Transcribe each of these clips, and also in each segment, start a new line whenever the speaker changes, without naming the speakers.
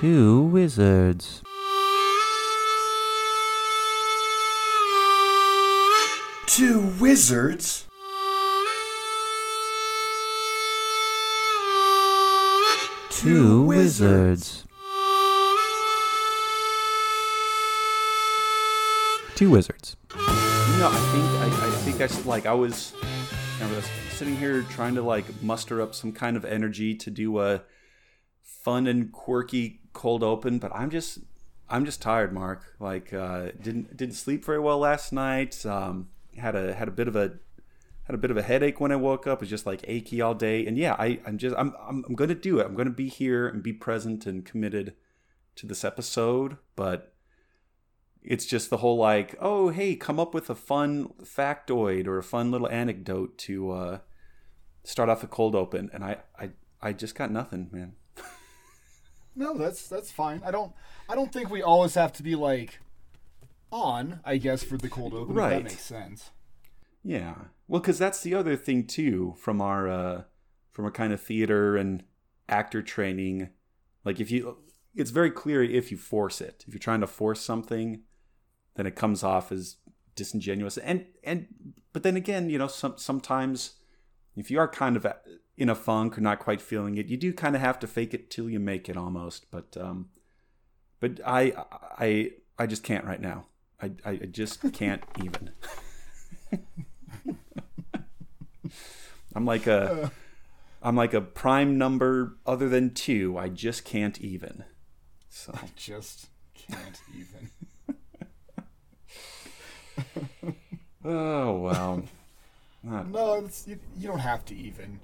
Two wizards.
Two wizards?
Two wizards. Two wizards.
No, I think I, I think I s- like I was I was sitting here trying to like muster up some kind of energy to do a fun and quirky cold open, but I'm just I'm just tired, Mark. Like uh, didn't didn't sleep very well last night. Um, had a had a bit of a had a bit of a headache when I woke up. It was just like achy all day. And yeah, I, I'm just I'm, I'm I'm gonna do it. I'm gonna be here and be present and committed to this episode. But it's just the whole like, oh hey, come up with a fun factoid or a fun little anecdote to uh, start off the cold open. And I I I just got nothing, man.
No, that's that's fine. I don't I don't think we always have to be like on, I guess, for the cold open.
Right.
that makes sense.
Yeah. Well, because that's the other thing too from our uh, from our kind of theater and actor training. Like if you, it's very clear if you force it. If you're trying to force something, then it comes off as disingenuous. And and but then again, you know, some sometimes if you are kind of in a funk or not quite feeling it, you do kind of have to fake it till you make it almost. But um, but I I I just can't right now. I I just can't even. I'm like a I'm like a prime number other than two. I just can't even. So I
Just can't even.
oh well. Not,
No, it's, you, you don't have to even.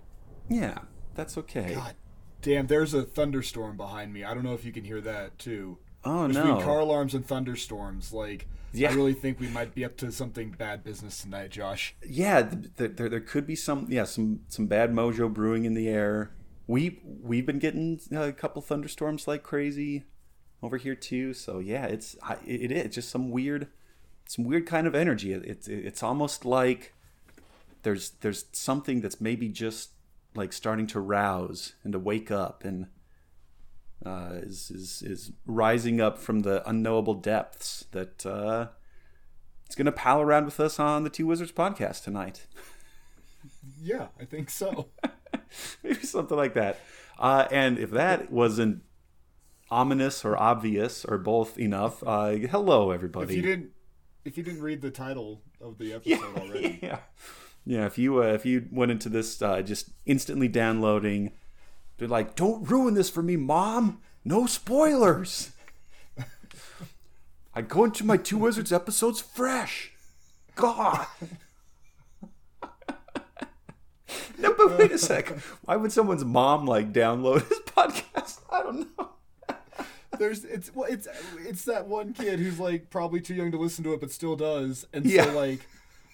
Yeah, that's okay.
God damn, there's a thunderstorm behind me. I don't know if you can hear that too.
Oh
Between
no.
Between car alarms and thunderstorms, like
Yeah.
I really think we might be up to something bad business tonight, Josh.
yeah, th- th- there there could be some yeah some some bad mojo brewing in the air. We we've been getting uh, a couple thunderstorms like crazy over here too. So yeah, it's I- it, it is just some weird some weird kind of energy. It- It's it's almost like there's there's something that's maybe just like starting to rouse and to wake up and uh, is, is is rising up from the unknowable depths that uh, it's going to pal around with us on the Two Wizards podcast tonight.
Yeah, I think so.
Maybe something like that. Uh, and if that wasn't ominous or obvious or both enough, uh, hello everybody.
if you didn't, if you didn't read the title of the episode already,
yeah, yeah. If you uh, if you went into this uh, just instantly downloading, they're like, "Don't ruin this for me, mom. No spoilers." I go into my Two Wizards episodes fresh. God. no, but wait a sec. Why would someone's mom like download his podcast? I don't know.
there's it's well, it's it's that one kid who's like probably too young to listen to it, but still does, and
Yeah.
so like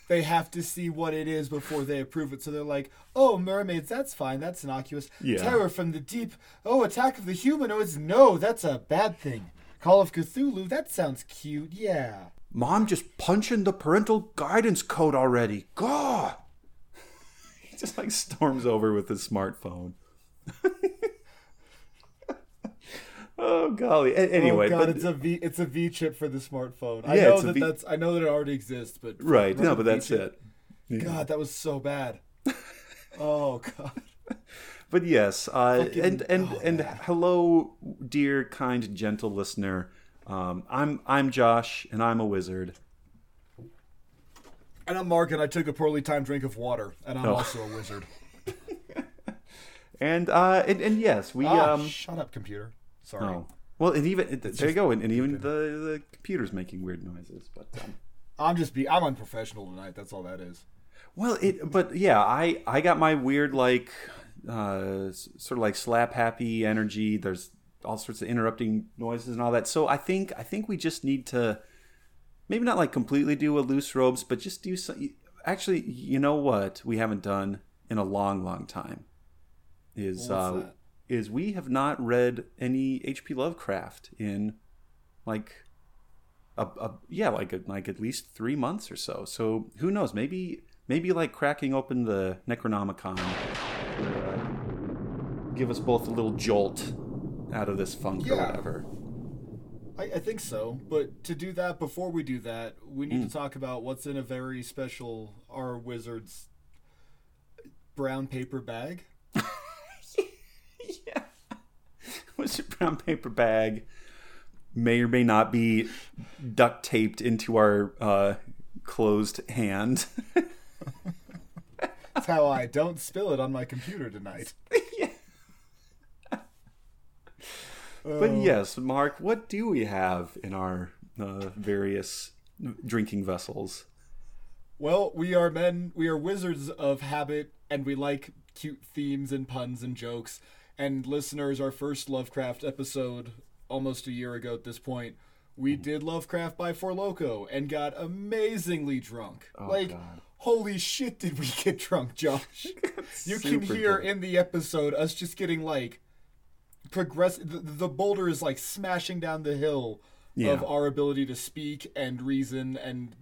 they have to see what it is before they approve it. So they're like, "Oh, mermaids, that's fine, that's innocuous.
Yeah.
Terror from the deep. Oh, attack of the humanoids. No, that's a bad thing. Call of Cthulhu. That sounds cute. Yeah."
Mom just punching the parental guidance code already. God. he just like storms over with his smartphone. oh golly. A- anyway,
oh god,
but-
it's a V. It's a V chip for the smartphone. I
Yeah,
know
it's a
that
V-
that's. I know that it already exists, but
right. No, but that's it.
God, that was so bad. oh god.
But yes, uh,
Fucking-
and and
oh,
and hello, dear, kind, gentle listener. Um, I'm I'm Josh, and I'm a wizard.
And I'm Mark, and I took a poorly timed drink of water, and I'm
Oh.
also a wizard.
And uh, and, and yes, we
Ah,
um.
shut up, computer. Sorry.
Oh. Well, and even there you go, and, and even the the computer's making weird noises. But um,
I'm just be. I'm unprofessional tonight. That's all that is.
well, it but yeah, I I got my weird like uh sort of like slap happy energy. There's all sorts of interrupting noises and all that. So I think I think we just need to maybe not like completely do a loose ropes, but just do some. Actually, you know what we haven't done in a long, long time is
What's
uh
that?
Is we have not read any H.P. Lovecraft in like a, a yeah like a, like at least three months or so. So who knows? Maybe maybe like cracking open the Necronomicon uh, give us both a little jolt out of this funk or whatever.
I, I think so. But to do that, before we do that, we need to talk about what's in a very special our wizard's brown paper bag.
Was your brown paper bag may or may not be duct taped into our uh, closed hand.
That's how I don't spill it on my computer tonight.
But yes, Mark, what do we have in our uh, various drinking vessels?
Well, we are men, we are wizards of habit, and we like cute themes and puns and jokes. And listeners, our first Lovecraft episode, almost a year ago at this point, we mm-hmm. did Lovecraft by Four Loco and got amazingly drunk. Oh, like,
God.
holy shit, did we get drunk, Josh? you can hear
drunk.
in the episode us just getting like progress. The, the boulder is like smashing down the hill
Yeah.
of our ability to speak and reason and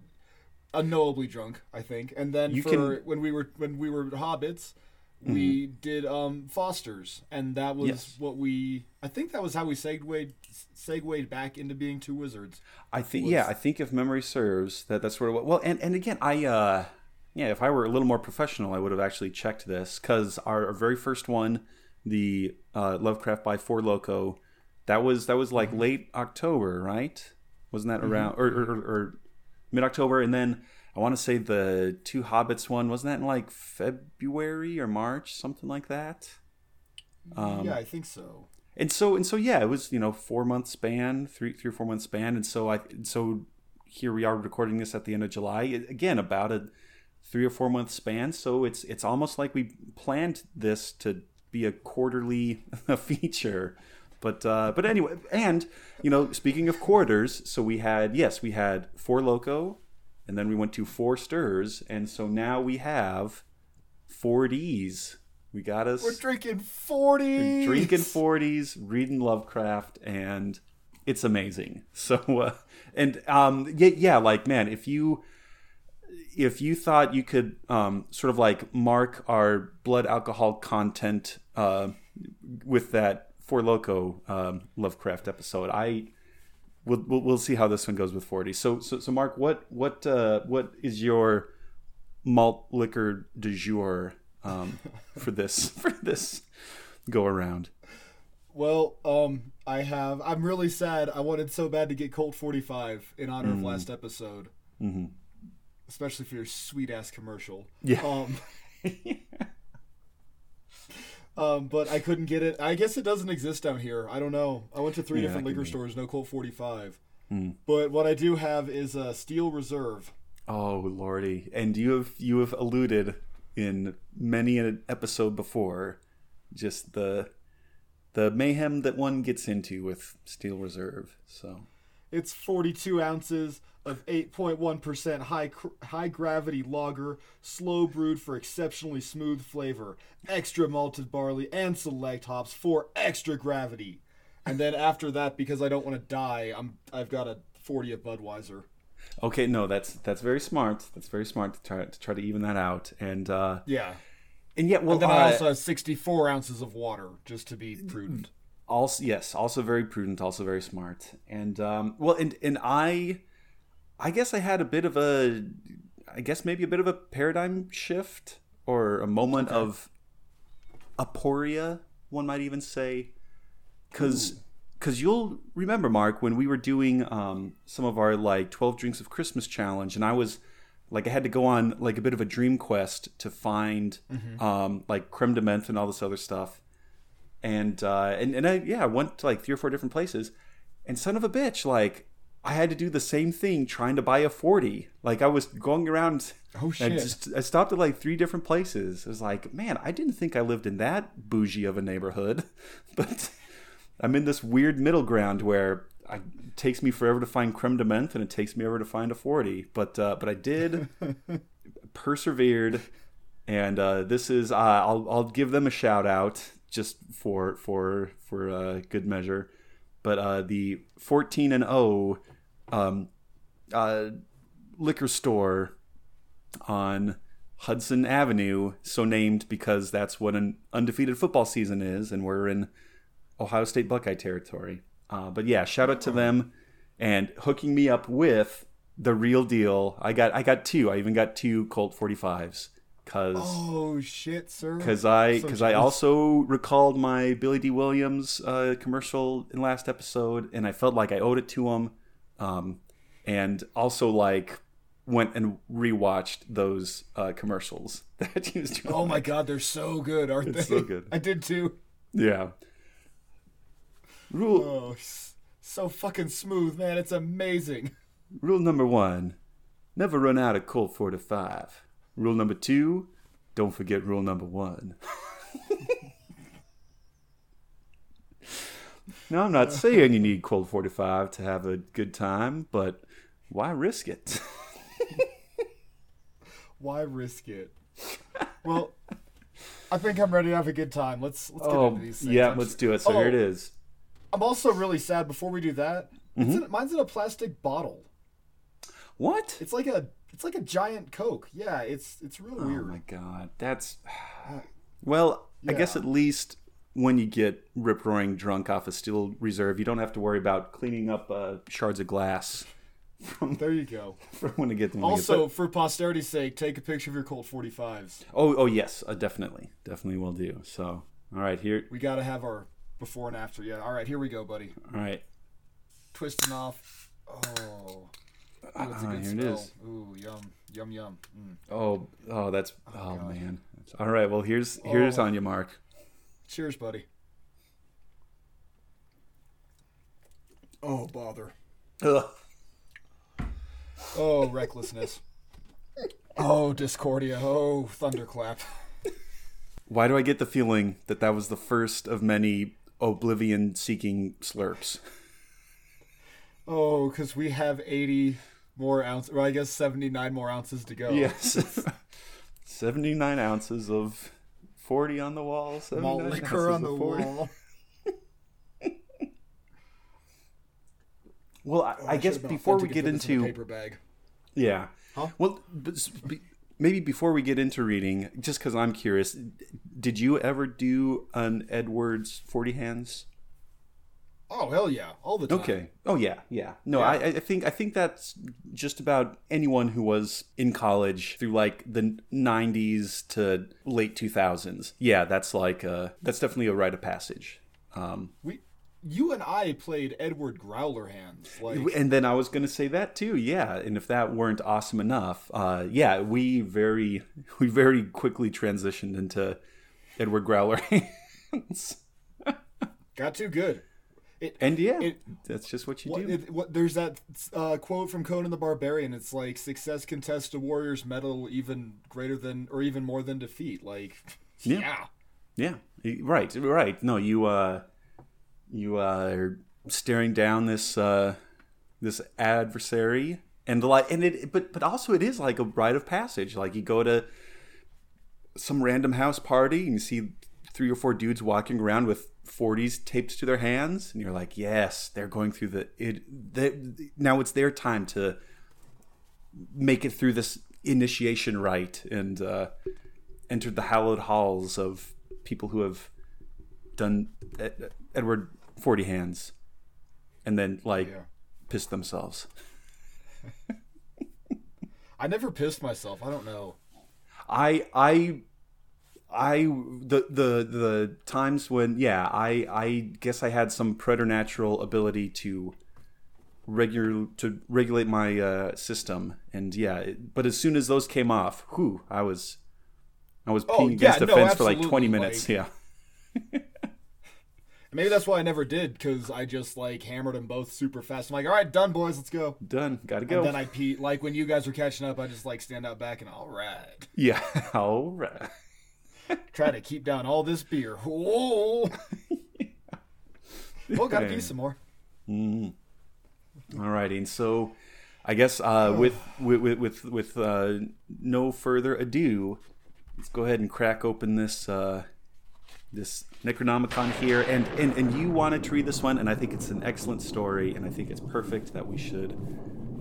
unknowably drunk, I think. And then
You
for
can-
when we were when we were hobbits, we did um Foster's, and that was
Mm-hmm. Yes.
what we. I think that was how we segued segued back into being two wizards.
I think yeah, I think if memory serves that that's where it wa- well and and again I uh yeah if I were a little more professional I would have actually checked this because our, our very first one the uh, Lovecraft by Four Loco that was that was like late October right wasn't that around or or, or, or mid October and then I want to say the two Hobbits one wasn't that in like February or March? Something like that? Um,
yeah, I think so.
and so and so yeah it was you know four month span three three or four month span and so i so here we are recording this at the end of july. Again about a three or four month span so it's it's almost like we planned this to be a quarterly feature. But uh but anyway and you know speaking of quarters so we had yes we had four loco and then we went to four stirs and so now we have four d's we got us
We're drinking forty.
drinking 40s reading lovecraft and it's amazing so uh, and um yeah, yeah like man if you if you thought you could um sort of like mark our blood alcohol content uh with that four loco um lovecraft episode i We'll, we'll, we'll see how this one goes with 40 so so, so mark what what uh what is your malt liquor du jour um, for this for this go around.
Well, um, I have. I'm really sad. I wanted so bad to get Colt 45 in honor
Mm-hmm.
of last episode, especially for your sweet ass commercial.
Yeah.
Um, um, but I couldn't get it. I guess it doesn't exist down here. I don't know. I went to three
Yeah,
different liquor
be.
stores. No Colt 45.
Hmm.
But what I do have is a Steel Reserve.
Oh lordy! And you have you have alluded in many an episode before, just the the mayhem that one gets into with Steel Reserve. So
It's 42 ounces of 8.1% high cr- high gravity lager, slow brewed for exceptionally smooth flavor, extra malted barley and select hops for extra gravity. And then after that, because I don't want to die, I'm I've got a 40 of Budweiser.
okay, no, that's that's very smart. That's very smart to try to try to even that out. And uh,
Yeah.
and yet, well,
And then
uh,
I also have 64 ounces of water, just to be prudent.
also yes also very prudent also very smart and um well and and i i guess i had a bit of a i guess maybe a bit of a paradigm shift or a moment of aporia one might even say. Because because you'll remember mark when we were doing um some of our like 12 drinks of christmas challenge and i was like i had to go on like a bit of a dream quest to find um like creme de menthe and all this other stuff. And uh and, and I yeah, I went to like three or four different places. And son of a bitch, like I had to do the same thing trying to buy a 40. Like I was going around
Oh,
and
shit.
just I stopped at like three different places. I was like, man, I didn't think I lived in that bougie of a neighborhood. But I'm in this weird middle ground where I, it takes me forever to find creme de menthe and it takes me ever to find a 40. But uh, but I did persevered and uh, this is uh, I'll I'll give them a shout out just for for for uh, good measure, but uh, the fourteen and O um, uh, liquor store on Hudson Avenue, so named because that's what an undefeated football season is, and we're in Ohio State Buckeye territory. Uh, but yeah, shout out to them and hooking me up with the real deal. I got I got two. I even got two Colt 45s because
Oh shit, sir.
because I
So
because I also recalled my Billy Dee Williams uh, commercial in last episode, and I felt like I owed it to him, um, and also like went and rewatched those uh, commercials that he was doing.
Oh my god, they're so good, aren't they?
So good.
I did too.
Yeah. Rule
Oh, so fucking smooth, man. It's amazing.
rule number one: never run out of Colt 45. Rule number two: don't forget rule number one. now I'm not saying you need Colt 45 to have a good time, but why risk it?
Why risk it? Well, I think I'm ready to have a good time. Let's let's get
oh,
into these things.
yeah,
I'm
let's do it. So here it
Oh. I'm also really sad. Before we do that,
Mm-hmm.
in, mine's in a plastic bottle.
What?
It's like a it's like a giant Coke. Yeah, it's it's real
Oh
weird.
my god, that's well. I guess at least when you get rip roaring drunk off a steel reserve, you don't have to worry about cleaning up uh, shards of glass from,
There you go.
from when it it gets-
Also, for posterity's sake, take a picture of your Colt 45s.
oh, oh yes, uh, definitely, definitely will do. So, all right, here,
We gotta have our before and after. Yeah. All right, here we go, buddy.
all right,
Twisting off. Oh. Ooh, it's a
Ah,
good
here
smell.
is.
Ooh, yum, yum, yum. Mm.
oh, oh, that's oh,
God.
man. All right, well here's here's
Oh.
on you, Mark.
Cheers, buddy. Oh, bother.
Ugh.
Oh, recklessness. Oh, discordia. Oh, thunderclap.
Why do I get the feeling that that was the first of many oblivion-seeking slurps?
Oh, because we have 80 more ounces. Well, I guess 79 more ounces to go.
Yes. 79 ounces of 40 on the wall. 79
Malt liquor on the wall.
Well, oh, I, I guess before we get
and in
into
paper bag.
yeah,
Huh?
well, but s- be- maybe before we get into reading, just because I'm curious, did you ever do an Edwards 40 hands?
Oh hell yeah, all the time.
Okay. Oh yeah, yeah. No,
Yeah.
I, I think I think that's just about anyone who was in college through like the '90s to late 2000s. Yeah, that's like uh, that's definitely a rite of passage. Um,
We, you and I played Edward Growler hands. Like,
and then I was going to say that too. Yeah, and if that weren't awesome enough, uh, yeah, we very we very quickly transitioned into Edward Growler hands.
got too good. It,
And yeah,
It-
that's just what you
what,
do.
it, what, there's that uh, quote from Conan the Barbarian. It's like success can test a warrior's mettle even greater than or even more than defeat. Like,
Yeah.
yeah.
Yeah, right, right. No, you uh, you uh, are staring down this uh, this adversary, and like, and it, but but also it is like a rite of passage. Like you go to some random house party and you see three or four dudes walking around with 40s taped to their hands, and you're like, yes, they're going through the it. They, now it's their time to make it through this initiation rite and uh, enter the hallowed halls of people who have done Ed- Edward Forty Hands, and then like
Yeah.
pissed themselves.
I never pissed myself. I don't know.
I I I the the the times when yeah I I guess I had some preternatural ability to regular to regulate my uh, system and yeah it, but as soon as those came off whew I was I was
Oh,
peeing against
yeah,
the
no,
fence for like 20 minutes
like-
yeah
Maybe that's why I never did because I just like hammered them both super fast. I'm like, all right, done, boys, let's go.
done gotta go
And then I pee. Like when you guys were catching up, I just like stand out back and all right,
yeah all right
try to keep down all this beer. Whoa. well, gotta pee some more.
All righty, and so I guess uh, with with with with uh, no further ado, let's go ahead and crack open this uh, this Necronomicon here, and, and and you wanted to read this one, and I think it's an excellent story, and I think it's perfect that we should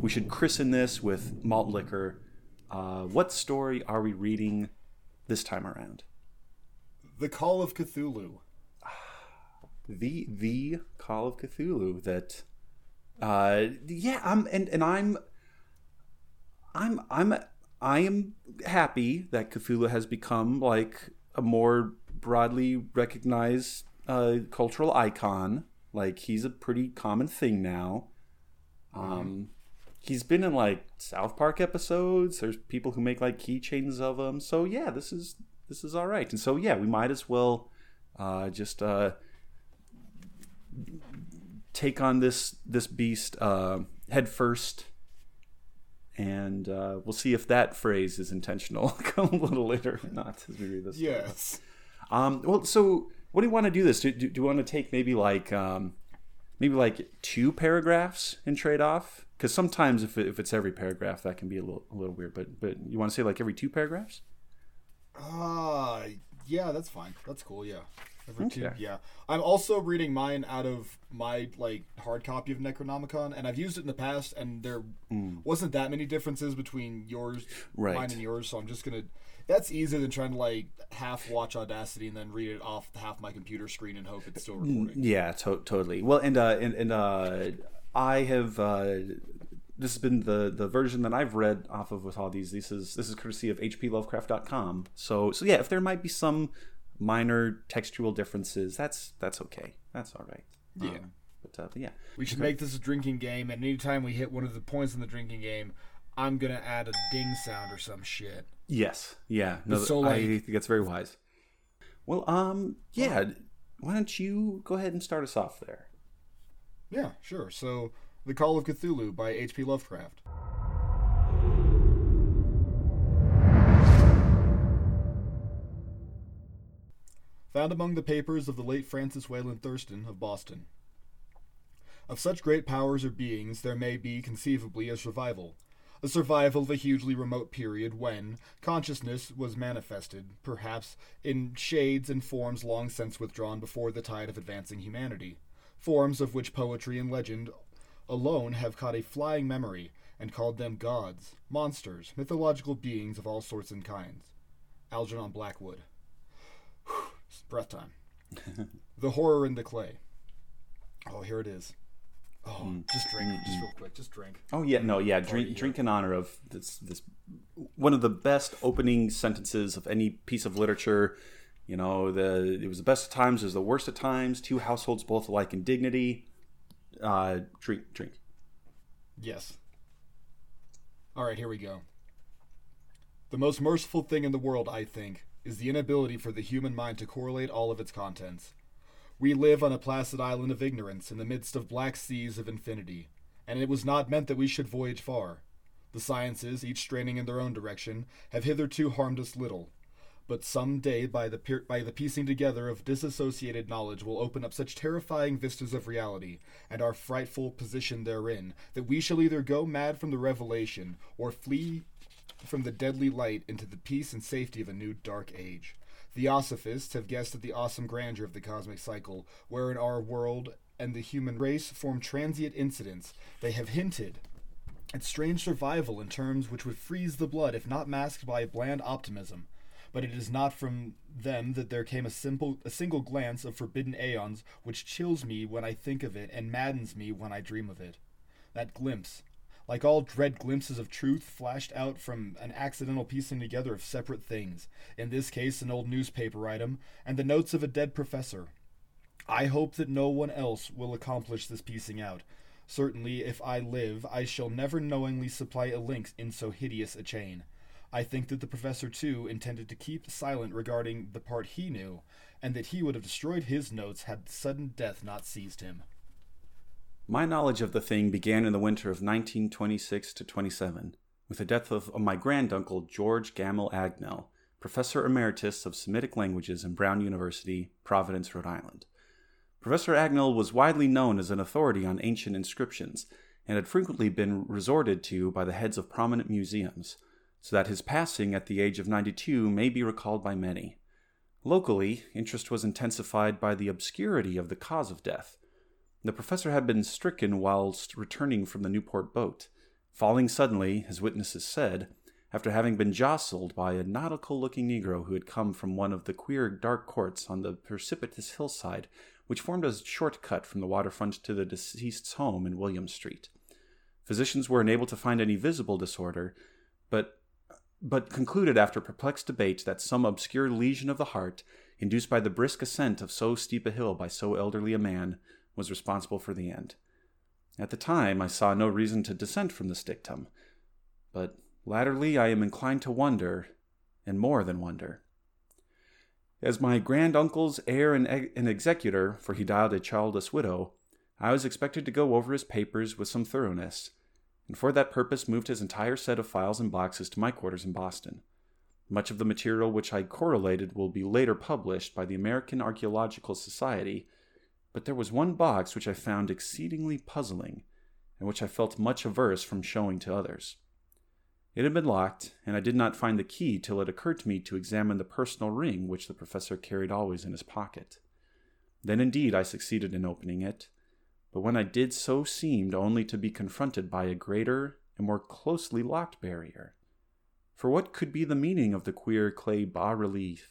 we should christen this with malt liquor. Uh, what story are we reading this time around?
The Call of Cthulhu.
the the Call of Cthulhu that uh yeah I'm and and I'm I'm I'm I am happy that Cthulhu has become like a more broadly recognized uh, cultural icon. Like he's a pretty common thing now. Um, he's been in like South Park episodes. There's people who make like keychains of him. So yeah, this is this is all right. And so yeah, we might as well uh, just uh, take on this this beast uh, head first and uh, we'll see if that phrase is intentional a little later or not as we read this.
Yes.
Um, well, so what do you want to do this? Do, do, do you want to take maybe like um, maybe like two paragraphs and trade off? Because sometimes if, it, if it's every paragraph, that can be a little a little weird. But but you want to say like every two paragraphs?
Ah, yeah, that's fine. That's cool. Yeah. Every two,
Okay.
yeah. I'm also reading mine out of my like hard copy of Necronomicon, and I've used it in the past, and there wasn't that many differences between yours,
Right.
mine, and yours. So I'm just gonna. That's easier than trying to like half watch Audacity and then read it off half my computer screen and hope it's still recording.
Yeah, to- totally. Well, and uh, and and uh, I have uh, this has been the the version that I've read off of with all these. This is this is courtesy of hplovecraft.com. So so yeah, if there might be some minor textual differences, that's that's okay. That's all right.
Yeah.
Um, but, uh, but yeah,
We should make this a drinking game, and anytime we hit one of the points in the drinking game, I'm gonna add a ding sound or some shit.
yes, yeah. No,
So,
I
like-
think that's very wise. Well, um, yeah. Why don't you go ahead and start us off there?
Yeah, sure. So, The Call of Cthulhu by H.P. Lovecraft. Found among the papers of the late Francis Wayland Thurston of Boston. Of such great powers or beings, there may be conceivably a survival. A survival of a hugely remote period when consciousness was manifested, perhaps in shades and forms long since withdrawn before the tide of advancing humanity forms of which poetry and legend alone have caught a flying memory and called them gods, monsters, mythological beings of all sorts and kinds. Algernon Blackwood. Breath time. the horror in the clay. Oh, here it is. Oh, mm. just drink, just mm-hmm. real quick, just drink.
Oh yeah, no, yeah. Drink, drink in honor of this. This one of the best opening sentences of any piece of literature. You know, the it was the best of times, it was the worst of times. Two households both alike in dignity. Uh, drink, drink.
Yes. All right, here we go. The most merciful thing in the world, I think, is the inability for the human mind to correlate all of its contents. We live on a placid island of ignorance in the midst of black seas of infinity, and it was not meant that we should voyage far. The sciences, each straining in their own direction, have hitherto harmed us little. But some day, by the by the piecing together of disassociated knowledge, will open up such terrifying vistas of reality, and our frightful position therein, that we shall either go mad from the revelation, or flee from the deadly light into the peace and safety of a new dark age. Theosophists have guessed at the awesome grandeur of the cosmic cycle, wherein our world and the human race form transient incidents. They have hinted at strange survival in terms which would freeze the blood if not masked by bland optimism. But it is not from them that there came a simple a single glance of forbidden aeons which chills me when I think of it and maddens me when I dream of it. That glimpse, like all dread glimpses of truth, flashed out from an accidental piecing together of separate things, in this case an old newspaper item, and the notes of a dead professor. I hope that no one else will accomplish this piecing out. Certainly, if I live, I shall never knowingly supply a link in so hideous a chain. I think that the professor, too, intended to keep silent regarding the part he knew, and that he would have destroyed his notes had sudden death not seized him.
My knowledge of the thing began in the winter of 1926 to 27, with the death of my granduncle George Gammell Agnell, professor emeritus of Semitic languages in Brown University, Providence, Rhode Island. Professor Agnell was widely known as an authority on ancient inscriptions and had frequently been resorted to by the heads of prominent museums, so that his passing at the age of 92 may be recalled by many. Locally, interest was intensified by the obscurity of the cause of death. The professor had been stricken whilst returning from the Newport boat, falling suddenly, as witnesses said, after having been jostled by a nautical looking Negro who had come from one of the queer dark courts on the precipitous hillside which formed a short cut from the waterfront to the deceased's home in William Street. Physicians were unable to find any visible disorder, but but concluded after perplexed debate that some obscure lesion of the heart, induced by the brisk ascent of so steep a hill by so elderly a man, was responsible for the end. At the time, I saw no reason to dissent from this dictum, but latterly I am inclined to wonder, and more than wonder. As my grand uncle's heir and, and executor, for he died a childless widow, I was expected to go over his papers with some thoroughness, and for that purpose moved his entire set of files and boxes to my quarters in Boston. Much of the material which I correlated will be later published by the American Archaeological Society, but there was one box which I found exceedingly puzzling, and which I felt much averse from showing to others. It had been locked, and I did not find the key till it occurred to me to examine the personal ring which the professor carried always in his pocket. Then indeed I succeeded in opening it, but when I did so seemed only to be confronted by a greater and more closely locked barrier. For what could be the meaning of the queer clay bas relief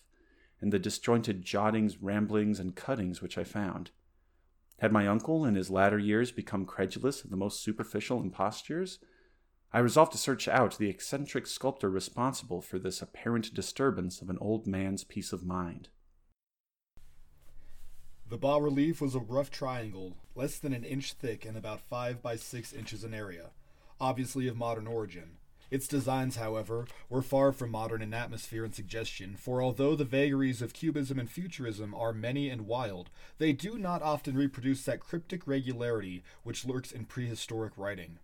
and the disjointed jottings, ramblings, and cuttings which I found? Had my uncle in his latter years become credulous of the most superficial impostures? I resolved to search out the eccentric sculptor responsible for this apparent disturbance of an old man's peace of mind.
The bas relief was a rough triangle, less than an inch thick and about five by six inches in area, obviously of modern origin. Its designs, however, were far from modern in atmosphere and suggestion, for although the vagaries of Cubism and Futurism are many and wild, they do not often reproduce that cryptic regularity which lurks in prehistoric writing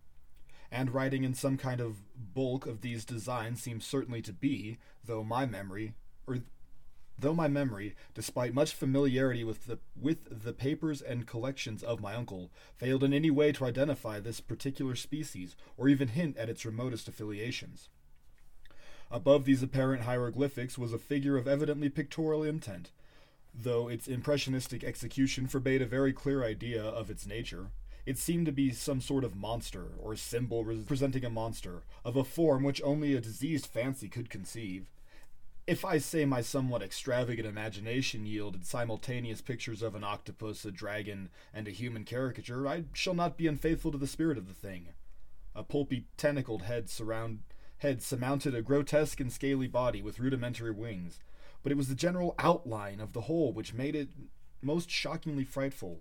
and writing in some kind of bulk of these designs seems certainly to be, though my memory, or though my memory, despite much familiarity with the with the papers and collections of my uncle, failed in any way to identify this particular species or even hint at its remotest affiliations. Above these apparent hieroglyphics was a figure of evidently pictorial intent, though its impressionistic execution forbade a very clear idea of its nature. It seemed to be some sort of monster, or symbol representing a monster, of a form which only a diseased fancy could conceive. If I say my somewhat extravagant imagination yielded simultaneous pictures of an octopus, a dragon, and a human caricature, I shall not be unfaithful to the spirit of the thing. A pulpy, tentacled head surround head surmounted a grotesque and scaly body with rudimentary wings, but it was the general outline of the whole which made it most shockingly frightful.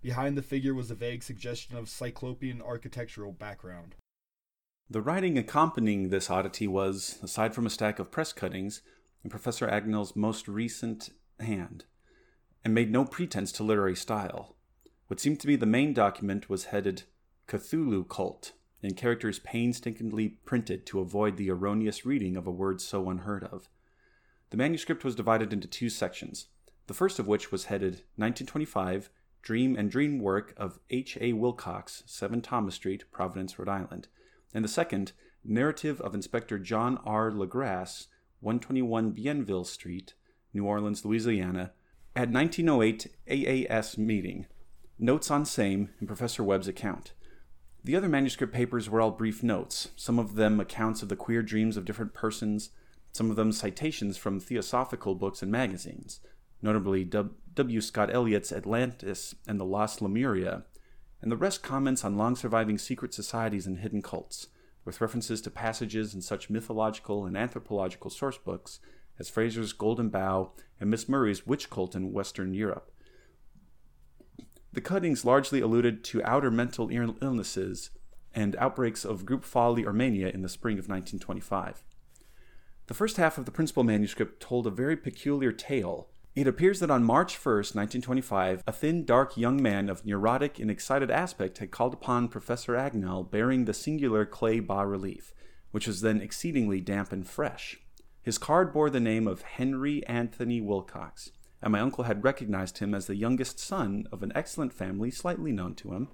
Behind the figure was a vague suggestion of cyclopean architectural background.
The writing accompanying this oddity was, aside from a stack of press cuttings, in Professor Agnell's most recent hand, and made no pretense to literary style. What seemed to be the main document was headed Cthulhu Cult, in characters painstakingly printed to avoid the erroneous reading of a word so unheard of. The manuscript was divided into two sections, the first of which was headed 1925 Dream and Dream work of H. A. Wilcox, 7 Thomas Street, Providence, Rhode Island, and the second, Narrative of Inspector John R. Legrasse, 121 Bienville Street, New Orleans, Louisiana, at 1908 AAS meeting. Notes on same in Professor Webb's account. The other manuscript papers were all brief notes, some of them accounts of the queer dreams of different persons, some of them citations from theosophical books and magazines, notably W. Scott Elliot's Atlantis and the Lost Lemuria, and the rest comments on long surviving secret societies and hidden cults, with references to passages in such mythological and anthropological source books as Frazer's Golden Bough and Miss Murray's Witch Cult in Western Europe. The cuttings largely alluded to outer mental illnesses and outbreaks of group folly or mania in the spring of 1925. The first half of the principal manuscript told a very peculiar tale it appears that on March 1st, 1925, a thin, dark young man of neurotic and excited aspect had called upon Professor Agnell bearing the singular clay bas relief, which was then exceedingly damp and fresh. His card bore the name of Henry Anthony Wilcox, and my uncle had recognized him as the youngest son of an excellent family slightly known to him,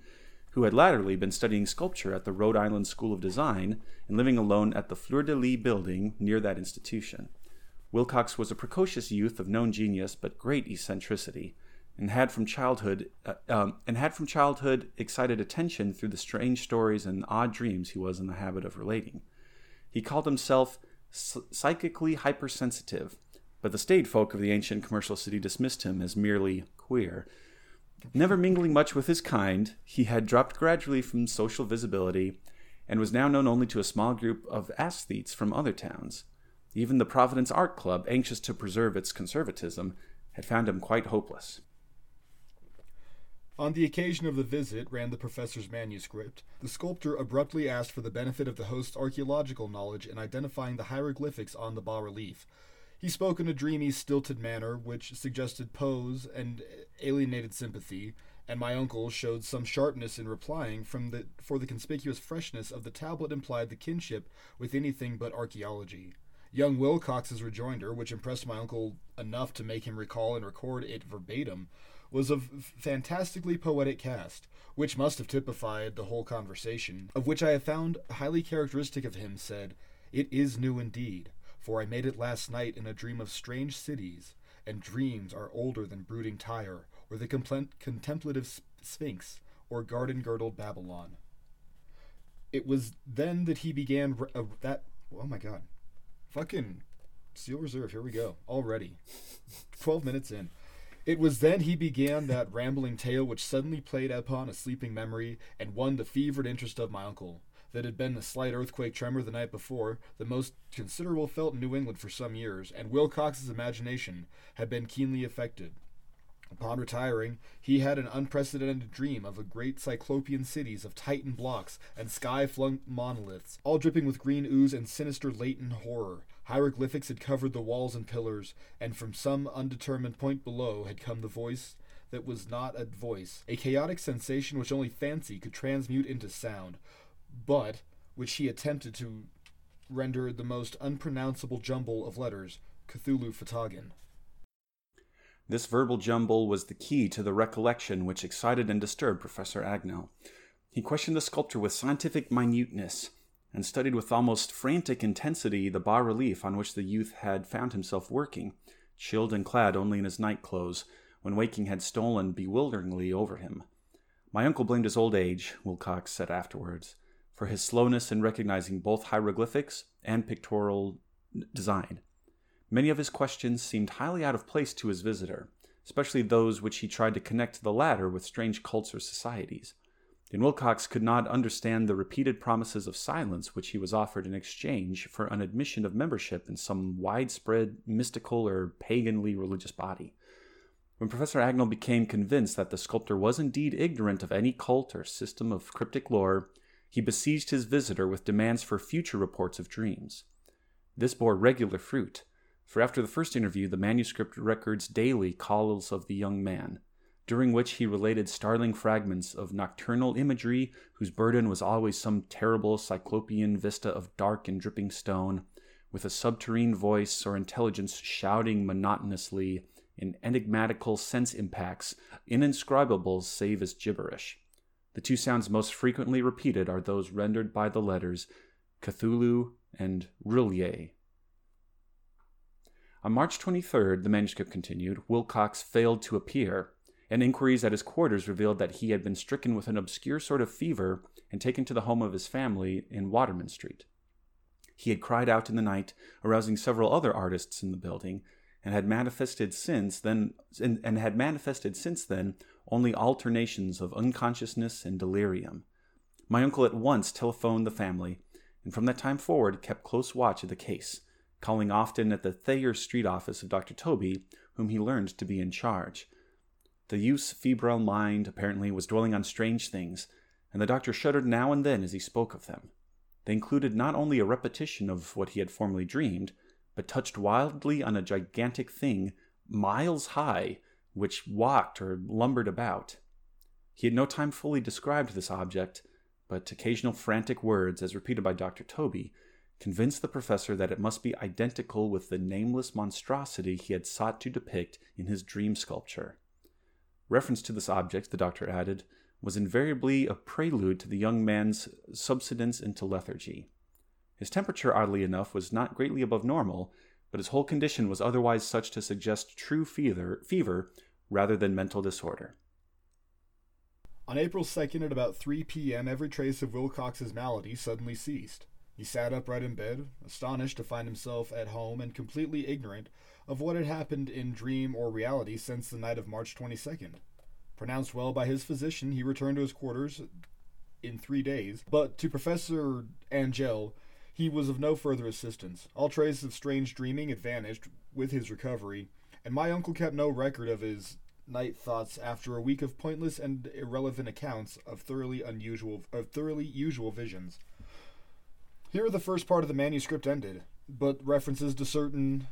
who had latterly been studying sculpture at the Rhode Island School of Design and living alone at the Fleur de Lys building near that institution. Wilcox was a precocious youth of known genius but great eccentricity, and had from childhood uh, um, and had from childhood excited attention through the strange stories and odd dreams he was in the habit of relating. He called himself psychically hypersensitive, but the staid folk of the ancient commercial city dismissed him as merely queer. Never mingling much with his kind, he had dropped gradually from social visibility and was now known only to a small group of aesthetes from other towns. Even the Providence Art Club, anxious to preserve its conservatism, had found him quite hopeless.
On the occasion of the visit, ran the professor's manuscript, the sculptor abruptly asked for the benefit of the host's archaeological knowledge in identifying the hieroglyphics on the bas relief. He spoke in a dreamy, stilted manner, which suggested pose and alienated sympathy, and my uncle showed some sharpness in replying from the for the conspicuous freshness of the tablet implied the kinship with anything but archaeology. Young Wilcox's rejoinder, which impressed my uncle enough to make him recall and record it verbatim, was of fantastically poetic cast, which must have typified the whole conversation, of which I have found highly characteristic of him, said, It is new indeed, for I made it last night in a dream of strange cities, and dreams are older than brooding Tyre, or the compl- contemplative Sphinx, or garden girdled Babylon. It was then that he began uh, that. Oh my god. Fucking Steel Reserve, here we go. Already. 12 minutes in. It was then he began that rambling tale which suddenly played upon a sleeping memory and won the fevered interest of my uncle. That had been a slight earthquake tremor the night before, the most considerable felt in New England for some years, and Wilcox's imagination had been keenly affected. Upon retiring, he had an unprecedented dream of a great cyclopean cities of Titan blocks and sky-flung monoliths, all dripping with green ooze and sinister latent horror. Hieroglyphics had covered the walls and pillars, and from some undetermined point below had come the voice that was not a voice, a chaotic sensation which only fancy could transmute into sound, but which he attempted to render the most unpronounceable jumble of letters, Cthulhu Fhtagn.
This verbal jumble was the key to the recollection which excited and disturbed Professor Agnell. He questioned the sculptor with scientific minuteness, and studied with almost frantic intensity the bas relief on which the youth had found himself working, chilled and clad only in his night clothes, when waking had stolen bewilderingly over him. My uncle blamed his old age, Wilcox said afterwards, for his slowness in recognizing both hieroglyphics and pictorial design. Many of his questions seemed highly out of place to his visitor, especially those which he tried to connect the latter with strange cults or societies. And Wilcox could not understand the repeated promises of silence which he was offered in exchange for an admission of membership in some widespread mystical or paganly religious body. When Professor Agnell became convinced that the sculptor was indeed ignorant of any cult or system of cryptic lore, he besieged his visitor with demands for future reports of dreams. This bore regular fruit, for after the first interview, the manuscript records daily calls of the young man, during which he related startling fragments of nocturnal imagery whose burden was always some terrible cyclopean vista of dark and dripping stone, with a subterrene voice or intelligence shouting monotonously in enigmatical sense impacts, uninscribable save as gibberish. The two sounds most frequently repeated are those rendered by the letters Cthulhu and R'lyeh. On March 23rd, the manuscript continued, Wilcox failed to appear, and inquiries at his quarters revealed that he had been stricken with an obscure sort of fever and taken to the home of his family in Waterman Street. He had cried out in the night, arousing several other artists in the building, and had manifested since then and, and had manifested since then only alternations of unconsciousness and delirium. My uncle at once telephoned the family, and from that time forward kept close watch of the case, calling often at the Thayer Street office of Dr. Tobey, whom he learned to be in charge. The youth's febrile mind apparently was dwelling on strange things, and the doctor shuddered now and then as he spoke of them. They included not only a repetition of what he had formerly dreamed, but touched wildly on a gigantic thing miles high, which walked or lumbered about. He had no time fully described this object, but occasional frantic words, as repeated by Dr. Tobey, convinced the professor that it must be identical with the nameless monstrosity he had sought to depict in his dream sculpture. Reference to this object, the doctor added, was invariably a prelude to the young man's subsidence into lethargy. His temperature, oddly enough, was not greatly above normal, but his whole condition was otherwise such to suggest true fever, fever rather than mental disorder.
On April 2nd at about 3 p.m., every trace of Wilcox's malady suddenly ceased. He sat upright in bed, astonished to find himself at home and completely ignorant of what had happened in dream or reality since the night of March 22nd. Pronounced well by his physician, he returned to his quarters in three days, but to Professor Angell, he was of no further assistance. All trace of strange dreaming had vanished with his recovery, and my uncle kept no record of his night thoughts after a week of pointless and irrelevant accounts of thoroughly unusual of thoroughly usual visions. Here the first part of the manuscript ended, but references to certain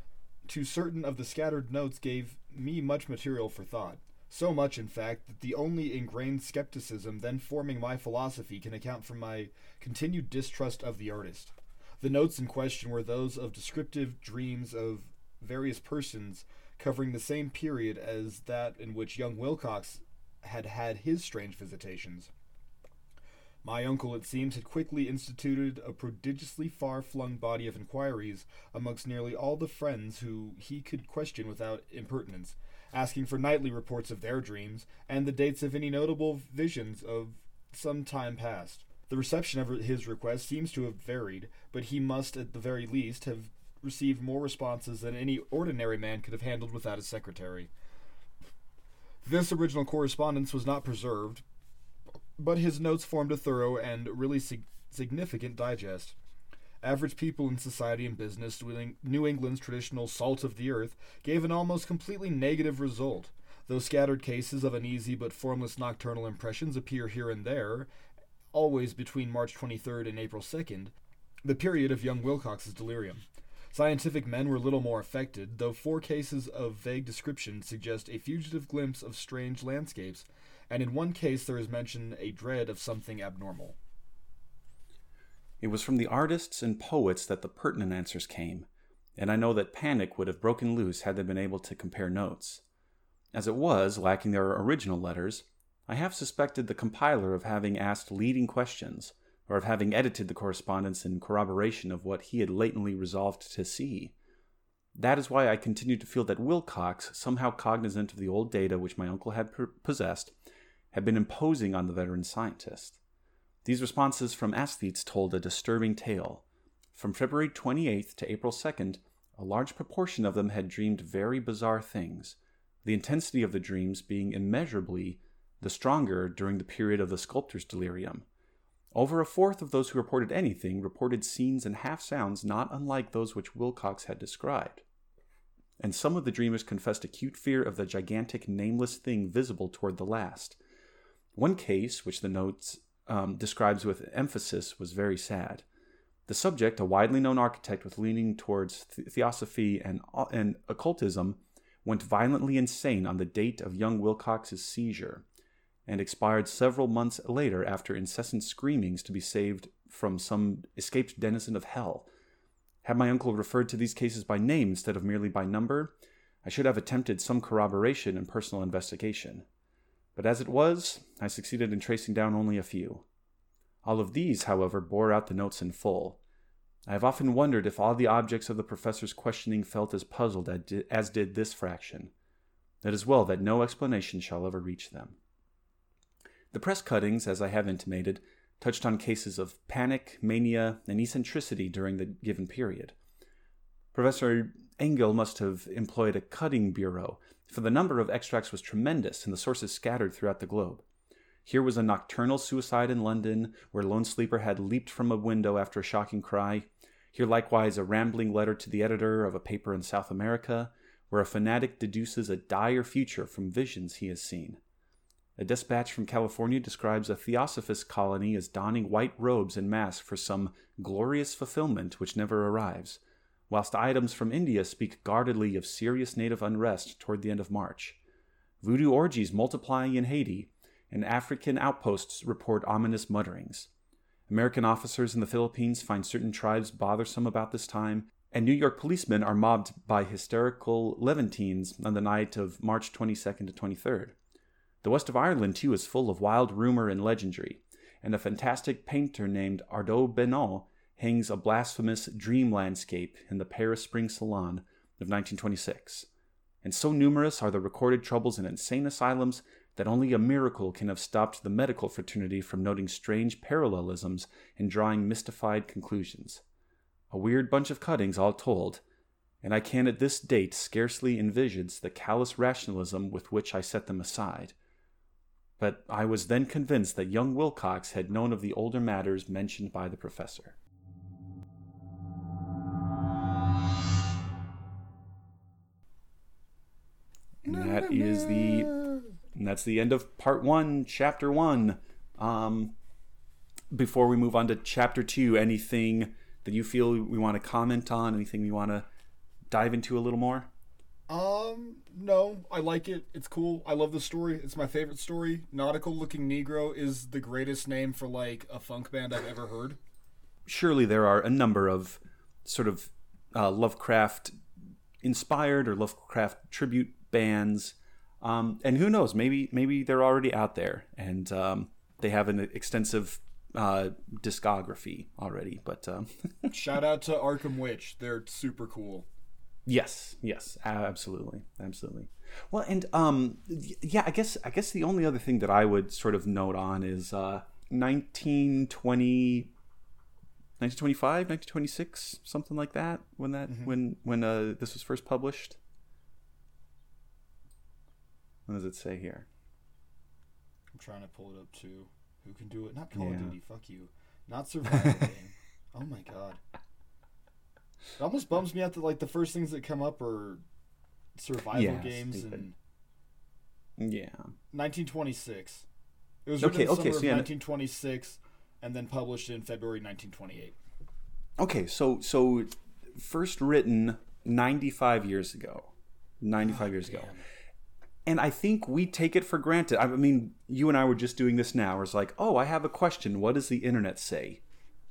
to certain of the scattered notes gave me much material for thought. So much, in fact, that the only ingrained skepticism then forming my philosophy can account for my continued distrust of the artist. The notes in question were those of descriptive dreams of various persons covering the same period as that in which young Wilcox had had his strange visitations. My uncle, it seems, had quickly instituted a prodigiously far flung body of inquiries amongst nearly all the friends who he could question without impertinence, asking for nightly reports of their dreams and the dates of any notable visions of some time past. The reception of his request seems to have varied, but he must, at the very least, have received more responses than any ordinary man could have handled without a secretary. This original correspondence was not preserved, but his notes formed a thorough and really sig- significant digest. Average people in society and business, New England's traditional salt of the earth, gave an almost completely negative result. Though scattered cases of uneasy but formless nocturnal impressions appear here and there, always between March 23rd and April 2nd, the period of young Wilcox's delirium. Scientific men were little more affected, though four cases of vague description suggest a fugitive glimpse of strange landscapes, and in one case there is mentioned a dread of something abnormal.
It was from the artists and poets that the pertinent answers came, and I know that panic would have broken loose had they been able to compare notes. As it was, lacking their original letters, I half suspected the compiler of having asked leading questions or of having edited the correspondence in corroboration of what he had latently resolved to see. That is why I continued to feel that Wilcox, somehow cognizant of the old data which my uncle had possessed, had been imposing on the veteran scientist. These responses from aesthetes told a disturbing tale. From February 28th to April 2nd, a large proportion of them had dreamed very bizarre things, the intensity of the dreams being immeasurably the stronger during the period of the sculptor's delirium. Over a fourth of those who reported anything reported scenes and half sounds not unlike those which Wilcox had described. And some of the dreamers confessed acute fear of the gigantic, nameless thing visible toward the last. One case, which the notes um, describes with emphasis, was very sad. The subject, a widely known architect with leaning towards th- theosophy and, and occultism, went violently insane on the date of young Wilcox's seizure and expired several months later after incessant screamings to be saved from some escaped denizen of hell. Had my uncle referred to these cases by name instead of merely by number, I should have attempted some corroboration and personal investigation. But as it was, I succeeded in tracing down only a few. All of these, however, bore out the notes in full. I have often wondered if all the objects of the professor's questioning felt as puzzled as did this fraction. It is well that no explanation shall ever reach them. The press cuttings, as I have intimated, touched on cases of panic, mania, and eccentricity during the given period. Professor Angell must have employed a cutting bureau, for the number of extracts was tremendous and the sources scattered throughout the globe. Here was a nocturnal suicide in London, where lone sleeper had leaped from a window after a shocking cry. Here, likewise, a rambling letter to the editor of a paper in South America, where a fanatic deduces a dire future from visions he has seen. A dispatch from California describes a theosophist colony as donning white robes and masks for some glorious fulfillment which never arrives, whilst items from India speak guardedly of serious native unrest toward the end of March. Voodoo orgies multiplying in Haiti, and African outposts report ominous mutterings. American officers in the Philippines find certain tribes bothersome about this time, and New York policemen are mobbed by hysterical Levantines on the night of March 22nd to 23rd. The west of Ireland, too, is full of wild rumor and legendry, and a fantastic painter named Ardois-Bonnot hangs a blasphemous dream landscape in the Paris Spring Salon of 1926. And so numerous are the recorded troubles in insane asylums that only a miracle can have stopped the medical fraternity from noting strange parallelisms and drawing mystified conclusions. A weird bunch of cuttings, all told, and I can at this date scarcely envisage the callous rationalism with which I set them aside. But I was then convinced that young Wilcox had known of the older matters mentioned by the professor. That is the and that's the end of part one, chapter one. Um, before we move on to chapter two, anything that you feel we want to comment on, anything we want to dive into a little more?
Um, no, I like it. It's cool. I love the story. It's my favorite story. Nautical Looking Negro is the greatest name for like a funk band I've ever heard.
Surely there are a number of sort of uh, Lovecraft inspired or Lovecraft tribute bands. Um, and who knows? Maybe maybe they're already out there and um, they have an extensive uh, discography already. But um,
Shout out to Arkham Witch. They're super cool.
Yes, yes, absolutely, absolutely. Well, and um, yeah, I guess I guess the only other thing that I would sort of note on is uh, 1920, 1925, 1926, something like that. When that when when uh, this was first published. What does it say here?
I'm trying to pull it up too. Who can do it? Not Call
Yeah.
of Duty. Fuck you. Not survival game. Oh my god. It almost bums me out that like the first things that come up are survival
Yeah,
games
stupid.
and
Yeah.
1926. It was
Okay,
written in the
okay,
summer
so
of
yeah,
1926 and then published in February 1928.
Okay, so so first written 95 years ago. 95 years ago. And I think we take it for granted. I mean, you and I were just doing this now. It's like, oh, I have a question. What does the internet say?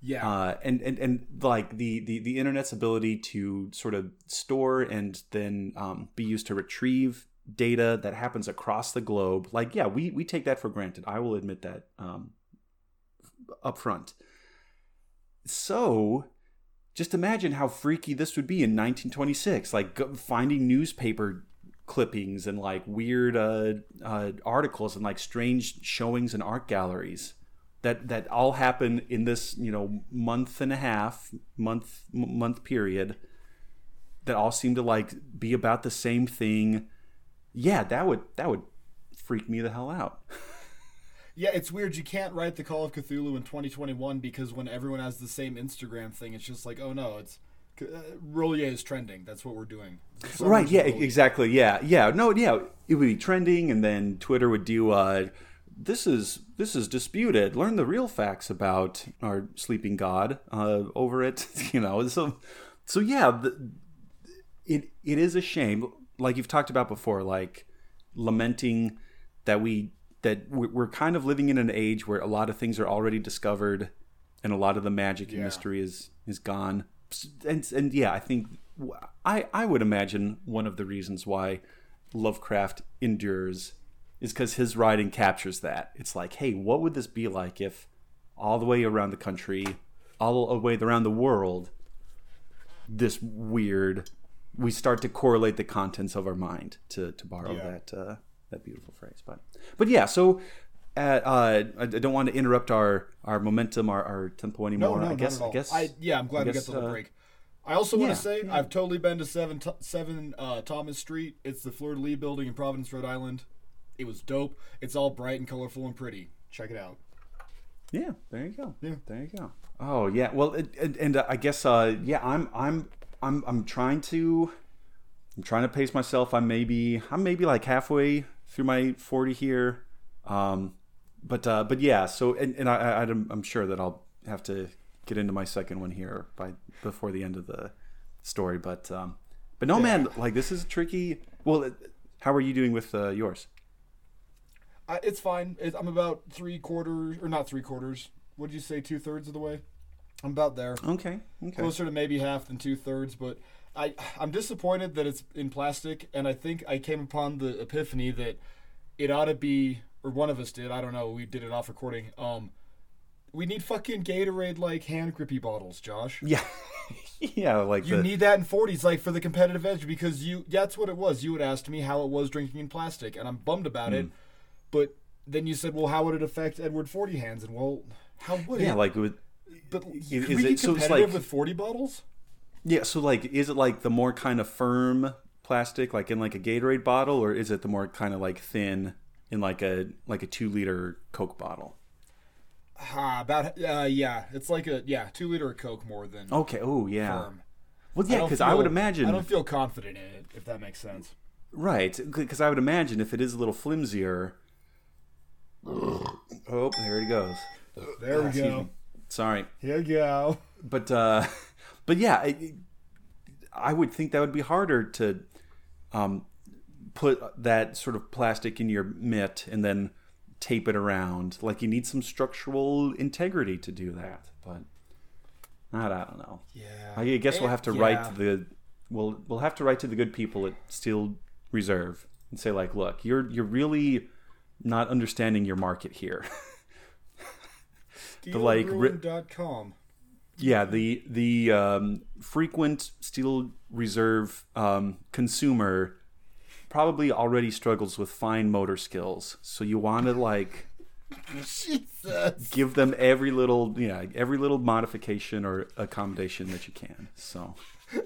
Yeah.
Uh, and, and and like the, the the internet's ability to sort of store and then um, be used to retrieve data that happens across the globe. Like, yeah, we we take that for granted. I will admit that um, up front. So, just imagine how freaky this would be in 1926. Like finding newspaper clippings and like weird uh, uh, articles and like strange showings in art galleries that that all happen in this you know month and a half month m- month period that all seem to like be about the same thing. Yeah, that would that would freak me the hell out.
yeah, it's weird. You can't write the Call of Cthulhu in 2021 because when everyone has the same Instagram thing, it's just like, oh no, it's uh, R'lyeh is trending. That's what we're doing.
Right yeah exactly yeah yeah. No yeah it would be trending and then twitter would do uh this is this is disputed. Learn the real facts about our sleeping god uh over it you know so so yeah the, it it is a shame. Like you've talked about before like lamenting that we that we- we're kind of living in an age where a lot of things are already discovered and a lot of the magic and mystery is is gone and and yeah i think i i would imagine one of the reasons why lovecraft endures is because his writing captures that it's like hey what would this be like if all the way around the country all the way around the world this weird we start to correlate the contents of our mind to to borrow
Yeah.
that uh, that beautiful phrase but but yeah so uh, uh, I don't want to interrupt our our momentum our, our tempo anymore
No, no,
I guess
at.
I guess
I, yeah, I'm glad
I
we
guess,
got the little
uh,
break. I also want
yeah,
to say I've totally been to seven seven uh, Thomas Street. It's the Fleur de Lys building in Providence, Rhode Island. It was dope. It's all bright and colorful and pretty. Check it out.
Yeah, there you go.
Yeah.
there you go. Oh yeah, well, it, and, and uh, I guess uh, yeah, I'm I'm I'm I'm trying to I'm trying to pace myself. I'm maybe I'm maybe like halfway through my 40 here, um, but uh, but yeah. So and, and I, I I'm, I'm sure that I'll have to get into my second one here by before the end of the story. But um, but no man, like this is tricky. Well, how are you doing with uh, yours?
I, it's fine. It, I'm about three quarters, or not three quarters. What did you say? Two thirds of the way. I'm about there.
Okay, okay.
Closer to maybe half than two thirds, but I I'm disappointed that it's in plastic, and I think I came upon the epiphany that it ought to be, or one of us did. I don't know. We did it off recording. Um, we need fucking Gatorade like hand grippy bottles, Josh.
Yeah, yeah, like
You
the,
need that in 40s, like for the competitive edge, because you. That's what it was. You had asked me how it was drinking in plastic, and I'm bummed about it. But then you said, well, how would it affect Edward Forty Hands? And well, how would
Yeah,
it?
Yeah, like with
but
is
we
it- so it's
competitive
like-
with Forty bottles?
yeah. So like, is it like the more kind of firm plastic, like in like a Gatorade bottle, or is it the more kind of like thin in like a like a two liter Coke bottle?
Ah, about uh, yeah, it's like a yeah, two liter of Coke more than
Okay. Oh yeah.
firm.
Well, yeah, because I would imagine
I don't feel confident in it, if that makes sense.
right. Because I would imagine if it is a little flimsier. Oh, there he goes.
There we
Excuse
go.
Sorry.
Here we go.
but uh but yeah I, I would think that would be harder to um put that sort of plastic in your mitt and then tape it around like you need some structural integrity to do that but I, I don't know
Yeah.
I guess we'll have to
yeah.
write to the we'll we'll have to write to the good people at Steel Reserve and say like look you're you're really not understanding your market here the like, ri-
Steelruin.com.
Yeah, the the um, frequent steel reserve um, consumer probably already struggles with fine motor skills. So you want to like
Jesus.
give them every little yeah every little modification or accommodation that you can. So.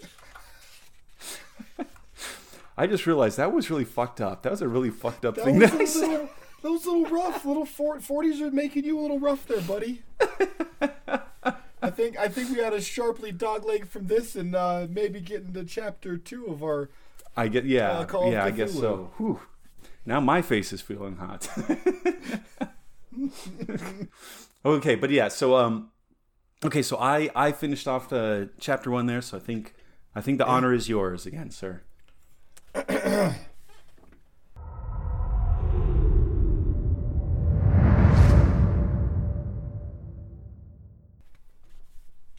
I just realized that was really fucked up. That was a really fucked up
That
thing that I said.
little, that was a little rough. Little 40s are making you a little rough there, buddy. I think I think we had a sharply dog leg from this, and uh, maybe get into chapter two of our.
I get yeah,
Uh,
yeah, I guess so. Whew. Now my face is feeling hot. okay, but yeah, so um, okay, so I I finished off the chapter one there, so I think I think the honor is yours again, sir.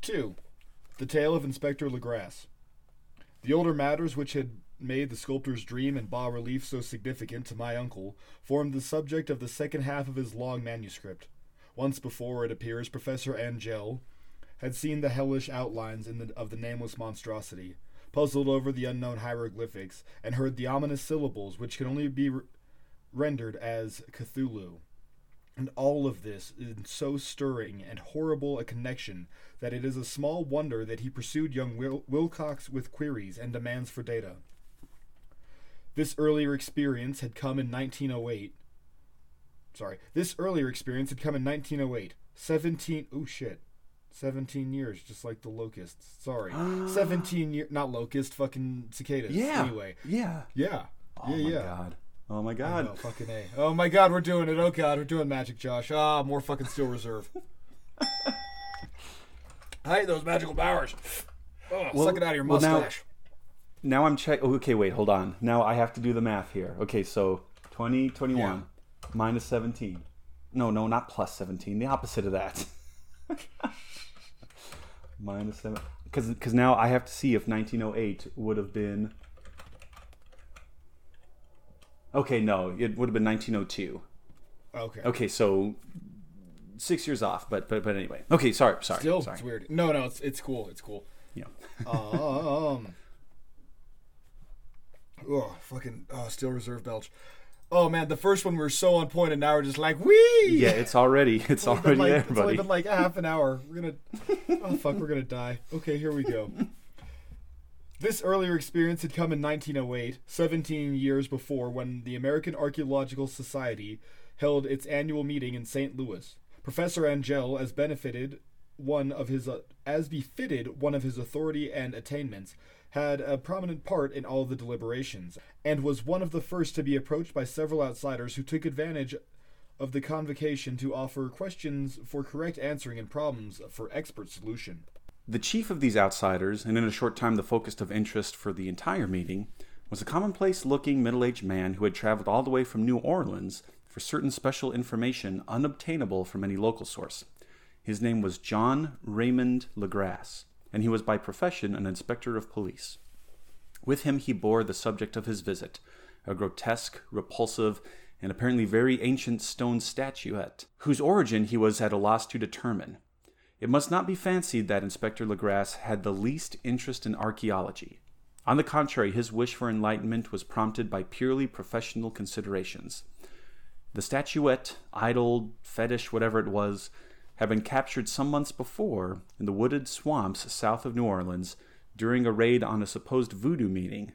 Two, the tale of Inspector Legrasse. The older matters which had made the sculptor's dream and bas relief so significant to my uncle formed the subject of the second half of his long manuscript. Once before, it appears, Professor Angell had seen the hellish outlines in the, of the nameless monstrosity, puzzled over the unknown hieroglyphics, and heard the ominous syllables which can only be re- rendered as Cthulhu. And all of this in so stirring and horrible a connection that it is a small wonder that he pursued young Wil- Wilcox with queries and demands for data. This earlier experience had come in 1908. Sorry, this earlier experience had come in 1908. 17. Oh shit. 17 years, just like the locusts. Sorry. 17 years. Not locust, fucking cicadas.
Yeah.
Anyway.
Yeah.
Yeah.
Oh
yeah,
my
yeah.
god. Oh my god.
fucking A. Oh my god, we're doing it. Oh god, we're doing magic, Josh. Ah, more fucking steel reserve. I hate those magical powers. Oh,
Well-
suck it out of your
well, now-
mustache.
Now I'm check. Oh, okay, wait, hold on. Now I have to do the math here. Okay, so 20, 21 minus 17. No, no, not plus 17. The opposite of that. minus 7. Because now I have to see if 1908 would have been. Okay, no, it would have been 1902.
okay.
Okay, so six years off, but but but anyway. Okay, sorry, sorry,
Still,
sorry.
it's weird. No, no, it's it's cool. It's cool.
Yeah.
um. Oh, fucking oh, steel reserve belch. Oh man, the first one we were so on point, and now we're just like wee.
Yeah, it's already it's
only been
already
like,
there,
It's only
buddy.
been like a half an hour. We're gonna. Oh fuck, we're gonna die. Okay, here we go. This earlier experience had come in 1908, 17 years before, when the American Archaeological Society held its annual meeting in St. Louis. Professor Angell, as benefited one of his, uh, as befitted one of his authority and attainments, had a prominent part in all the deliberations, and was one of the first to be approached by several outsiders who took advantage of the convocation to offer questions for correct answering and problems for expert solution.
The chief of these outsiders, and in a short time the focus of interest for the entire meeting, was a commonplace looking middle aged man who had traveled all the way from New Orleans for certain special information unobtainable from any local source. His name was John Raymond Legrasse, and he was by profession an inspector of police. With him he bore the subject of his visit, a grotesque, repulsive, and apparently very ancient stone statuette, whose origin he was at a loss to determine. It must not be fancied that Inspector Legrasse had the least interest in archaeology. On the contrary, his wish for enlightenment was prompted by purely professional considerations. The statuette, idol, fetish, whatever it was, had been captured some months before in the wooded swamps south of New Orleans during a raid on a supposed voodoo meeting.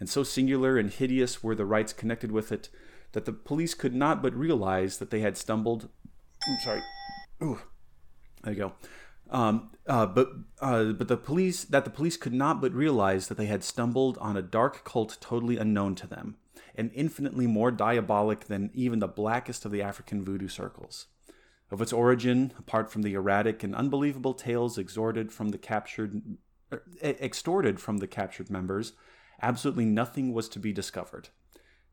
And so singular and hideous were the rites connected with it that the police could not but realize that they had stumbled. I'm sorry. Ooh, there you go. Um, uh, but uh, but the police that the police could not but realize that they had stumbled on a dark cult totally unknown to them, and infinitely more diabolic than even the blackest of the African voodoo circles. Of its origin, apart from the erratic and unbelievable tales extorted from the captured, er, extorted from the captured members, absolutely nothing was to be discovered.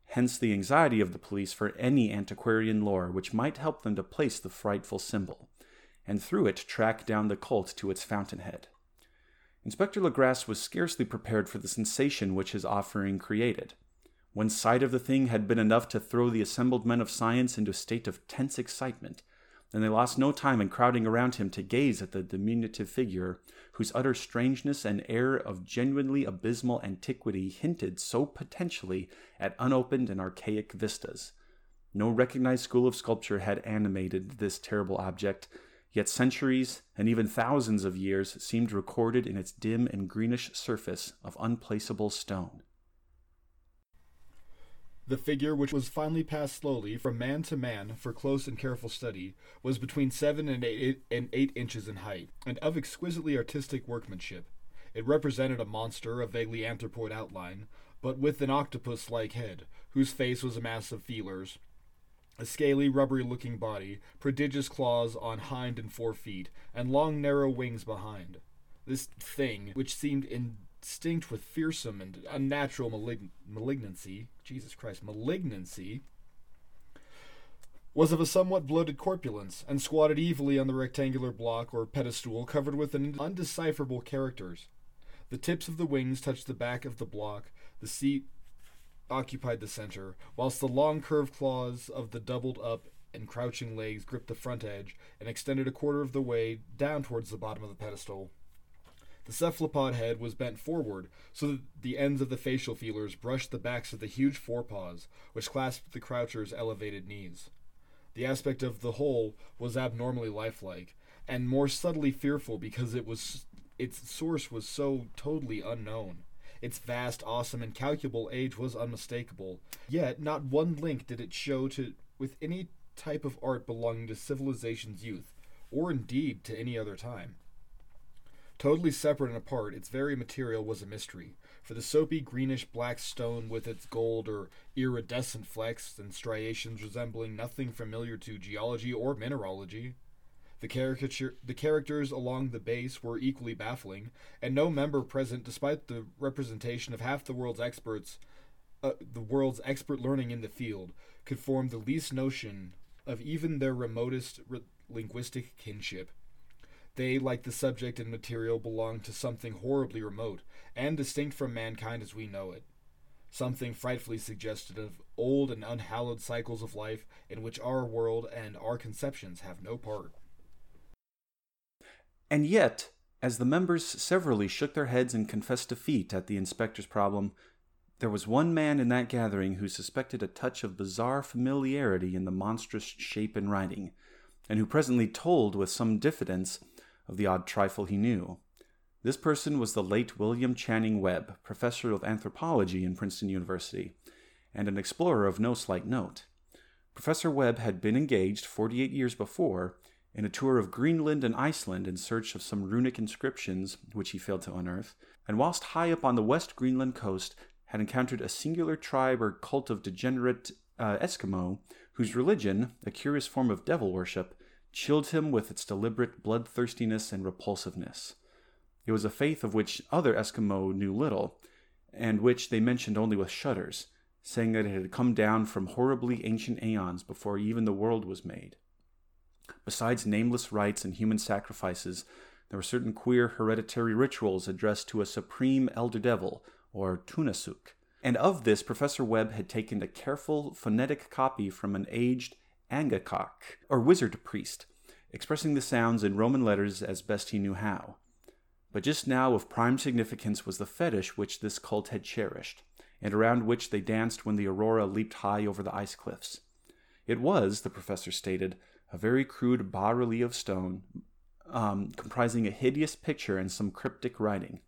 Hence the anxiety of the police for any antiquarian lore which might help them to place the frightful symbol and through it track down the cult to its fountainhead. Inspector Legrasse was scarcely prepared for the sensation which his offering created. One sight of the thing had been enough to throw the assembled men of science into a state of tense excitement, and they lost no time in crowding around him to gaze at the diminutive figure, whose utter strangeness and air of genuinely abysmal antiquity hinted so potentially at unopened and archaic vistas. No recognized school of sculpture had animated this terrible object, Yet centuries and even thousands of years seemed recorded in its dim and greenish surface of unplaceable stone.
The figure, which was finally passed slowly from man to man for close and careful study, was between seven and eight, and eight inches in height, and of exquisitely artistic workmanship. It represented a monster of vaguely anthropoid outline, but with an octopus like head, whose face was a mass of feelers, a scaly, rubbery looking body, prodigious claws on hind and fore feet, and long, narrow wings behind. This thing, which seemed instinct with fearsome and unnatural malig- malignancy, Jesus Christ, malignancy, was of a somewhat bloated corpulence, and squatted evilly on the rectangular block or pedestal covered with undecipherable characters. The tips of the wings touched the back of the block, the seat occupied the center, whilst the long curved claws of the doubled up and crouching legs gripped the front edge and extended a quarter of the way down towards the bottom of the pedestal. The cephalopod head was bent forward, so that the ends of the facial feelers brushed the backs of the huge forepaws, which clasped the croucher's elevated knees. The aspect of the whole was abnormally lifelike, and more subtly fearful because it was its source was so totally unknown. Its vast, awesome, incalculable age was unmistakable. Yet, not one link did it show to with any type of art belonging to civilization's youth, or indeed to any other time. Totally separate and apart, its very material was a mystery, for the soapy greenish black stone with its gold or iridescent flecks and striations resembling nothing familiar to geology or mineralogy the, caricature, the characters along the base were equally baffling, and no member present, despite the representation of half the world's experts, uh, the world's expert learning in the field, could form the least notion of even their remotest re- linguistic kinship. They, like the subject and material, belonged to something horribly remote and distinct from mankind as we know it. Something frightfully suggestive of old and unhallowed cycles of life in which our world and our conceptions have no part.
And yet, as the members severally shook their heads and confessed defeat at the inspector's problem, there was one man in that gathering who suspected a touch of bizarre familiarity in the monstrous shape and writing, and who presently told with some diffidence of the odd trifle he knew. This person was the late William Channing Webb, professor of anthropology in Princeton University, and an explorer of no slight note. Professor Webb had been engaged 48 years before in a tour of Greenland and Iceland in search of some runic inscriptions which he failed to unearth, and whilst high up on the West Greenland coast had encountered a singular tribe or cult of degenerate uh, Eskimo whose religion, a curious form of devil worship, chilled him with its deliberate bloodthirstiness and repulsiveness. It was a faith of which other Eskimo knew little, and which they mentioned only with shudders, saying that it had come down from horribly ancient aeons before even the world was made. Besides nameless rites and human sacrifices, there were certain queer hereditary rituals addressed to a supreme elder devil, or Tornasuk. And of this, Professor Webb had taken a careful phonetic copy from an aged Angakok, or wizard priest, expressing the sounds in Roman letters as best he knew how. But just now of prime significance was the fetish which this cult had cherished, and around which they danced when the aurora leaped high over the ice cliffs. It was, the professor stated, a very crude bas relief of stone, um, comprising a hideous picture and some cryptic writing.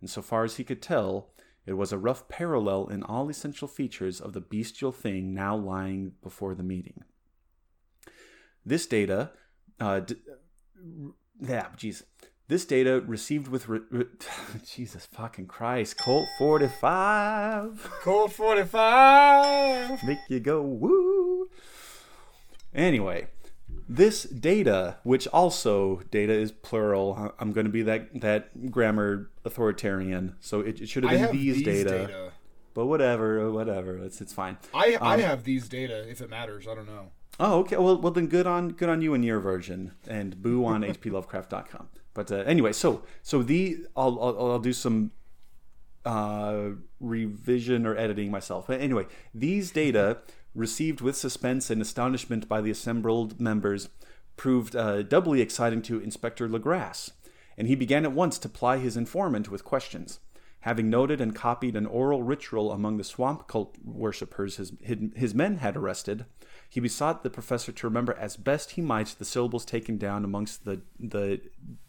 And so far as he could tell, it was a rough parallel in all essential features of the bestial thing now lying before the meeting. This data, uh, d- yeah, jeez. This data received with re- re- Jesus fucking Christ, Colt 45
Cold 45.
make you go woo. Anyway, this data, which also data is plural, I'm going to be that that grammar authoritarian, so it, it should have been
have
these,
these
data,
data.
But whatever, whatever, it's it's fine.
I I
Um,
have these data if it matters. I don't know.
Oh, okay. Well, well then, good on good on you and your version, and boo on hplovecraft.com. But uh, anyway, so so the I'll, I'll I'll do some uh, revision or editing myself. But anyway, these data received with suspense and astonishment by the assembled members proved uh, doubly exciting to Inspector Legrasse, and he began at once to ply his informant with questions. Having noted and copied an oral ritual among the swamp cult worshippers his, his men had arrested, he besought the professor to remember as best he might the syllables taken down amongst the, the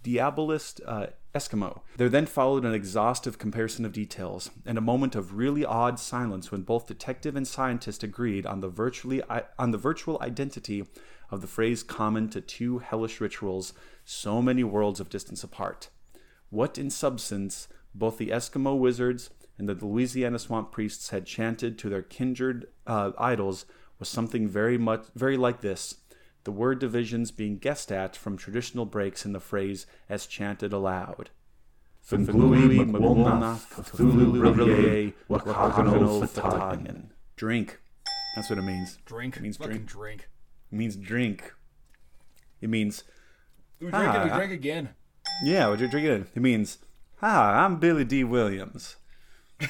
diabolist uh, Eskimo. There then followed an exhaustive comparison of details, and a moment of really odd silence when both detective and scientist agreed on the virtually on the virtual identity of the phrase common to two hellish rituals so many worlds of distance apart. What in substance both the Eskimo wizards and the Louisiana swamp priests had chanted to their kindred uh, idols was something very much very like this the word divisions being guessed at from traditional breaks in the phrase as chanted aloud. Drink. That's what it means.
Drink.
It means drink.
drink.
It means drink. It means
Ooh, drink
Ah,
it.
I-
Drink again.
yeah. What you're drinking? It means hi. I'm Billy Dee Williams.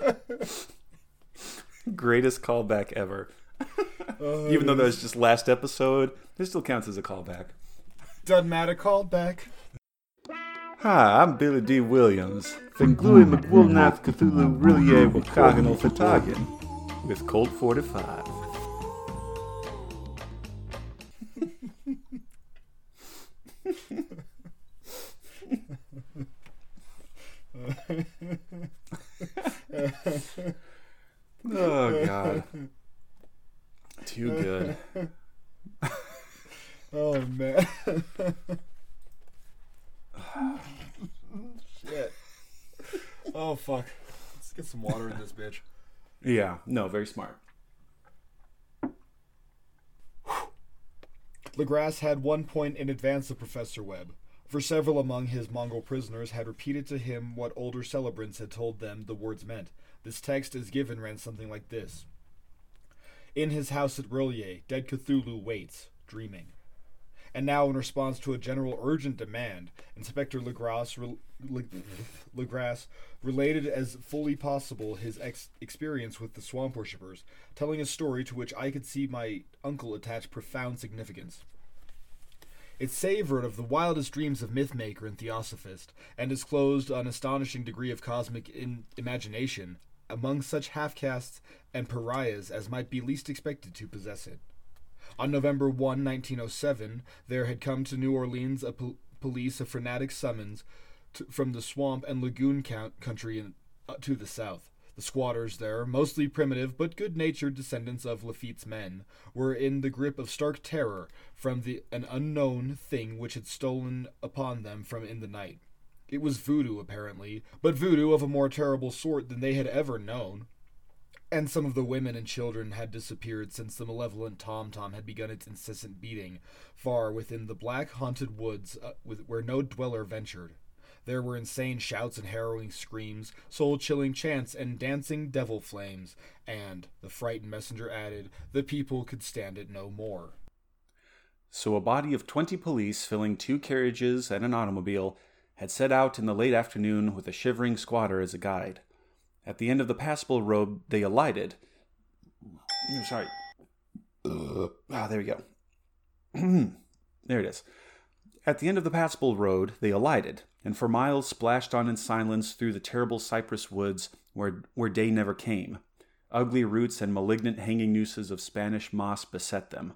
Greatest callback ever. Even though that was just last episode, it still counts as a callback.
Doesn't matter. Call back.
Hi, I'm Billy Dee Williams. Ph'nglui mglw'nafh Cthulhu R'lyeh wgah'nagl fhtagn with Colt 45. oh, God. Too good.
Oh man. Shit. Oh fuck. Let's get some water in this bitch.
Yeah, no, very smart.
Legrasse had one point in advance of Professor Webb, for several among his Mongol prisoners had repeated to him what older celebrants had told them the words meant. This text, as given, ran something like this In his house at R'lyeh, dead Cthulhu waits, dreaming. And now, in response to a general urgent demand, Inspector Legrasse, re- Le- related as fully possible his ex- experience with the swamp worshippers, telling a story to which I could see my uncle attach profound significance. It savored of the wildest dreams of mythmaker and theosophist, and disclosed an astonishing degree of cosmic in- imagination among such half-castes and pariahs as might be least expected to possess it. On November 1, 1907, there had come to New Orleans a pol- police of fanatic summons to, from the swamp and lagoon count country in, uh, to the south. The squatters there, mostly primitive but good natured descendants of Lafitte's men, were in the grip of stark terror from the, an unknown thing which had stolen upon them from in the night. It was voodoo, apparently, but voodoo of a more terrible sort than they had ever known and some of the women and children had disappeared since the malevolent tom tom had begun its incessant beating far within the black haunted woods uh, with, where no dweller ventured. There were insane shouts and harrowing screams, soul chilling chants, and dancing devil flames, and, the frightened messenger added, the people could stand it no more.
So, a body of 20 police filling two carriages and an automobile had set out in the late afternoon with a shivering squatter as a guide. At the end of the passable road, they alighted. I'm sorry. Ah, there we go. there it is. At the end of the passable road, they alighted, and for miles splashed on in silence through the terrible cypress woods where, where day never came. Ugly roots and malignant hanging nooses of Spanish moss beset them,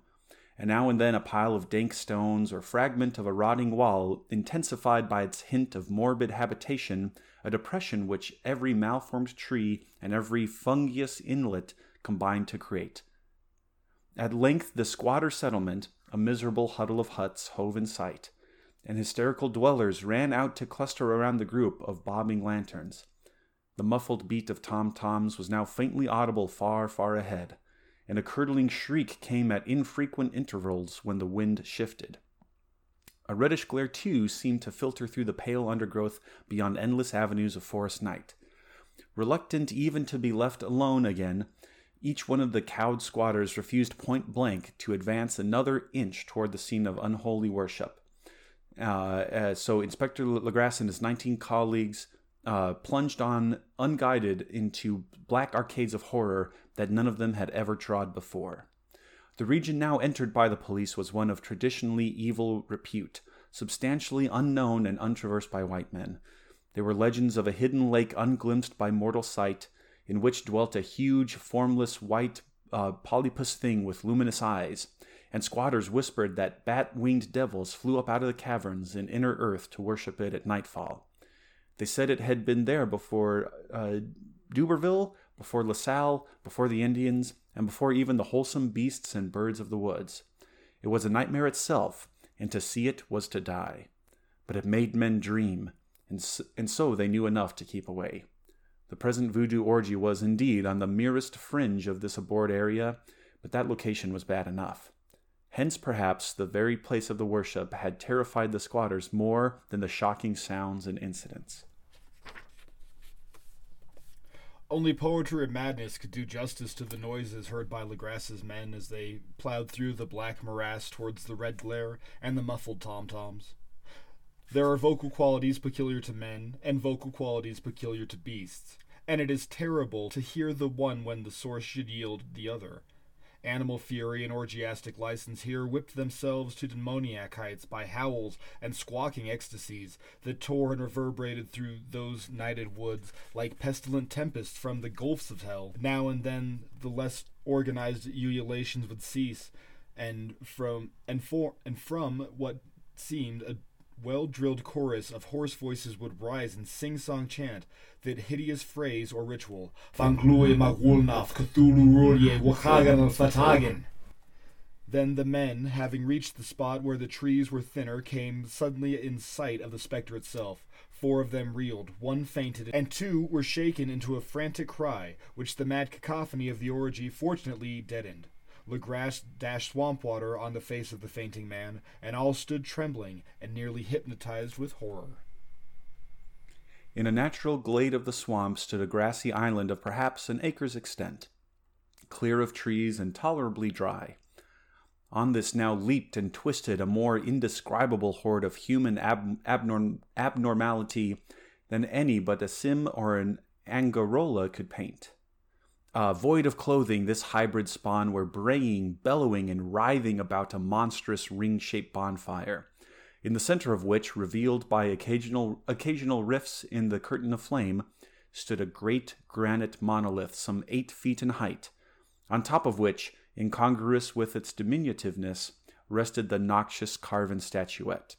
and now and then a pile of dank stones or fragment of a rotting wall intensified by its hint of morbid habitation a depression which every malformed tree and every fungus inlet combined to create. At length the squatter settlement, a miserable huddle of huts, hove in sight, and hysterical dwellers ran out to cluster around the group of bobbing lanterns. The muffled beat of tom toms was now faintly audible far, far ahead, and a curdling shriek came at infrequent intervals when the wind shifted. A reddish glare, too, seemed to filter through the pale undergrowth beyond endless avenues of forest night. Reluctant even to be left alone again, each one of the cowed squatters refused point blank to advance another inch toward the scene of unholy worship. Uh, uh, so Inspector Legrasse and his 19 colleagues uh, plunged on unguided into black arcades of horror that none of them had ever trod before. The region now entered by the police was one of traditionally evil repute, substantially unknown and untraversed by white men. There were legends of a hidden lake unglimpsed by mortal sight, in which dwelt a huge, formless, white uh, polypus thing with luminous eyes, and squatters whispered that bat winged devils flew up out of the caverns in inner earth to worship it at nightfall. They said it had been there before uh, D'Iberville, before LaSalle, before the Indians, and before even the wholesome beasts and birds of the woods. It was a nightmare itself, and to see it was to die. But it made men dream, and so, and so they knew enough to keep away. The present voodoo orgy was indeed on the merest fringe of this abhorred area, but that location was bad enough. Hence, perhaps, the very place of the worship had terrified the squatters more than the shocking sounds and incidents.
Only poetry and madness could do justice to the noises heard by Legrasse's men as they plowed through the black morass towards the red glare and the muffled tom toms. There are vocal qualities peculiar to men, and vocal qualities peculiar to beasts, and it is terrible to hear the one when the source should yield the other. Animal fury and orgiastic license here whipped themselves to demoniac heights by howls and squawking ecstasies that tore and reverberated through those nighted woods like pestilent tempests from the gulfs of hell. Now and then the less organized ululations would cease, and from and for and from what seemed a well drilled chorus of hoarse voices would rise and sing song chant that hideous phrase or ritual. Then the men, having reached the spot where the trees were thinner, came suddenly in sight of the spectre itself. Four of them reeled, one fainted, and two were shaken into a frantic cry, which the mad cacophony of the orgy fortunately deadened. Legrasse dashed swamp water on the face of the fainting man, and all stood trembling and nearly hypnotized with horror.
In a natural glade of the swamp stood a grassy island of perhaps an acre's extent, clear of trees and tolerably dry. On this now leaped and twisted a more indescribable horde of human ab- abnorm- abnormality than any but a Sime or an Angarola could paint. Uh, void of clothing, this hybrid spawn were braying, bellowing, and writhing about a monstrous ring shaped bonfire, in the center of which, revealed by occasional, occasional rifts in the curtain of flame, stood a great granite monolith some eight feet in height, on top of which, incongruous with its diminutiveness, rested the noxious carven statuette.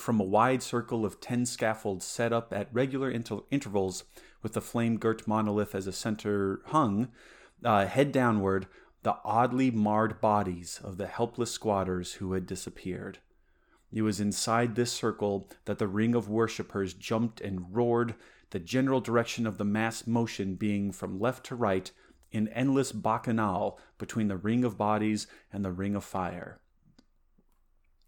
From a wide circle of ten scaffolds set up at regular inter- intervals, with the flame girt monolith as a center hung, uh, head downward, the oddly marred bodies of the helpless squatters who had disappeared. It was inside this circle that the ring of worshippers jumped and roared, the general direction of the mass motion being from left to right in endless bacchanal between the ring of bodies and the ring of fire.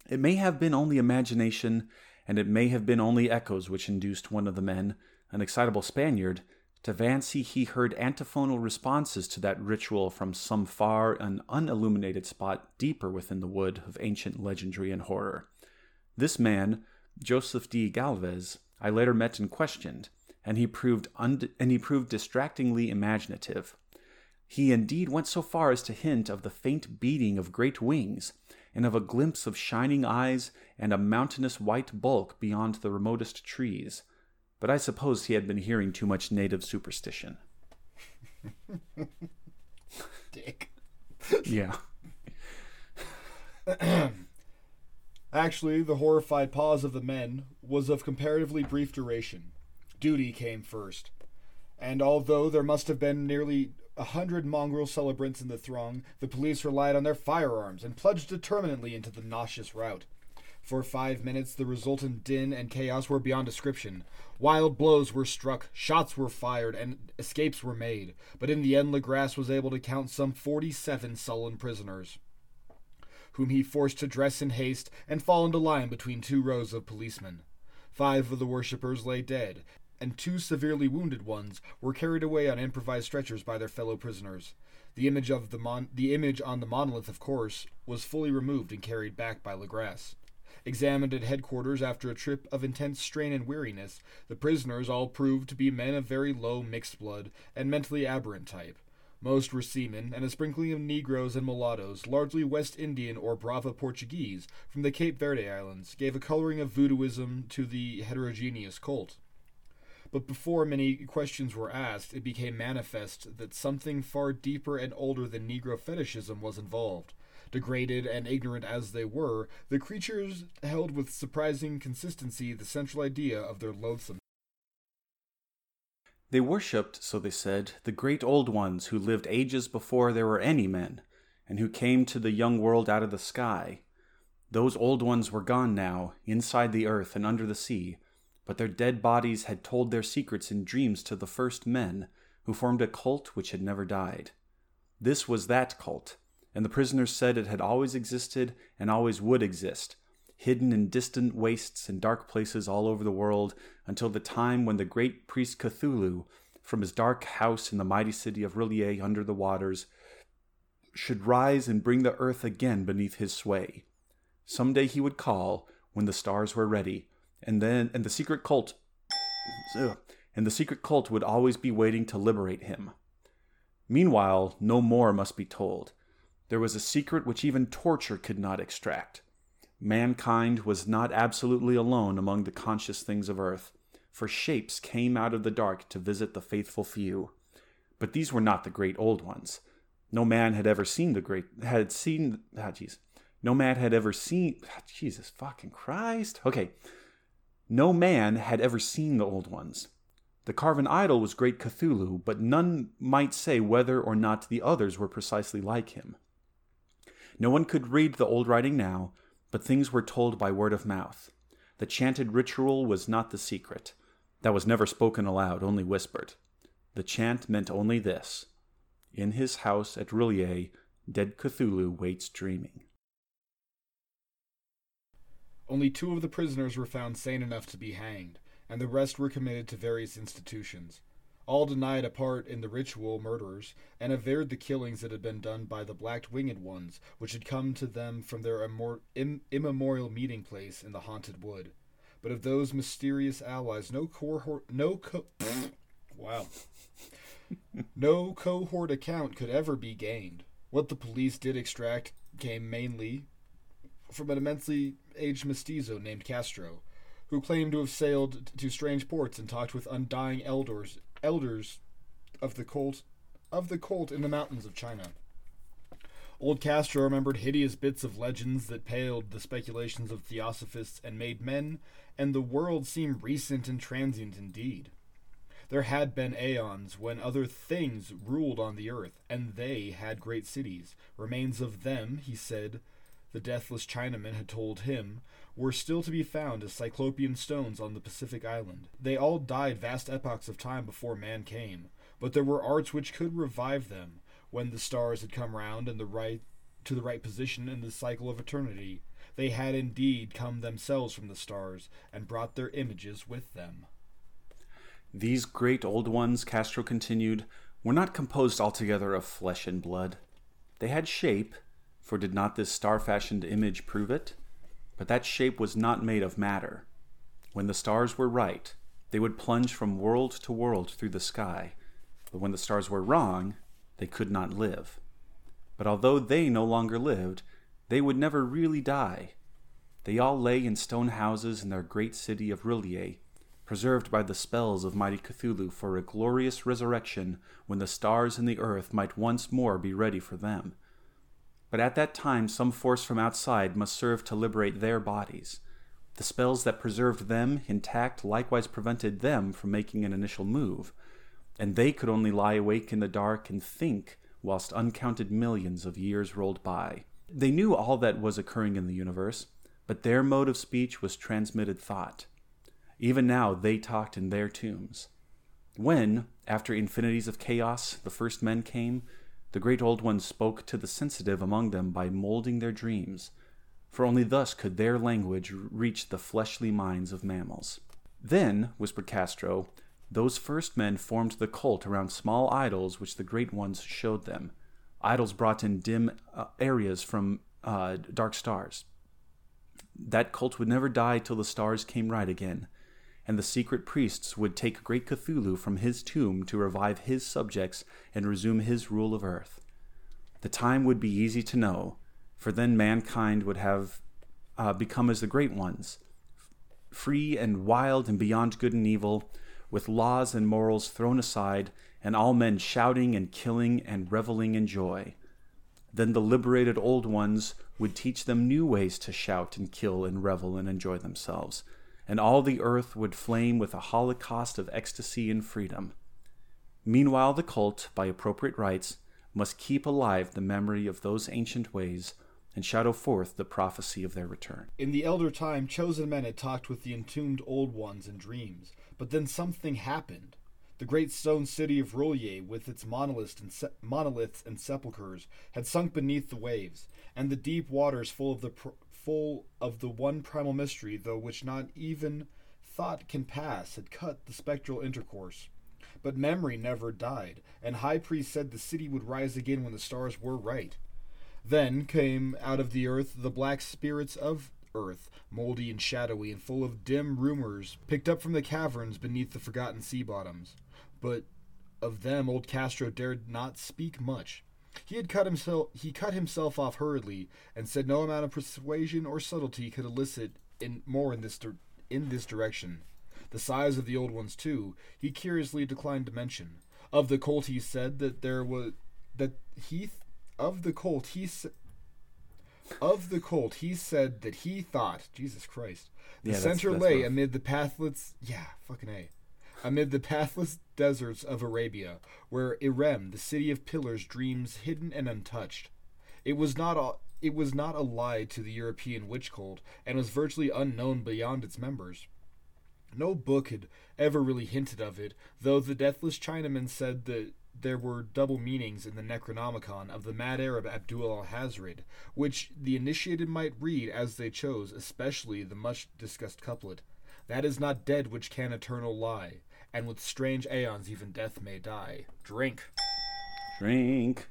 It may have been only imagination, and it may have been only echoes which induced one of the men, an excitable Spaniard, to fancy he heard antiphonal responses to that ritual from some far and unilluminated spot deeper within the wood of ancient legendry and horror. This man, Joseph D. Galvez, I later met and questioned, and he proved und- and he proved distractingly imaginative. He indeed went so far as to hint of the faint beating of great wings, and of a glimpse of shining eyes and a mountainous white bulk beyond the remotest trees but I suppose he had been hearing too much native superstition.
Dick.
Yeah.
Actually, the horrified pause of the men was of comparatively brief duration. Duty came first. And although there must have been nearly a hundred mongrel celebrants in the throng, the police relied on their firearms and plunged determinedly into the nauseous rout. For five minutes, the resultant din and chaos were beyond description. Wild blows were struck, shots were fired, and escapes were made. But in the end, Legrasse was able to count some forty-seven sullen prisoners whom he forced to dress in haste and fall into line between two rows of policemen. Five of the worshippers lay dead, and two severely wounded ones were carried away on improvised stretchers by their fellow prisoners. The image of the mon- the image on the monolith, of course, was fully removed and carried back by Legrasse. Examined at headquarters after a trip of intense strain and weariness, the prisoners all proved to be men of very low mixed blood and mentally aberrant type. Most were seamen, and a sprinkling of Negroes and mulattoes, largely West Indian or Brava Portuguese, from the Cape Verde Islands, gave a coloring of voodooism to the heterogeneous cult. But before many questions were asked, it became manifest that something far deeper and older than Negro fetishism was involved. Degraded and ignorant as they were, the creatures held with surprising consistency the central idea of their loathsome.
They worshipped, so they said, the great old ones who lived ages before there were any men, and who came to the young world out of the sky. Those old ones were gone now, inside the earth and under the sea, but their dead bodies had told their secrets in dreams to the first men, who formed a cult which had never died. This was that cult, and the prisoners said it had always existed and always would exist, hidden in distant wastes and dark places all over the world until the time when the great priest Cthulhu, from his dark house in the mighty city of R'lyeh under the waters, should rise and bring the earth again beneath his sway. Some day he would call when the stars were ready, and then and the secret cult and the secret cult would always be waiting to liberate him. Meanwhile, no more must be told. There was a secret which even torture could not extract. Mankind was not absolutely alone among the conscious things of earth, for shapes came out of the dark to visit the faithful few. But these were not the great old ones. No man had ever seen the great had seen ah jeez. No man had ever seen ah, Jesus fucking Christ. Okay. No man had ever seen the old ones. The carven idol was great Cthulhu, but none might say whether or not the others were precisely like him. No one could read the old writing now, but things were told by word of mouth. The chanted ritual was not the secret. That was never spoken aloud, only whispered. The chant meant only this In his house at R'lyeh, dead Cthulhu waits dreaming.
Only two of the prisoners were found sane enough to be hanged, and the rest were committed to various institutions. All denied a part in the ritual murders, and averred the killings that had been done by the black winged ones, which had come to them from their immor- Im- immemorial meeting place in the haunted wood. But of those mysterious allies, no cohort, no co- wow, no cohort account could ever be gained. What the police did extract came mainly from an immensely aged mestizo named Castro, who claimed to have sailed to strange ports and talked with undying elders elders of the cult of the cult in the mountains of China. Old Castro remembered hideous bits of legends that paled the speculations of theosophists and made men and the world seem recent and transient indeed. There had been aeons when other things ruled on the earth, and they had great cities. Remains of them, he said, the deathless Chinaman had told him, were still to be found as cyclopean stones on the Pacific island. They all died vast epochs of time before man came, but there were arts which could revive them when the stars had come round and the right to the right position in the cycle of eternity. They had indeed come themselves from the stars and brought their images with them.
These great old ones, Castro continued, were not composed altogether of flesh and blood. They had shape, for did not this star fashioned image prove it? But that shape was not made of matter. When the stars were right, they would plunge from world to world through the sky, but when the stars were wrong, they could not live. But although they no longer lived, they would never really die. They all lay in stone houses in their great city of R'lyeh, preserved by the spells of mighty Cthulhu for a glorious resurrection when the stars and the earth might once more be ready for them. But at that time, some force from outside must serve to liberate their bodies. The spells that preserved them intact likewise prevented them from making an initial move, and they could only lie awake in the dark and think whilst uncounted millions of years rolled by. They knew all that was occurring in the universe, but their mode of speech was transmitted thought. Even now they talked in their tombs. When, after infinities of chaos, the first men came, the great old ones spoke to the sensitive among them by molding their dreams, for only thus could their language reach the fleshly minds of mammals. Then, whispered Castro, those first men formed the cult around small idols which the great ones showed them, idols brought in dim uh, areas from uh, dark stars. That cult would never die till the stars came right again, and the secret priests would take great Cthulhu from his tomb to revive his subjects and resume his rule of earth. The time would be easy to know, for then mankind would have uh, become as the great ones, free and wild and beyond good and evil, with laws and morals thrown aside, and all men shouting and killing and reveling in joy. Then the liberated old ones would teach them new ways to shout and kill and revel and enjoy themselves and all the earth would flame with a holocaust of ecstasy and freedom. Meanwhile, the cult, by appropriate rites, must keep alive the memory of those ancient ways and shadow forth the prophecy of their return.
In the elder time, chosen men had talked with the entombed old ones in dreams, but then something happened. The great stone city of R'lyeh, with its monoliths and, se- monoliths and sepulchres, had sunk beneath the waves, and the deep waters full of the pr- full of the one primal mystery, though which not even thought can pass, had cut the spectral intercourse. But memory never died, and High Priest said the city would rise again when the stars were right. Then came out of the earth the black spirits of earth, moldy and shadowy and full of dim rumors picked up from the caverns beneath the forgotten sea bottoms. But of them old Castro dared not speak much. He had cut himself he cut himself off hurriedly and said no amount of persuasion or subtlety could elicit in more in this di- in this direction. The size of the old ones too, he curiously declined to mention. Of the colt he said that there was that he th- of the colt he s- of the colt he said that he thought Jesus Christ the
Yeah,
center
that's
lay
rough.
amid the pathlets yeah fucking a amid the pathless deserts of Arabia, where Irem, the city of pillars, dreams hidden and untouched. It was not a it was not allied to the European witch cult, and was virtually unknown beyond its members. No book had ever really hinted of it, though the deathless Chinaman said that there were double meanings in the Necronomicon of the mad Arab Abdul Alhazred, which the initiated might read as they chose, especially the much discussed couplet That is not dead which can eternal lie, and with strange aeons even death may die. Drink.
Drink.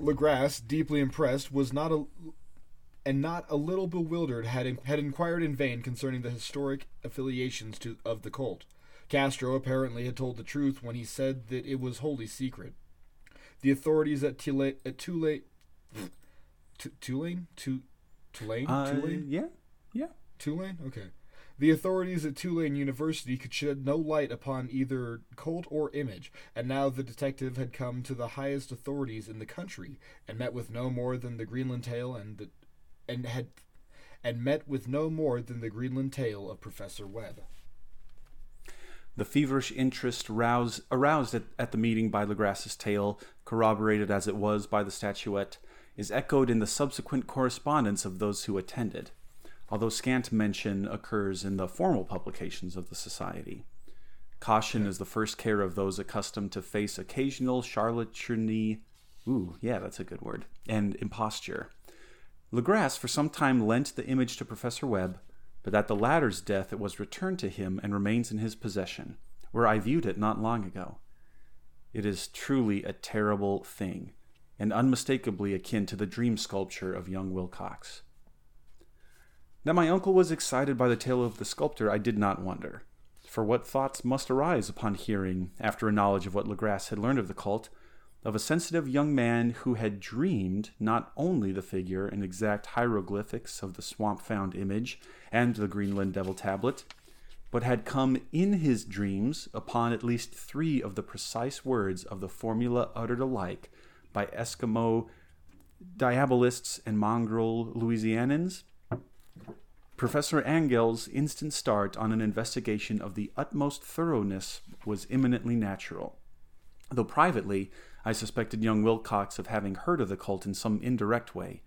Legrasse, deeply impressed, was not a and not a little bewildered, had in, had inquired in vain concerning the historic affiliations to, of the cult. Castro apparently had told the truth when he said that it was wholly secret. The authorities at Tulane, at Tulane, Tu- Tulane, Tu- Tulane,
Uh,
Tulane,
yeah, yeah.
Tulane? Okay. The authorities at Tulane University could shed no light upon either cult or image, and now the detective had come to the highest authorities in the country and met with no more than the Greenland tale and the, and had and met with no more than the Greenland tale of Professor Webb.
The feverish interest roused, aroused at, at the meeting by Legrasse's tale, corroborated as it was by the statuette, is echoed in the subsequent correspondence of those who attended, although scant mention occurs in the formal publications of the Society. Caution is the first care of those accustomed to face occasional charlatanry, ooh, yeah, that's a good word, and imposture. Legrasse for some time lent the image to Professor Webb, but at the latter's death it was returned to him and remains in his possession, where I viewed it not long ago. It is truly a terrible thing, and unmistakably akin to the dream sculpture of young Wilcox. That my uncle was excited by the tale of the sculptor, I did not wonder. For what thoughts must arise upon hearing, after a knowledge of what Legrasse had learned of the cult, of a sensitive young man who had dreamed not only the figure and exact hieroglyphics of the swamp found image and the Greenland Devil tablet, but had come in his dreams upon at least three of the precise words of the formula uttered alike by Eskimo diabolists and mongrel Louisianans? Professor Angell's instant start on an investigation of the utmost thoroughness was eminently natural. Though privately, I suspected young Wilcox of having heard of the cult in some indirect way,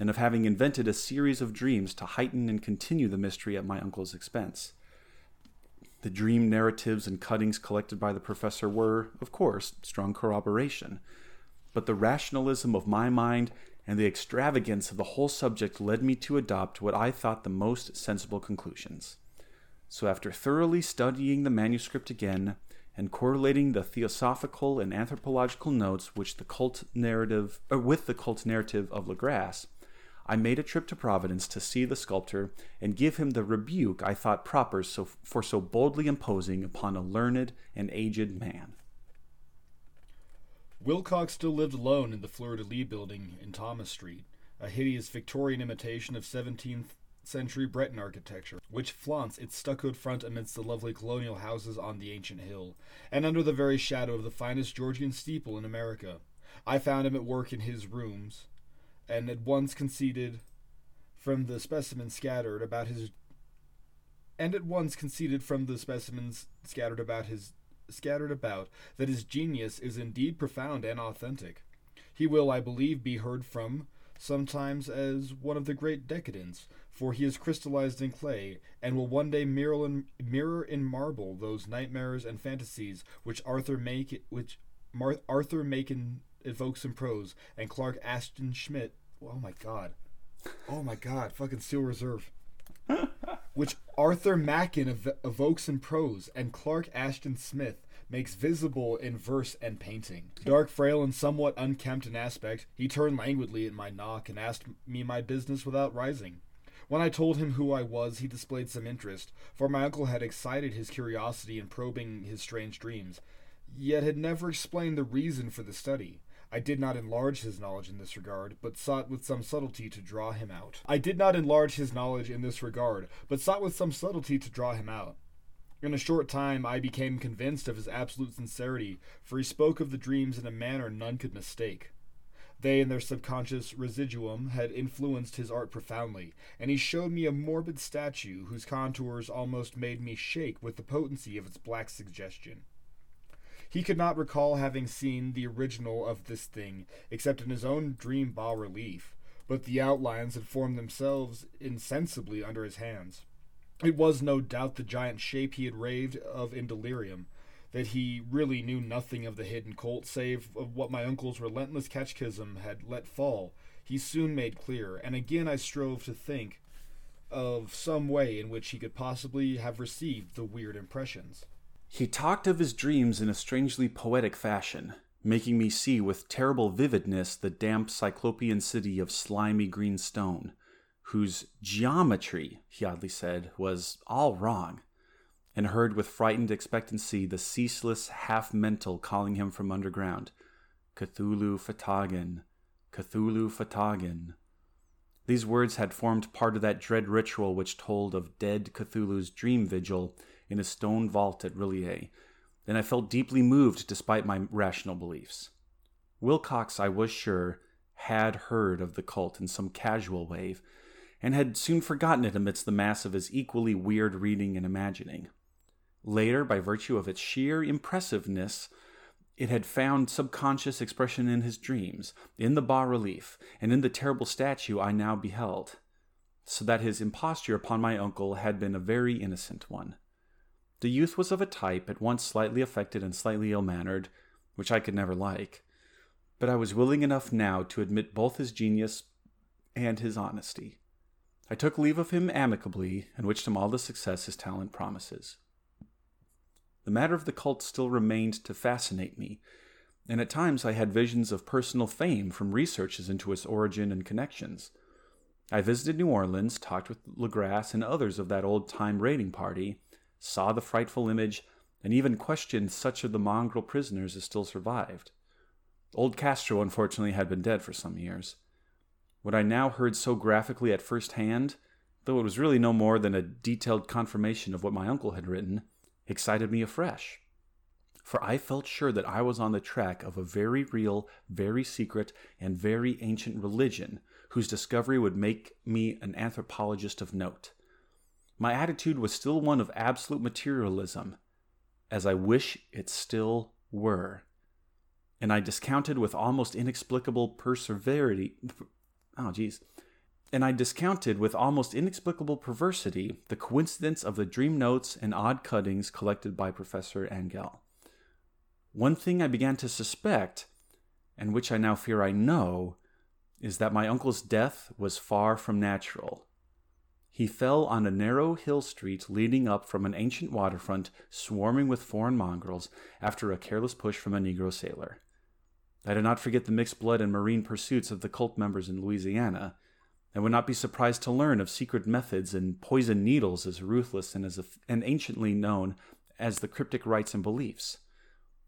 and of having invented a series of dreams to heighten and continue the mystery at my uncle's expense. The dream narratives and cuttings collected by the professor were, of course, strong corroboration, but the rationalism of my mind and the extravagance of the whole subject led me to adopt what I thought the most sensible conclusions. So, after thoroughly studying the manuscript again and correlating the theosophical and anthropological notes which the cult narrative, or with the cult narrative of Legrasse, I made a trip to Providence to see the sculptor and give him the rebuke I thought proper so, for so boldly imposing upon a learned and aged man.
Wilcox still lived alone in the Fleur de Lys building in Thomas Street, a hideous Victorian imitation of 17th century Breton architecture, which flaunts its stuccoed front amidst the lovely colonial houses on the ancient hill, and under the very shadow of the finest Georgian steeple in America. I found him at work in his rooms, and at once conceded from the specimens scattered about his and at once conceded from the specimens scattered about his scattered about that his genius is indeed profound and authentic. He will, I believe, be heard from sometimes as one of the great decadents, for he is crystallized in clay, and will one day mirror in, mirror in marble those nightmares and fantasies which Arthur Make which Mar- Arthur Machen evokes in prose, and Clark Ashton Schmidt. Oh my God! Oh my God! Fucking Steel Reserve. which Arthur Machen ev- evokes in prose, and Clark Ashton Smith makes visible in verse and painting. Dark, frail, and somewhat unkempt in aspect, he turned languidly at my knock and asked me my business without rising. When I told him who I was, he displayed some interest, for my uncle had excited his curiosity in probing his strange dreams, yet had never explained the reason for the study. I did not enlarge his knowledge in this regard, but sought with some subtlety to draw him out. I did not enlarge his knowledge in this regard, but sought with some subtlety to draw him out. In a short time, I became convinced of his absolute sincerity, for he spoke of the dreams in a manner none could mistake. They and their subconscious residuum had influenced his art profoundly, and he showed me a morbid statue whose contours almost made me shake with the potency of its black suggestion. He could not recall having seen the original of this thing except in his own dream bas relief, but the outlines had formed themselves insensibly under his hands. It was no doubt the giant shape he had raved of in delirium, that he really knew nothing of the hidden cult save of what my uncle's relentless catechism had let fall. He soon made clear, and again I strove to think of some way in which he could possibly have received the weird impressions.
He talked of his dreams in a strangely poetic fashion, making me see with terrible vividness the damp cyclopean city of slimy green stone, whose geometry, he oddly said, was all wrong, and heard with frightened expectancy the ceaseless half mental calling him from underground Cthulhu Fhtagn, Cthulhu Fhtagn. These words had formed part of that dread ritual which told of dead Cthulhu's dream vigil in a stone vault at R'lyeh, and I felt deeply moved despite my rational beliefs. Wilcox, I was sure, had heard of the cult in some casual way, and had soon forgotten it amidst the mass of his equally weird reading and imagining. Later, by virtue of its sheer impressiveness, it had found subconscious expression in his dreams, in the bas relief, and in the terrible statue I now beheld, so that his imposture upon my uncle had been a very innocent one. The youth was of a type at once slightly affected and slightly ill mannered, which I could never like, but I was willing enough now to admit both his genius and his honesty. I took leave of him amicably and wished him all the success his talent promises. The matter of the cult still remained to fascinate me, and at times I had visions of personal fame from researches into its origin and connections. I visited New Orleans, talked with Legrasse and others of that old time raiding party, saw the frightful image, and even questioned such of the mongrel prisoners as still survived. Old Castro, unfortunately, had been dead for some years. What I now heard so graphically at first hand, though it was really no more than a detailed confirmation of what my uncle had written, excited me afresh. For I felt sure that I was on the track of a very real, very secret, and very ancient religion whose discovery would make me an anthropologist of note. My attitude was still one of absolute materialism, as I wish it still were. And I discounted with almost inexplicable perseverity. Oh, geez. And I discounted with almost inexplicable perversity the coincidence of the dream notes and odd cuttings collected by Professor Angell. One thing I began to suspect, and which I now fear I know, is that my uncle's death was far from natural. He fell on a narrow hill street leading up from an ancient waterfront swarming with foreign mongrels after a careless push from a Negro sailor. I do not forget the mixed blood and marine pursuits of the cult members in Louisiana, and would not be surprised to learn of secret methods and poison needles as ruthless and as and anciently known as the cryptic rites and beliefs.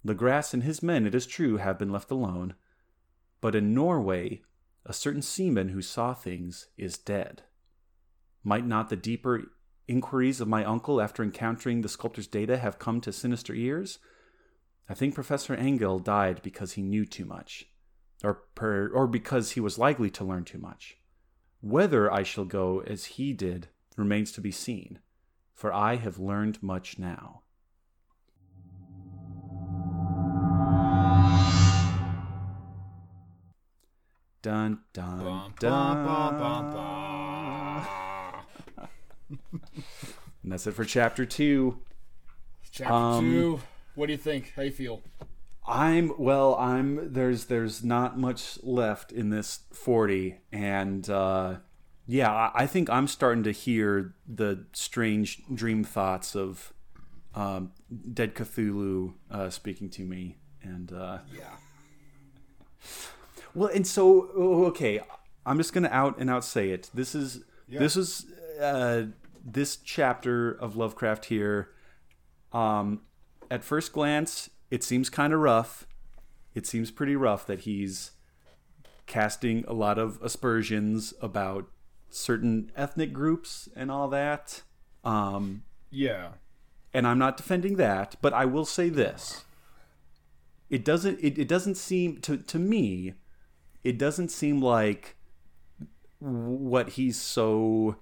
Legrasse and his men, it is true, have been left alone, but in Norway, a certain seaman who saw things is dead. Might not the deeper inquiries of my uncle after encountering the sculptor's data have come to sinister ears? I think Professor Angell died because he knew too much, or, per, or because he was likely to learn too much. Whether I shall go as he did remains to be seen, for I have learned much now. Dun dun dun. And that's it for chapter two.
Chapter
Um,
two. What do you think? How you feel?
I'm well. I'm there's there's not much left in this forty, and uh, yeah, I, I think I'm starting to hear the strange dream thoughts of um, dead Cthulhu uh, speaking to me, and uh,
Yeah.
well, and so okay, I'm just gonna out and out say it. This is
Yeah.
this is uh, this chapter of Lovecraft here. Um, at first glance, it seems kind of rough. It seems pretty rough that he's casting a lot of aspersions about certain ethnic groups and all that. Um,
Yeah.
and I'm not defending that, but I will say this. It doesn't it, it doesn't seem to to me it doesn't seem like what he's so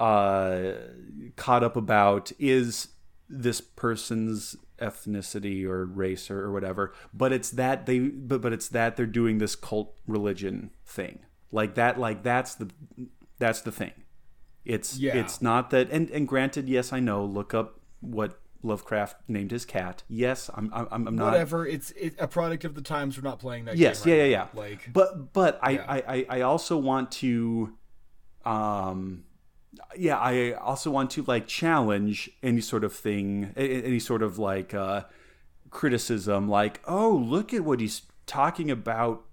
uh caught up about is this person's ethnicity or race or, or whatever but it's that they but, but it's that they're doing this cult religion thing like that like that's the that's the thing it's
Yeah.
it's not that and and granted yes i know look up what lovecraft named his cat yes i'm i'm, I'm not
Whatever. It's it, a product of the times. We're not playing that.
yes
game
yeah
right
yeah yeah.
Like.
but but I,
Yeah.
I I I also want to um yeah I also want to like challenge any sort of thing any sort of like uh criticism like oh look at what he's talking about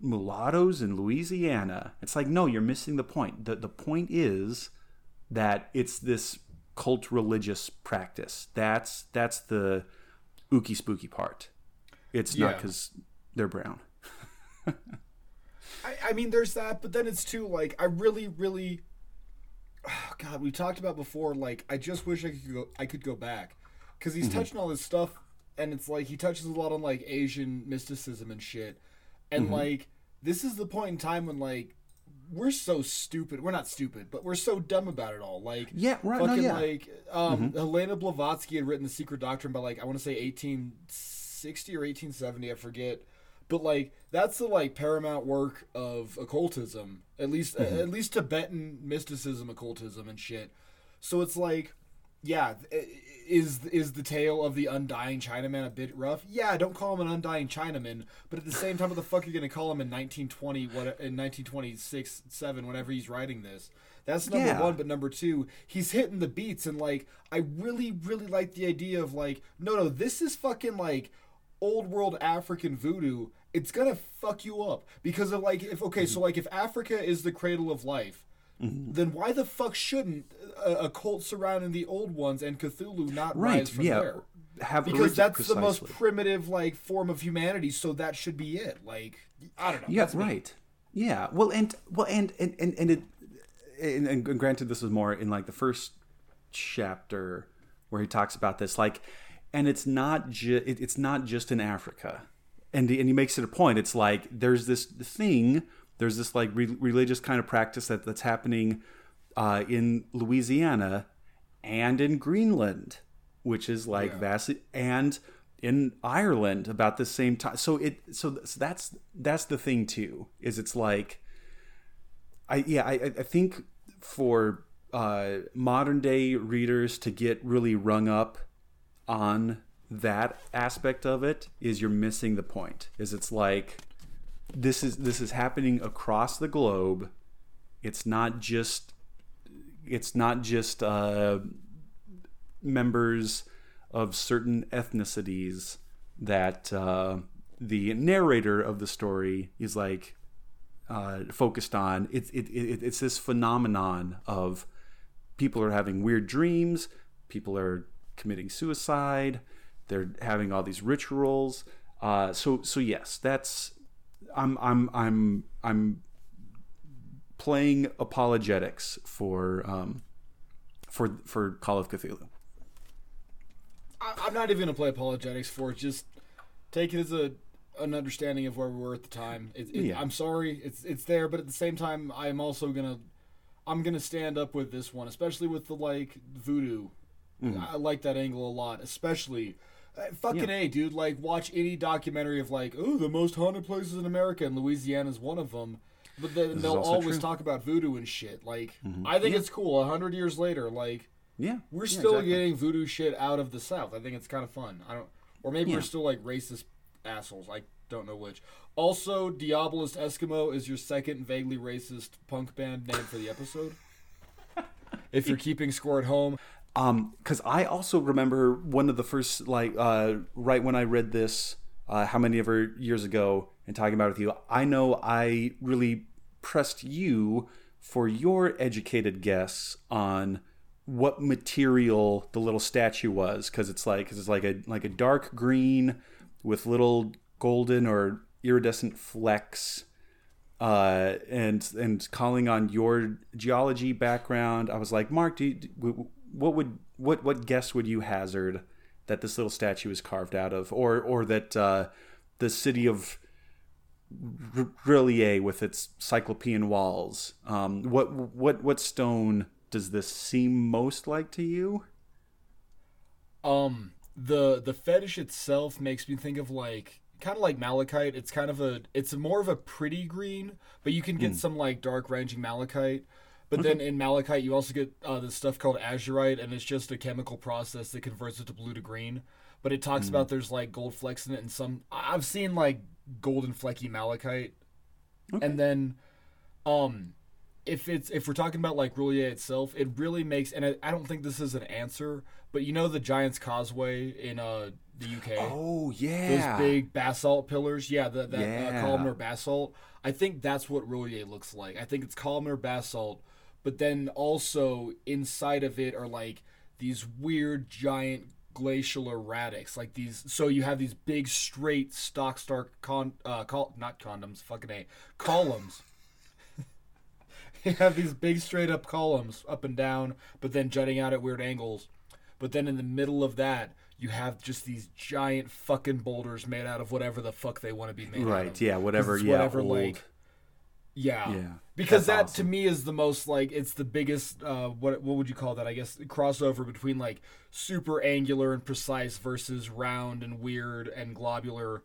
mulattoes in Louisiana. It's like no you're missing the point. The the point is that it's this cult religious practice. That's that's the ooky spooky part. It's not because they're brown.
I, I mean, there's that, but then it's too like I really, really. Oh, God, we talked about before. Like, I just wish I could go. I could go back because he's mm-hmm. touching all this stuff, and it's like he touches a lot on like Asian mysticism and shit, and mm-hmm. like this is the point in time when like we're so stupid. We're not stupid, but we're so dumb about it all. Like,
Yeah, right, no, yeah.
like, um, mm-hmm. Helena Blavatsky had written the Secret Doctrine by like I want to say 1860 or 1870, I forget. But like that's the like paramount work of occultism, at least mm-hmm. at least Tibetan mysticism, occultism, and shit. So it's like, yeah, is is the tale of the undying Chinaman a bit rough? Yeah, don't call him an undying Chinaman, but at the same time, what the fuck are you gonna call him in 1920, what in 1926, seven, whenever he's writing this? That's number
Yeah.
one, but number two, he's hitting the beats, and like, I really, really like the idea of like, no, no, this is fucking like old world African voodoo. It's gonna fuck you up because of like, if okay, so mm-hmm. like, if Africa is the cradle of life, mm-hmm. then why the fuck shouldn't a, a cult surrounding the old ones and Cthulhu not
Right,
rise from
yeah.
there?
have
because that's the most primitive like form of humanity. So that should be it. Like I don't know.
Yeah,
That's me.
right. Yeah. Well, and well, and and and, and it, and, and granted, this is more in like the first chapter where he talks about this, like, and it's not it, it's not just in Africa, and he, and he makes it a point. It's like there's this thing, there's this like re- religious kind of practice that that's happening uh, in Louisiana and in Greenland, which is like vastly and in Ireland about the same time. So it so, so that's that's the thing too. Is it's like I yeah I I think for uh, modern day readers to get really rung up on that aspect of it is you're missing the point. Is it's like this is this is happening across the globe. It's not just it's not just uh, members of certain ethnicities that uh, the narrator of the story is like uh, focused on. It's it, it, it's this phenomenon of people are having weird dreams, people are committing suicide, they're having all these rituals. Uh, so so yes, that's I'm I'm I'm I'm playing apologetics for um, for for Call of Cthulhu.
I'm not even gonna play apologetics for it. Just take it as a an understanding of where we were at the time. It, it,
Yeah.
I'm sorry, it's it's there, but at the same time, I'm also gonna I'm gonna stand up with this one, especially with the like voodoo. I like that angle a lot, especially. Uh, fucking a, dude! Like, watch any documentary of like, oh, the most haunted places in America, and Louisiana is one of them. But then they'll always
true. Mm-hmm.
talk about voodoo and shit. Like, I think it's cool. A hundred years later, like,
Yeah,
we're
yeah,
still
exactly.
getting voodoo shit out of the South. I think it's kind of fun. I don't, or maybe
Yeah.
we're still like racist assholes. I don't know which. Also, Diabolist Eskimo is your second vaguely racist punk band name for the episode. if you're keeping score at home,
Um, because I also remember one of the first, like, uh, right when I read this, uh, how many ever years ago, and talking about it with you, I know I really pressed you for your educated guess on what material the little statue was, because it's like, cause it's like a like a dark green with little golden or iridescent flecks uh, and and calling on your geology background, I was like, Mark, do you, do- what would what what guess would you hazard that this little statue is carved out of, or or that uh, the city of R'lyeh with its cyclopean walls, um, what what what stone does this seem most like to you?
um, the the fetish itself makes me think of like kind of like malachite. It's kind of a it's more of a pretty green, but you can get some like dark ranging malachite. But then in malachite, you also get uh, this stuff called azurite, and it's just a chemical process that converts it to blue to green. But it talks about there's like gold flecks in it, and some I've seen like golden flecky malachite, okay. and then um if it's if we're talking about like R'lyeh itself, it really makes and I, I don't think this is an answer, but you know the Giant's Causeway in uh the UK.
Oh yeah, Those
big basalt pillars, yeah, that, that
Yeah.
uh, columnar basalt. I think that's what R'lyeh looks like. I think it's columnar basalt, but then also inside of it are like these weird giant glacial erratics, like these. So you have these big straight stock star con, uh, col- not condoms, fucking a columns. you have these big straight up columns up and down, but then jutting out at weird angles. But then in the middle of that, you have just these giant fucking boulders made out of whatever the fuck they want to be made out
right,
of.
yeah,
'Cause
whatever, yeah,
whatever,
old.
like yeah,
Yeah,
because that
that's
to me is the most like it's the biggest. Uh, what what would you call that? I guess crossover between like super angular and precise versus round and weird and globular.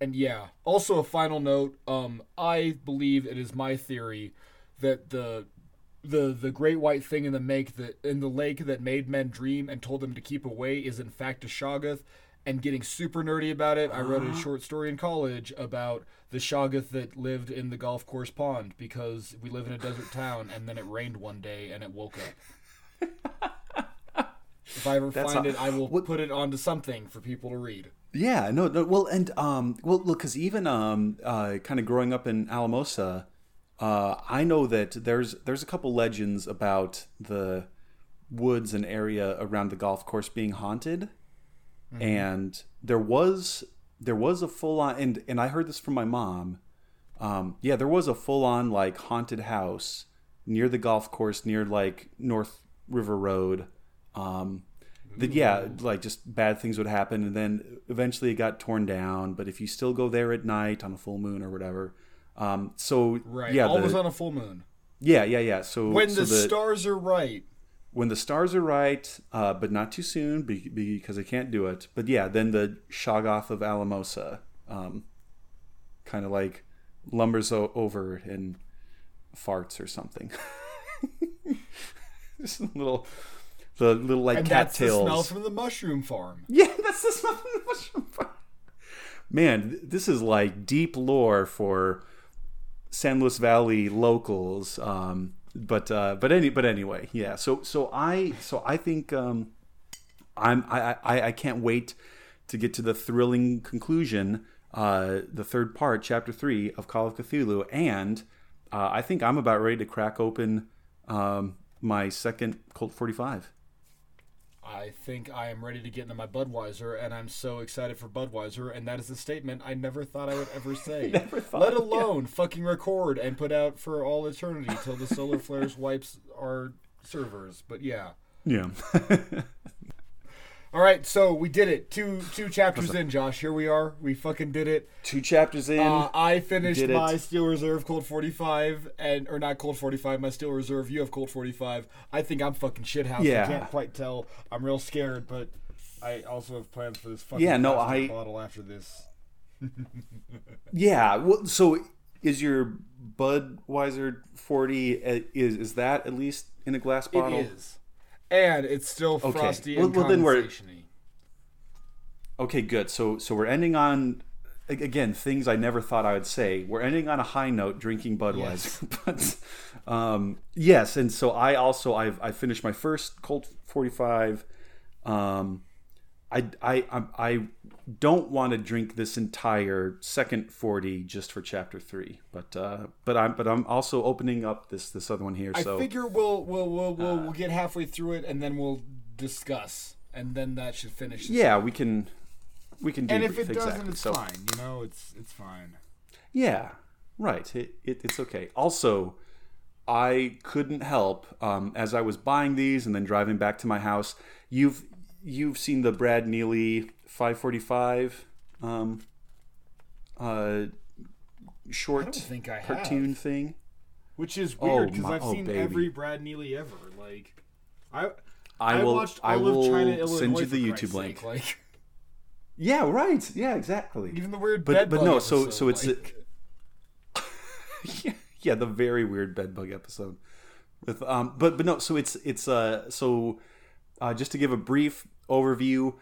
And yeah, also a final note. Um, I believe it is my theory that the the the great white thing in the make that in the lake that made men dream and told them to keep away is in fact a shoggoth. And getting super nerdy about it, I wrote a short story in college about the shoggoth that lived in the golf course pond because we live in a desert town and then it rained one day and it woke up. if I ever
That's
find it, I will
what-
put it onto something for people to read.
Yeah, no, no. Well, and um, well, look, because even um, uh, kind of growing up in Alamosa, uh, I know that there's there's a couple legends about the woods and area around the golf course being haunted. And there was there was a full on and and I heard this from my mom. Um, yeah, there was a full on like haunted house near the golf course near like North River Road. Um, that yeah, like just bad things would happen, and then eventually it got torn down. But if you still go there at night on a full moon or whatever, um, so
Right.
yeah,
Always
the,
on a full moon.
yeah, yeah, yeah. So
When
so
the, stars are right.
When the stars are right, uh, but not too soon be- because I can't do it. But yeah, then the Shoggoth of Alamosa, um, kind of like lumbers o- over and farts or something. Just a little, the little like
And that's the smell from the mushroom farm.
Yeah, that's the smell from the mushroom farm. Man, this is like deep lore for San Luis Valley locals. Um, but uh, but any but anyway, yeah. So so I so I think um, I'm I, I I can't wait to get to the thrilling conclusion, uh, the third part, chapter three of Call of Cthulhu, and uh, I think I'm about ready to crack open um, my second Colt 45.
I think I am ready to get into my Budweiser, and I'm so excited for Budweiser, and that is a statement I never thought I would ever say.
Never thought,
Let alone fucking record and put out for all eternity till the solar flares wipes our servers. But yeah.
Yeah.
All right, so we did it. Two two chapters in, Josh. Here we are. We fucking did it.
Two chapters in.
Uh, I finished
did it.
my Steel Reserve Colt 45, and or not Colt 45, my Steel Reserve. You have Colt 45. I think I'm fucking shithouse.
Yeah.
I can't quite tell. I'm real scared, but I also have plans for this fucking
Yeah, no, I-
bottle after this.
Yeah. Well, so is your Budweiser forty? uh, Is is that at least in a glass bottle?
It is, and it's still
Okay.
frosty
Well-
and
well, then we're- Okay, good. So so we're ending on again things I never thought I would say. We're ending on a high note, drinking Budweiser. but um, yes, and so I also I've I finished my first Colt forty five. Um, I I I, I don't want to drink this entire second forty just for chapter three, but uh, but I'm but I'm also opening up this this other one here.
I
So i
figure we'll we'll we'll we'll, we'll get halfway through it, and then we'll discuss, and then that should finish.
yeah, we can we can do
And if it
exactly.
doesn't, it's
So-
fine. You know, it's it's fine.
Yeah, right. It, it, it's okay. Also, I couldn't help um, as I was buying these and then driving back to my house. You've you've seen the Brad Neely 545 um, uh, short
I think I
cartoon
have.
thing.
Which is
Oh,
weird because
my-
I've
oh,
seen
baby.
every Brad Neely ever. Like, I
I,
I,
will.
watched
I will
of China, Illinois.
send you the YouTube link.
sake. Like,
Yeah, right. Yeah, exactly.
even the weird
But-
bed
but
bug
no, so-
episode,
so it's-
like,
yeah, yeah, the very weird bed bug episode. With um, but but no, so it's it's uh so uh, just to give a brief overview,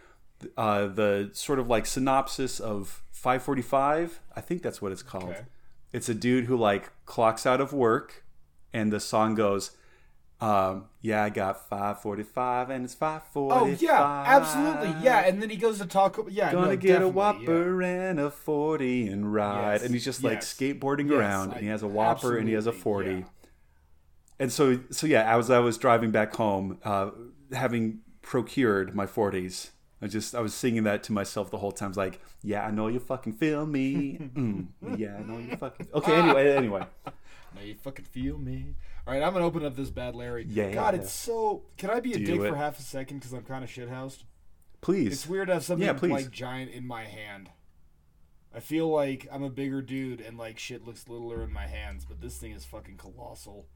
uh, the sort of like synopsis of 545. I think that's what it's called.
Okay.
It's a dude who like clocks out of work, and the song goes. Um, yeah, I got 545 and it's 545.
oh yeah, absolutely, yeah. And then he goes to talk. Yeah,
Gonna
no,
get a Whopper and a 40 and ride.
Yes,
And he's just like
yes,
skateboarding
yes,
around and he has a Whopper and he has a 40.
yeah.
And so, so yeah, as I was driving back home, uh, having procured my 40s, I just, I was singing that to myself the whole time. I was like, yeah, I know you fucking feel me. Mm, yeah, I know you fucking. Okay, anyway, anyway.
Now you fucking feel me. All right, I'm gonna open up this bad Larry.
Yeah.
God, it's so. Can I be a
Do
dick
it.
for half a second because I'm kind of shithoused?
Please.
It's weird to have something
Yeah,
like giant in my hand. I feel like I'm a bigger dude and like shit looks littler in my hands, but this thing is fucking colossal.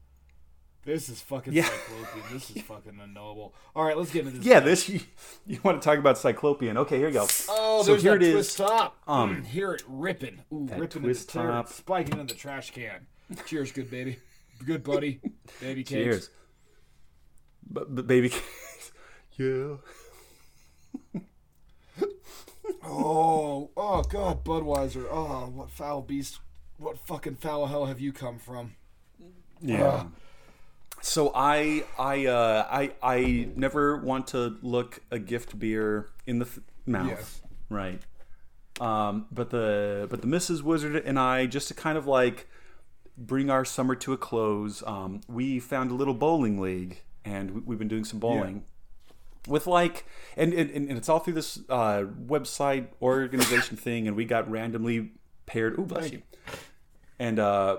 This is fucking
Yeah.
cyclopean. This is fucking unknowable. All right, let's get into this.
Yeah, this, you, you want to talk about Cyclopean. Okay, here you go.
Oh,
so
there's
here
that
it
twist
is.
top.
Um,
hear it ripping. Ooh, ripping
twist
in the
top.
spiking in the trash can. Cheers, good baby. Good buddy. Baby cakes.
Cheers. But, but baby, cakes. yeah.
Oh, oh God, Budweiser. Oh, what foul beast? What fucking foul hell have you come from?
Yeah. So I I uh, I I never want to look a gift beer in the th- mouth,
Yes.
right? Um, but the but the Mrs. Wizard and I just to kind of like bring our summer to a close. Um, we found a little bowling league, and we, we've been doing some bowling. with like and and, and it's all through this uh, website organization thing and we got randomly paired ooh bless you and uh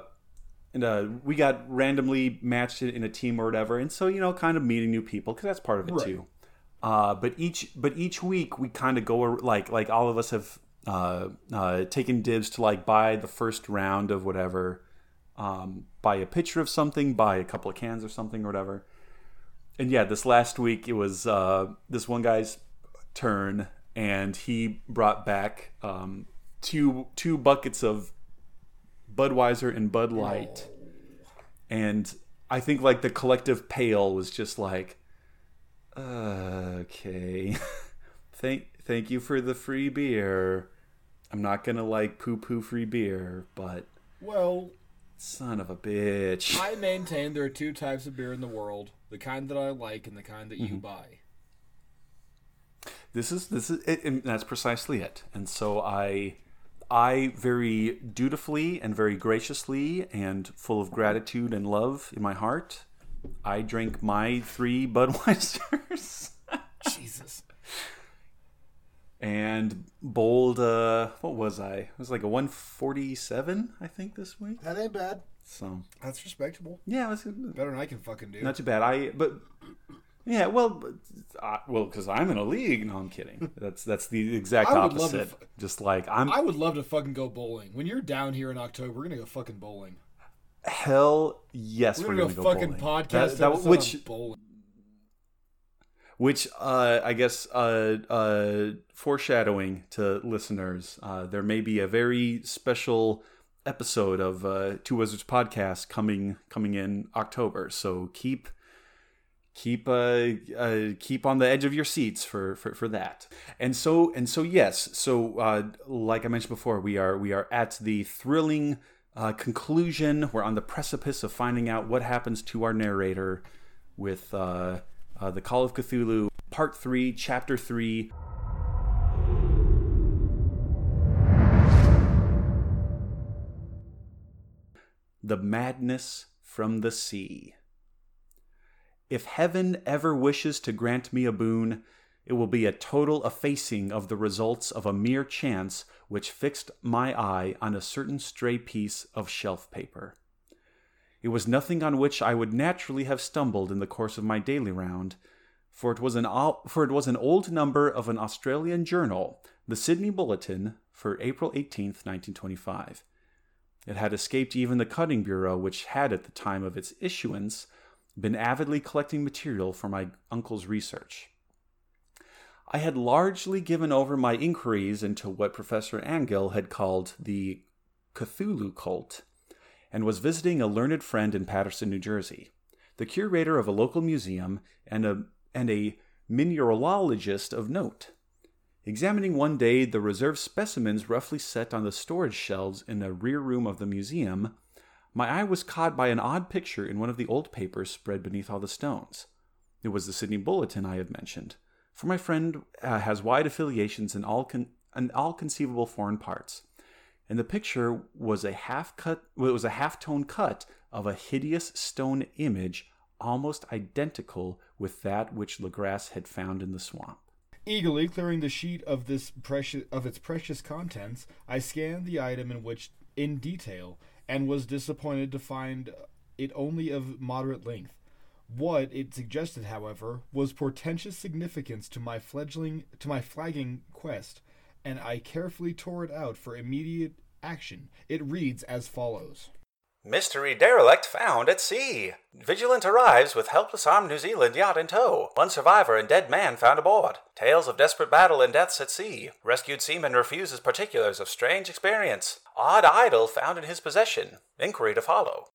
and uh we got randomly matched in a team or whatever and so you know kind of meeting new people because that's part of it
Right.
too uh but each but each week we kind of go like like all of us have uh uh taken dibs to like buy the first round of whatever um buy a pitcher of something buy a couple of cans or something or whatever and yeah, this last week it was uh, this one guy's turn, and he brought back um, two two buckets of Budweiser and Bud Light, and I think like the collective pale was just like, uh, okay, thank thank you for the free beer. I'm not gonna like poo poo free beer, but
Well,
son of a bitch.
I maintain there are two types of beer in the world: the kind that I like and the kind that you
Mm-hmm.
buy.
this is this is it, and that's precisely it and so i i very dutifully and very graciously and full of gratitude and love in my heart i drink my three budweisers
Jesus.
and bowled uh what was i it was like a 147 i think this week
That ain't bad.
so
That's respectable.
yeah it was
Better than I can fucking do.
not too bad i but yeah well uh, well because i'm in a league no i'm kidding that's that's the exact
I would love to
opposite just like i'm
I would love to fucking go bowling. When you're down here in October, we're gonna go fucking bowling.
Hell yes,
We're
we're,
gonna,
gonna,
go
go
fucking
bowling.
podcast
That- that-
episode
which
on bowling.
which uh, I guess uh, uh, foreshadowing to listeners, uh, there may be a very special episode of uh, Two Wizards podcast coming coming in October. So keep keep uh, uh, keep on the edge of your seats for, for, for that. And so and so yes. So uh, like I mentioned before, we are we are at the thrilling uh, conclusion. We're on the precipice of finding out what happens to our narrator with uh, uh, the Call of Cthulhu, Part Three, Chapter Three. The Madness from the Sea. If heaven ever wishes to grant me a boon, it will be a total effacing of the results of a mere chance which fixed my eye on a certain stray piece of shelf paper. It was nothing on which I would naturally have stumbled in the course of my daily round, for it was an for it was an old number of an Australian journal, the Sydney Bulletin, for April 18th, 1925. It had escaped even the cutting bureau, which had at the time of its issuance been avidly collecting material for my uncle's research. I had largely given over my inquiries into what Professor Angell had called the Cthulhu cult, and was visiting a learned friend in Paterson, New Jersey, the curator of a local museum and a and a mineralogist of note. Examining one day the reserved specimens roughly set on the storage shelves in a rear room of the museum, my eye was caught by an odd picture in one of the old papers spread beneath all the stones. It was the Sydney Bulletin I have mentioned, for my friend uh, has wide affiliations in all con- in all conceivable foreign parts, and the picture was a half cut. Well, it was a half tone cut of a hideous stone image, almost identical with that which Legrasse had found in the swamp.
Eagerly clearing the sheet of this precious of its precious contents, I scanned the item in which in detail, and was disappointed to find it only of moderate length. What it suggested, however, was portentous significance to my fledgling to my flagging quest, and I carefully tore it out for immediate action. It reads as follows.
Mystery derelict found at sea. Vigilant arrives with helpless armed New Zealand yacht in tow. One survivor and dead man found aboard. Tales of desperate battle and deaths at sea. Rescued seaman refuses particulars of strange experience. Odd idol found in his possession. Inquiry to follow.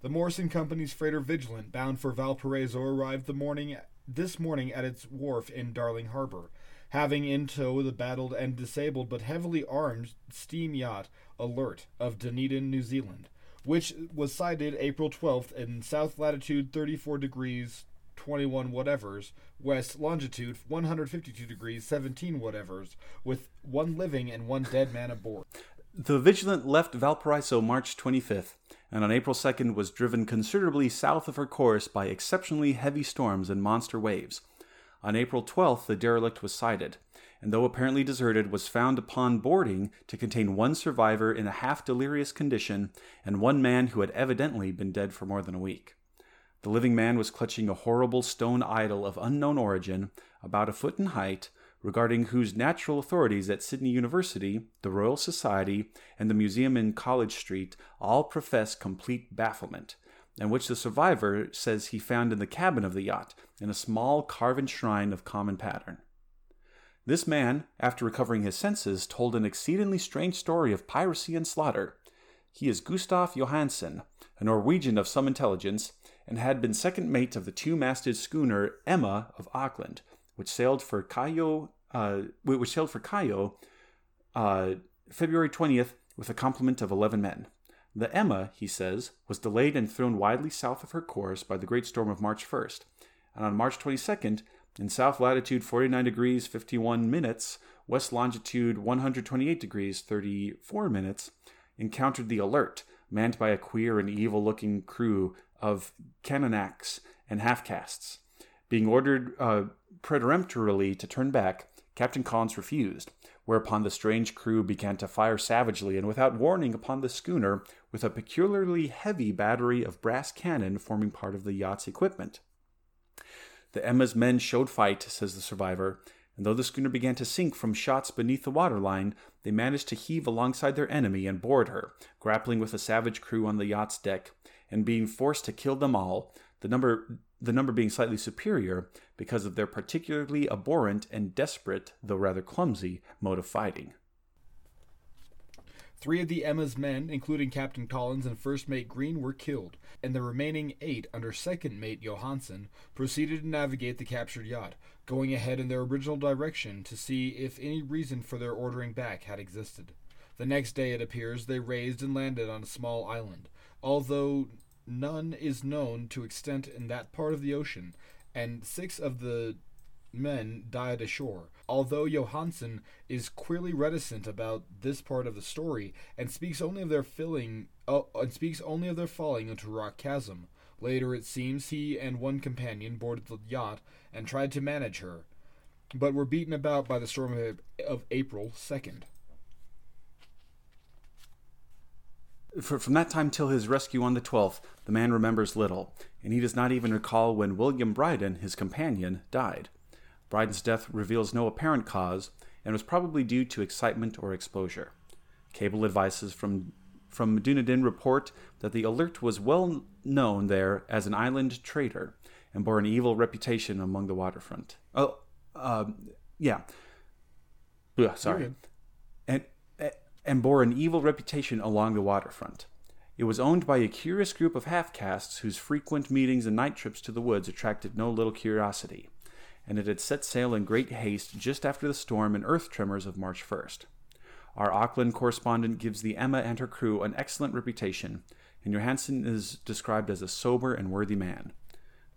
The Morrison Company's freighter Vigilant, bound for Valparaiso, arrived the morning this morning at its wharf in Darling Harbor, having in tow the battled and disabled but heavily armed steam yacht Alert of Dunedin, New Zealand, which was sighted April 12th in south latitude 34 degrees 21 whatevers, west longitude 152 degrees 17 whatevers, with one living and one dead man aboard.
The Vigilant left Valparaiso March 25th, and on April 2nd was driven considerably south of her course by exceptionally heavy storms and monster waves. On April 12th, the derelict was sighted, and though apparently deserted, was found upon boarding to contain one survivor in a half delirious condition and one man who had evidently been dead for more than a week. The living man was clutching a horrible stone idol of unknown origin, about a foot in height, regarding whose natural authorities at Sydney University, the Royal Society, and the museum in College Street all profess complete bafflement, and which the survivor says he found in the cabin of the yacht in a small carven shrine of common pattern. This man, after recovering his senses, told an exceedingly strange story of piracy and slaughter. He is Gustav Johansen, a Norwegian of some intelligence, and had been second mate of the two-masted schooner Emma of Auckland, which sailed for Callao, uh, which sailed for Callao, uh, February twentieth, with a complement of eleven men. The Emma, he says, was delayed and thrown widely south of her course by the great storm of March first, and on March twenty second, in south latitude forty nine degrees fifty one minutes, west longitude one hundred twenty eight degrees thirty four minutes, encountered the Alert, manned by a queer and evil looking crew of Kanakas and half castes. Being ordered uh, peremptorily to turn back, Captain Collins refused, whereupon the strange crew began to fire savagely and without warning upon the schooner with a peculiarly heavy battery of brass cannon forming part of the yacht's equipment. The Emma's men showed fight, says the survivor, and though the schooner began to sink from shots beneath the waterline, they managed to heave alongside their enemy and board her, grappling with the savage crew on the yacht's deck, and being forced to kill them all, the number the number being slightly superior because of their particularly abhorrent and desperate, though rather clumsy, mode of fighting.
Three of the Emma's men, including Captain Collins and First Mate Green, were killed, and the remaining eight, under Second Mate Johansen, proceeded to navigate the captured yacht, going ahead in their original direction to see if any reason for their ordering back had existed. The next day, it appears, they raised and landed on a small island, although none is known to extent in that part of the ocean, and six of the men died ashore. Although Johansen is queerly reticent about this part of the story and speaks only of their filling, uh, and speaks only of their falling into rock chasm. Later, it seems he and one companion boarded the yacht and tried to manage her, but were beaten about by the storm of, of April second.
For, from that time till his rescue on the 12th, the man remembers little, and he does not even recall when William Briden, his companion, died. Briden's death reveals no apparent cause and was probably due to excitement or exposure. Cable advices from from Dunedin report that the Alert was well known there as an island trader and bore an evil reputation among the waterfront. Oh, um, yeah. Ugh, sorry. And bore an evil reputation along the waterfront. It was owned by a curious group of half castes whose frequent meetings and night trips to the woods attracted no little curiosity, and it had set sail in great haste just after the storm and earth tremors of March 1st. Our Auckland correspondent gives the Emma and her crew an excellent reputation, and Johansen is described as a sober and worthy man.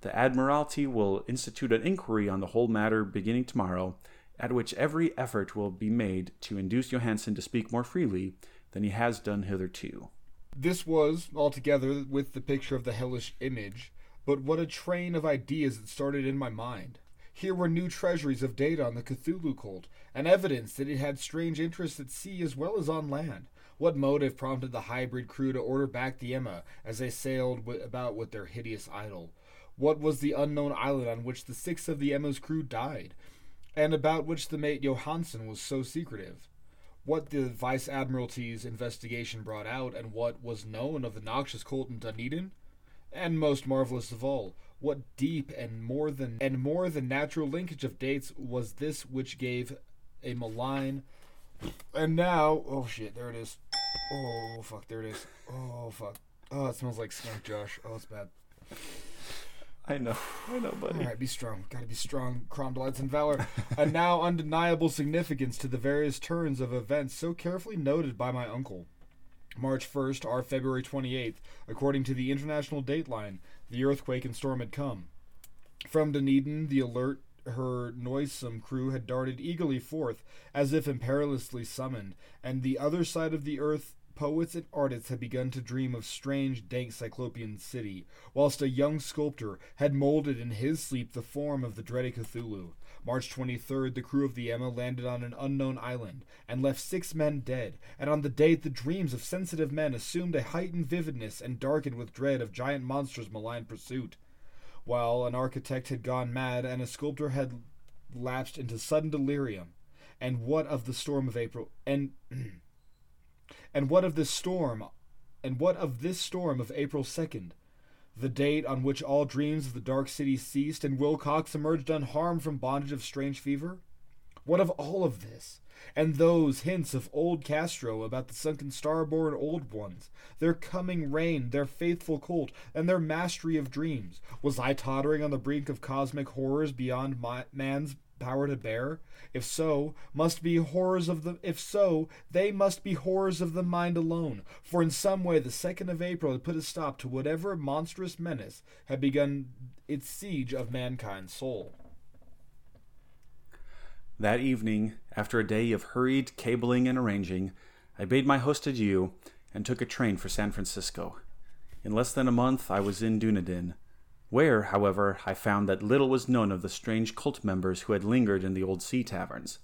The Admiralty will institute an inquiry on the whole matter beginning tomorrow, at which every effort will be made to induce Johansen to speak more freely than he has done hitherto.
This was, altogether, with the picture of the hellish image, but what a train of ideas it started in my mind. Here were new treasuries of data on the Cthulhu cult, and evidence that it had strange interests at sea as well as on land. What motive prompted the hybrid crew to order back the Emma as they sailed about with their hideous idol? What was the unknown island on which the six of the Emma's crew died, and about which the mate Johansen was so secretive? What the Vice Admiralty's investigation brought out, and what was known of the noxious cult in Dunedin? And most marvelous of all, what deep and more than and more than natural linkage of dates was this which gave a malign and now oh shit there it is oh fuck there it is oh fuck oh it smells like skunk josh oh it's bad
I know, I know, buddy.
all right be strong gotta be strong crom delights and valor a now undeniable significance to the various turns of events so carefully noted by my uncle March 1st or February 28th, according to the international dateline, the earthquake and storm had come. From Dunedin, the alert, her noisome crew had darted eagerly forth, as if imperilously summoned, and the other side of the earth poets and artists had begun to dream of strange, dank Cyclopean city, whilst a young sculptor had molded in his sleep the form of the dreaded Cthulhu. March 23rd, the crew of the Emma landed on an unknown island and left six men dead, and on the date the dreams of sensitive men assumed a heightened vividness and darkened with dread of giant monsters' malign pursuit. While an architect had gone mad and a sculptor had lapsed into sudden delirium. And what of the storm of April? And and what of this storm? And what of this storm of April 2nd? The date on which all dreams of the Dark City ceased and Wilcox emerged unharmed from bondage of strange fever? What of all of this? And those hints of old Castro about the sunken starborn old ones, their coming reign, their faithful cult, and their mastery of dreams. Was I tottering on the brink of cosmic horrors beyond my, man's power to bear? If so, must be horrors of the if so, they must be horrors of the mind alone. For in some way the second of April had put a stop to whatever monstrous menace had begun its siege of mankind's soul.
That evening, after a day of hurried cabling and arranging, I bade my host adieu and took a train for San Francisco. In less than a month, I was in Dunedin, where, however, I found that little was known of the strange cult members who had lingered in the old sea taverns.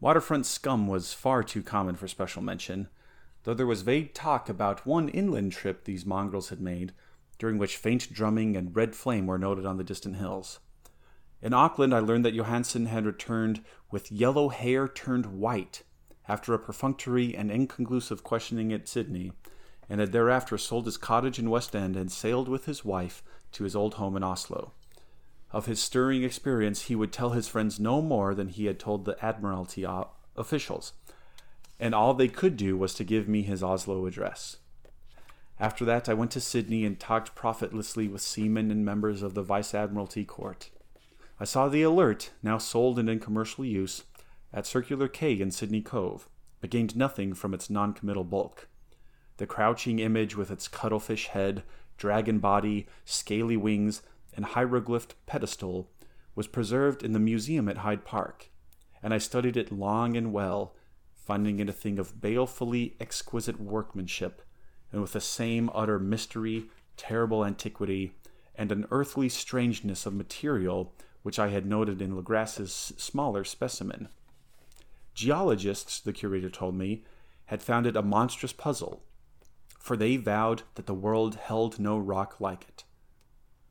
Waterfront scum was far too common for special mention, though there was vague talk about one inland trip these mongrels had made, during which faint drumming and red flame were noted on the distant hills. In Auckland, I learned that Johansen had returned with yellow hair turned white after a perfunctory and inconclusive questioning at Sydney, and had thereafter sold his cottage in West End and sailed with his wife to his old home in Oslo. Of his stirring experience, he would tell his friends no more than he had told the Admiralty officials, and all they could do was to give me his Oslo address. After that, I went to Sydney and talked profitlessly with seamen and members of the Vice Admiralty Court. I saw the Alert, now sold and in commercial use, at Circular Quay in Sydney Cove, but gained nothing from its non-committal bulk. The crouching image with its cuttlefish head, dragon body, scaly wings, and hieroglyphed pedestal was preserved in the museum at Hyde Park, and I studied it long and well, finding it a thing of balefully exquisite workmanship, and with the same utter mystery, terrible antiquity, and an earthly strangeness of material which I had noted in Legrasse's smaller specimen. Geologists, the curator told me, had found it a monstrous puzzle, for they vowed that the world held no rock like it.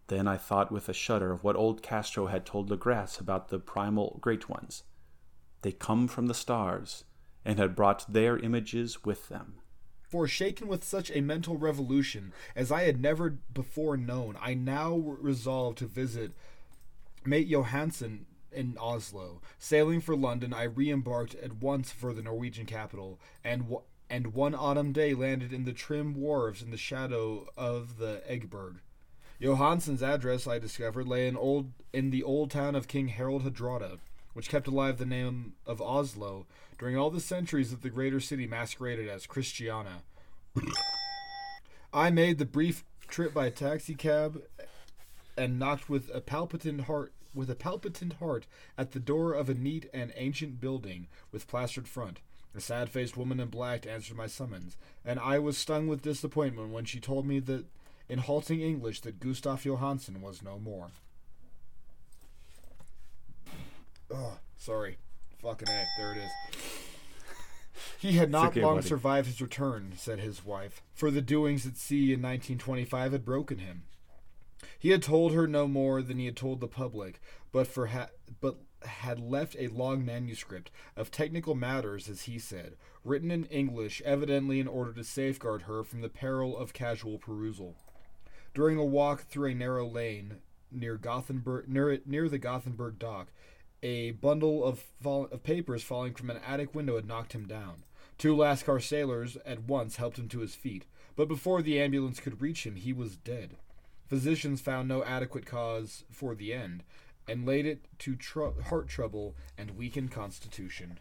Then I thought with a shudder of what old Castro had told Legrasse about the primal great ones. They come from the stars, and had brought their images with them.
For shaken with such a mental revolution as I had never before known, I now resolved to visit Mate Johansen in Oslo. Sailing for London, I re-embarked at once for the Norwegian capital, and w- and one autumn day landed in the trim wharves in the shadow of the Egeberg. Johansen's address, I discovered, lay in old in the old town of King Harald Hardrada, which kept alive the name of Oslo during all the centuries that the greater city masqueraded as Christiania. I made the brief trip by taxicab and knocked with a palpitant heart with a palpitant heart at the door of a neat and ancient building with plastered front. A sad faced woman in black answered my summons, and I was stung with disappointment when she told me that in halting English that Gustav Johansen was no more. Oh, sorry. Fucking A. There it is. He had not
okay,
long
buddy.
survived his return, said his wife, for the doings at sea in 1925 had broken him. He had told her no more than he had told the public, but for ha- but had left a long manuscript of technical matters, as he said, written in English, evidently in order to safeguard her from the peril of casual perusal. During a walk through a narrow lane near Gothenburg, near, near the Gothenburg dock, a bundle of, fall, of papers falling from an attic window had knocked him down. Two Lascar sailors at once helped him to his feet, but before the ambulance could reach him, he was dead. Physicians found no adequate cause for the end, and laid it to tr- heart trouble and weakened constitution.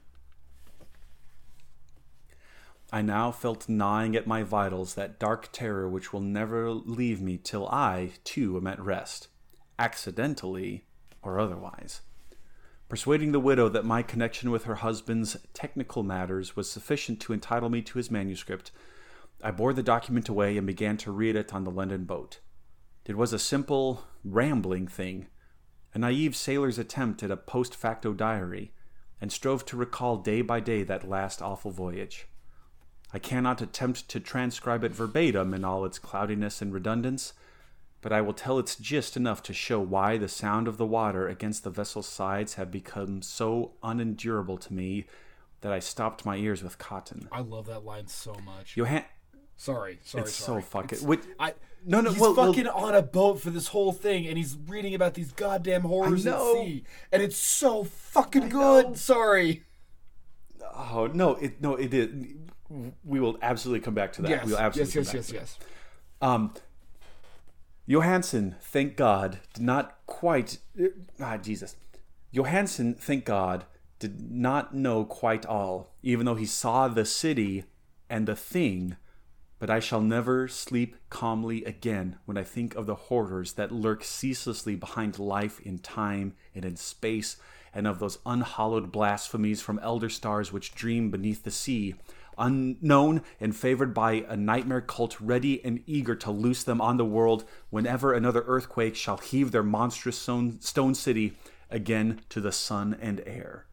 I now felt gnawing at my vitals that dark terror which will never leave me till I, too, am at rest, accidentally or otherwise. Persuading the widow that my connection with her husband's technical matters was sufficient to entitle me to his manuscript, I bore the document away and began to read it on the London boat. It was a simple, rambling thing, a naive sailor's attempt at a post facto diary, and strove to recall day by day that last awful voyage. I cannot attempt to transcribe it verbatim in all its cloudiness and redundance, but I will tell its gist enough to show why the sound of the water against the vessel's sides had become so unendurable to me that I stopped my ears with cotton.
I love that line so much.
Johan,
sorry, sorry,
it's
sorry.
so fucking.
It's-
What,
I
no, no,
he's
well, well-
fucking on a boat for this whole thing, and he's reading about these goddamn horrors at sea, and it's so fucking good. Sorry.
oh no, it no, it is. We will absolutely come back to that.
Yes,
we will
yes,
absolutely
yes, yes,
that.
yes.
Um, Johansen, thank God, did not quite. Ah, Jesus. Johansen, thank God, did not know quite all, even though he saw the city and the thing. But I shall never sleep calmly again when I think of the horrors that lurk ceaselessly behind life in time and in space, and of those unhallowed blasphemies from elder stars which dream beneath the sea, unknown and favored by a nightmare cult ready and eager to loose them on the world whenever another earthquake shall heave their monstrous stone, stone city again to the sun and air.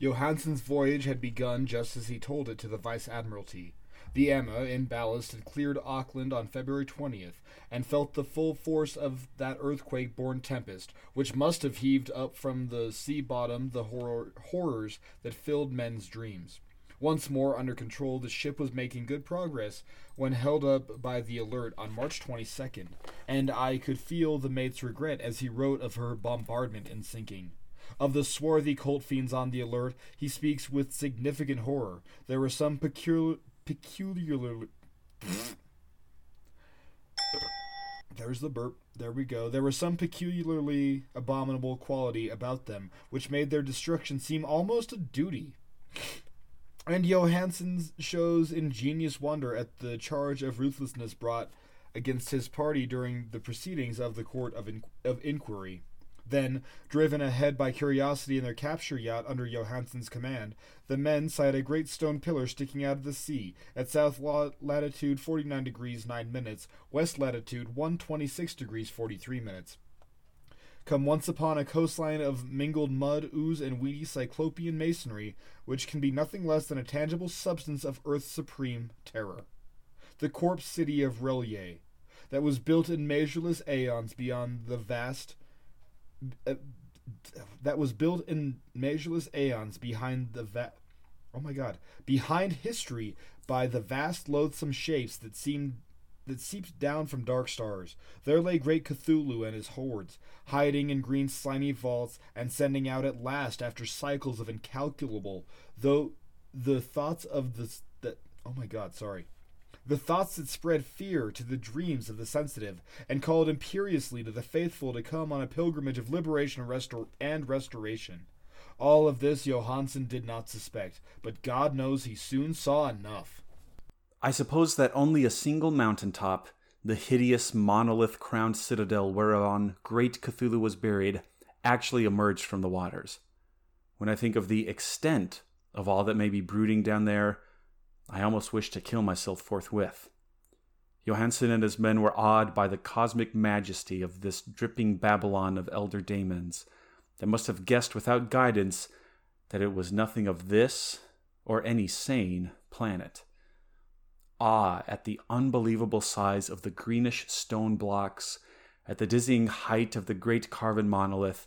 Johansen's voyage had begun just as he told it to the Vice Admiralty. The Emma, in ballast, had cleared Auckland on February 20th and felt the full force of that earthquake born tempest, which must have heaved up from the sea bottom the horror- horrors that filled men's dreams. Once more under control, the ship was making good progress when held up by the Alert on March 22nd, and I could feel the mate's regret as he wrote of her bombardment and sinking. Of the swarthy colt fiends on the alert, he speaks with significant horror. There were some peculiar, peculiar. There's the burp. There we go. There was some peculiarly abominable quality about them, which made their destruction seem almost a duty. And Johansen shows ingenious wonder at the charge of ruthlessness brought against his party during the proceedings of the court of, of inquiry. Then, driven ahead by curiosity in their capture yacht under Johansen's command, the men sight a great stone pillar sticking out of the sea at south la- latitude 49 degrees 9 minutes, west latitude 126 degrees 43 minutes. Come once upon a coastline of mingled mud, ooze, and weedy cyclopean masonry, which can be nothing less than a tangible substance of Earth's supreme terror. The corpse city of R'lyeh, that was built in measureless aeons beyond the vast uh, that was built in measureless aeons behind the va- oh my god behind history by the vast loathsome shapes that seemed that seeps down from dark stars. There lay great cthulhu and his hordes hiding in green slimy vaults and sending out at last after cycles of incalculable though the thoughts of the that oh my god sorry the thoughts that spread fear to the dreams of the sensitive, and called imperiously to the faithful to come on a pilgrimage of liberation and restoration. All of this Johansen did not suspect, but God knows he soon saw enough.
I suppose that only a single mountain top, the hideous monolith crowned citadel whereon great Cthulhu was buried, actually emerged from the waters. When I think of the extent of all that may be brooding down there, I almost wished to kill myself forthwith. Johansen and his men were awed by the cosmic majesty of this dripping Babylon of elder daemons that must have guessed without guidance that it was nothing of this or any sane planet. Awe at the unbelievable size of the greenish stone blocks, at the dizzying height of the great carven monolith,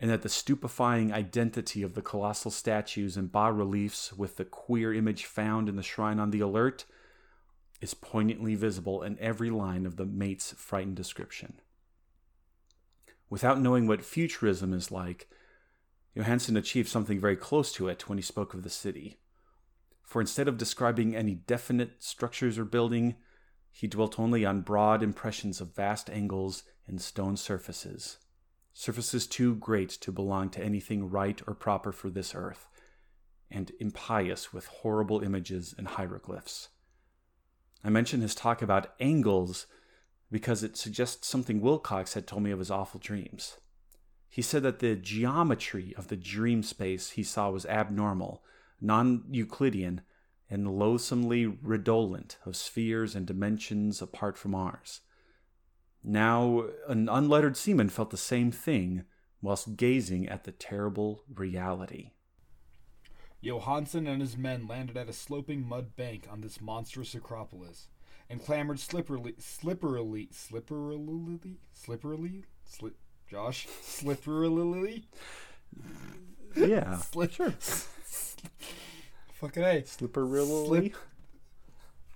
and that the stupefying identity of the colossal statues and bas reliefs with the queer image found in the shrine on the alert is poignantly visible in every line of the mate's frightened description. Without knowing what futurism is like, Johansen achieved something very close to it when he spoke of the city. For instead of describing any definite structures or building, he dwelt only on broad impressions of vast angles and stone surfaces, surfaces too great to belong to anything right or proper for this earth, and impious with horrible images and hieroglyphs. I mention his talk about angles because it suggests something Wilcox had told me of his awful dreams. He said that the geometry of the dream space he saw was abnormal, non Euclidean, and loathsomely redolent of spheres and dimensions apart from ours. Now, an unlettered seaman felt the same thing whilst gazing at the terrible reality.
Johansen and his men landed at a sloping mud bank on this monstrous acropolis and clambered slipperily, slipperily, slipperily, slipperily, slip, Josh, slipperily,
Yeah.
slip, fucking a,
slipperily.
Slip-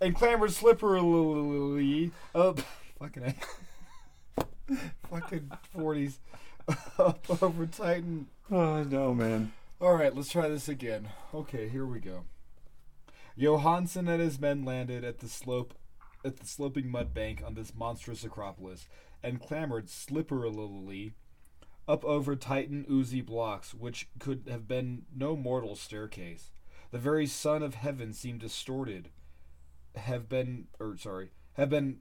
and clambered slipperily up, fucking a, fucking forties, up over Titan.
Oh, no, man.
All right, let's try this again. Okay, here we go. Johansen and his men landed at the slope at the sloping mud bank on this monstrous acropolis and clambered slipperily up over titan oozy blocks which could have been no mortal staircase. The very sun of heaven seemed distorted have been or sorry, have been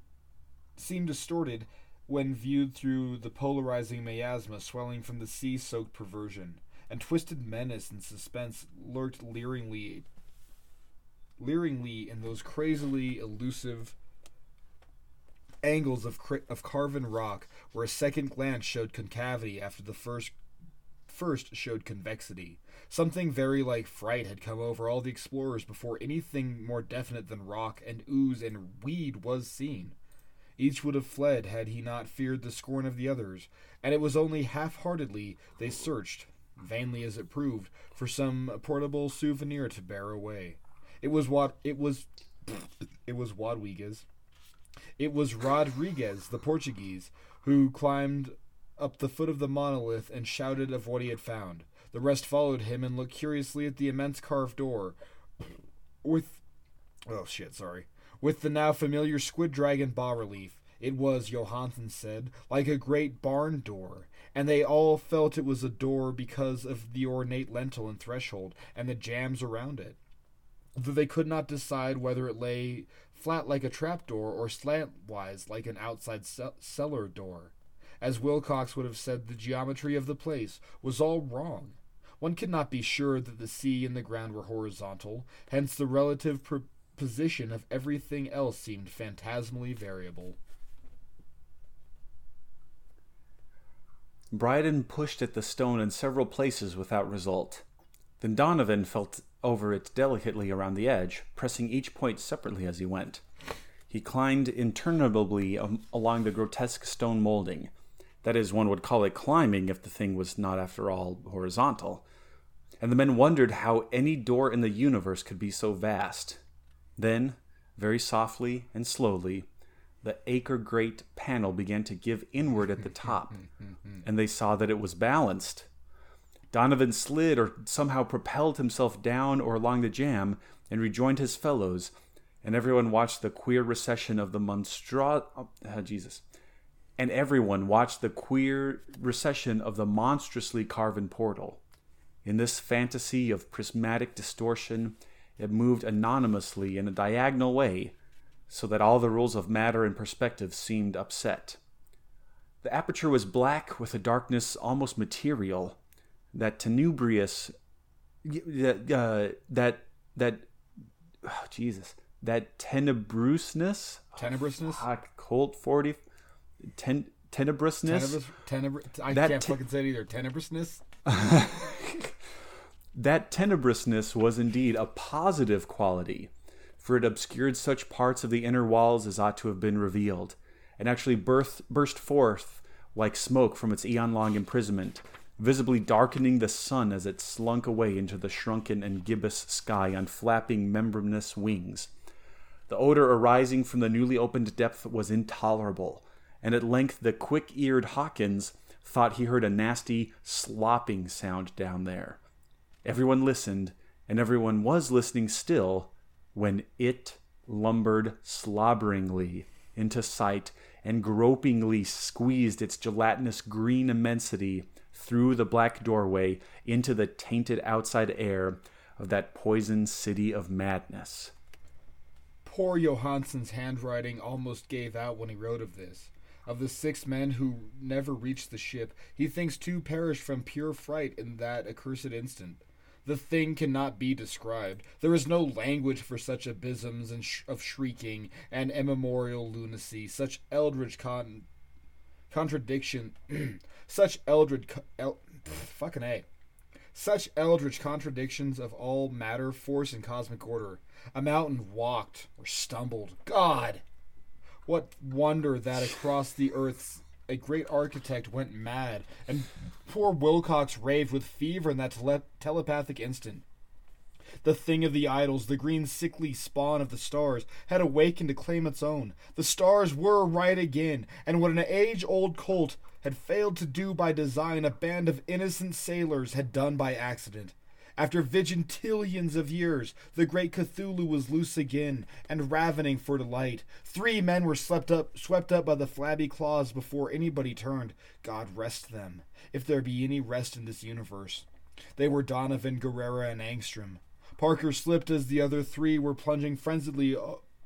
seemed distorted when viewed through the polarizing miasma swelling from the sea-soaked perversion and twisted menace and suspense lurked leeringly leeringly in those crazily elusive angles of cra- of carven rock where a second glance showed concavity after the first first showed convexity. Something very like fright had come over all the explorers before anything more definite than rock and ooze and weed was seen each would have fled had he not feared the scorn of the others and it was only half-heartedly they searched vainly as it proved for some portable souvenir to bear away it was what it was it was Rodriguez. It was Rodriguez, the Portuguese, who climbed up the foot of the monolith and shouted of what he had found. The rest followed him and looked curiously at the immense carved door with oh shit, sorry. With the now familiar squid dragon bas relief. It was, Johansen said, like a great barn door, and they all felt it was a door because of the ornate lintel and threshold and the jambs around it though they could not decide whether it lay flat like a trapdoor or slantwise like an outside ce- cellar door. As Wilcox would have said, the geometry of the place was all wrong. One could not be sure that the sea and the ground were horizontal, hence the relative position of everything else seemed phantasmally variable.
Briden pushed at the stone in several places without result. Then Donovan felt over it delicately around the edge, pressing each point separately as he went. He climbed interminably along the grotesque stone molding. That is, one would call it climbing if the thing was not, after all, horizontal. And the men wondered how any door in the universe could be so vast. Then, very softly and slowly, the acre great panel began to give inward at the top, and they saw that it was balanced. Donovan slid or somehow propelled himself down or along the jamb and rejoined his fellows, and everyone watched the queer recession of the monstro oh, Jesus. And everyone watched the queer recession of the monstrously carven portal. In this fantasy of prismatic distortion, it moved anonymously in a diagonal way, so that all the rules of matter and perspective seemed upset. The aperture was black with a darkness almost material, that tenubrious uh, that that oh, Jesus that tenebrousness
Tenebrousness?
fuck, Colt 40 ten, tenebrousness
Tenebr- tenebr- I
That
can't
te-
fucking say it either. Tenebrousness?
that tenebrousness was indeed a positive quality for it obscured such parts of the inner walls as ought to have been revealed and actually birth, burst forth like smoke from its eon-long imprisonment visibly darkening the sun as it slunk away into the shrunken and gibbous sky on flapping membranous wings. The odor arising from the newly opened depth was intolerable, and at length the quick eared Hawkins thought he heard a nasty slopping sound down there. Everyone listened, and everyone was listening still, when it lumbered slobberingly into sight and gropingly squeezed its gelatinous green immensity through the black doorway into the tainted outside air of that poisoned city of madness.
Poor Johansen's handwriting almost gave out when he wrote of this. Of the six men who never reached the ship, he thinks two perished from pure fright in that accursed instant. The thing cannot be described. There is no language for such abysms and sh- of shrieking and immemorial lunacy, such eldritch con- contradiction, such eldritch, co- el- pff, fucking a, such eldritch contradictions of all matter, force, and cosmic order. A mountain walked or stumbled. God, what wonder that across the earth's a great architect went mad, and poor Wilcox raved with fever in that tele- telepathic instant. The thing of the idols, the green sickly spawn of the stars, had awakened to claim its own. The stars were right again, and what an age old cult had failed to do by design, a band of innocent sailors had done by accident. After vigintillions of years, the great Cthulhu was loose again and ravening for delight. Three men were swept up, swept up by the flabby claws before anybody turned. God rest them, if there be any rest in this universe. They were Donovan, Guerrera, and Angstrom. Parker slipped as the other three were plunging frenziedly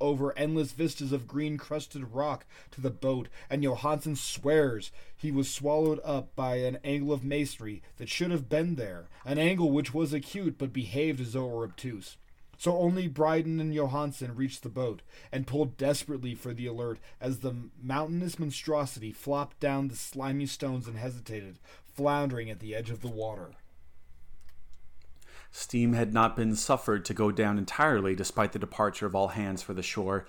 over endless vistas of green crusted rock to the boat, and Johansen swears he was swallowed up by an angle of masonry that should have been there, an angle which was acute but behaved as though it were obtuse. So only Briden and Johansen reached the boat and pulled desperately for the alert as the mountainous monstrosity flopped down the slimy stones and hesitated, floundering at the edge of the water.
Steam had not been suffered to go down entirely despite the departure of all hands for the shore,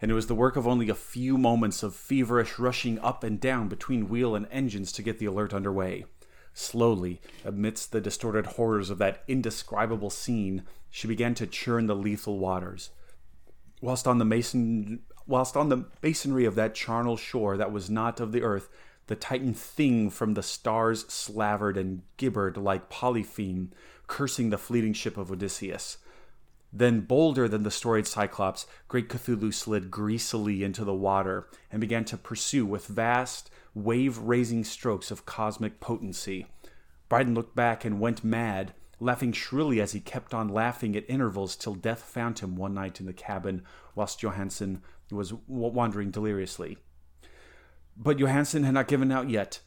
and it was the work of only a few moments of feverish rushing up and down between wheel and engines to get the alert under way. Slowly, amidst the distorted horrors of that indescribable scene, she began to churn the lethal waters. Whilst on the mason whilst on the masonry of that charnel shore that was not of the earth, the titan thing from the stars slavered and gibbered like Polypheme, cursing the fleeting ship of Odysseus. Then, bolder than the storied Cyclops, great Cthulhu slid greasily into the water and began to pursue with vast, wave raising strokes of cosmic potency. Briden looked back and went mad, laughing shrilly as he kept on laughing at intervals till death found him one night in the cabin whilst Johansen was wandering deliriously. But Johansen had not given out yet.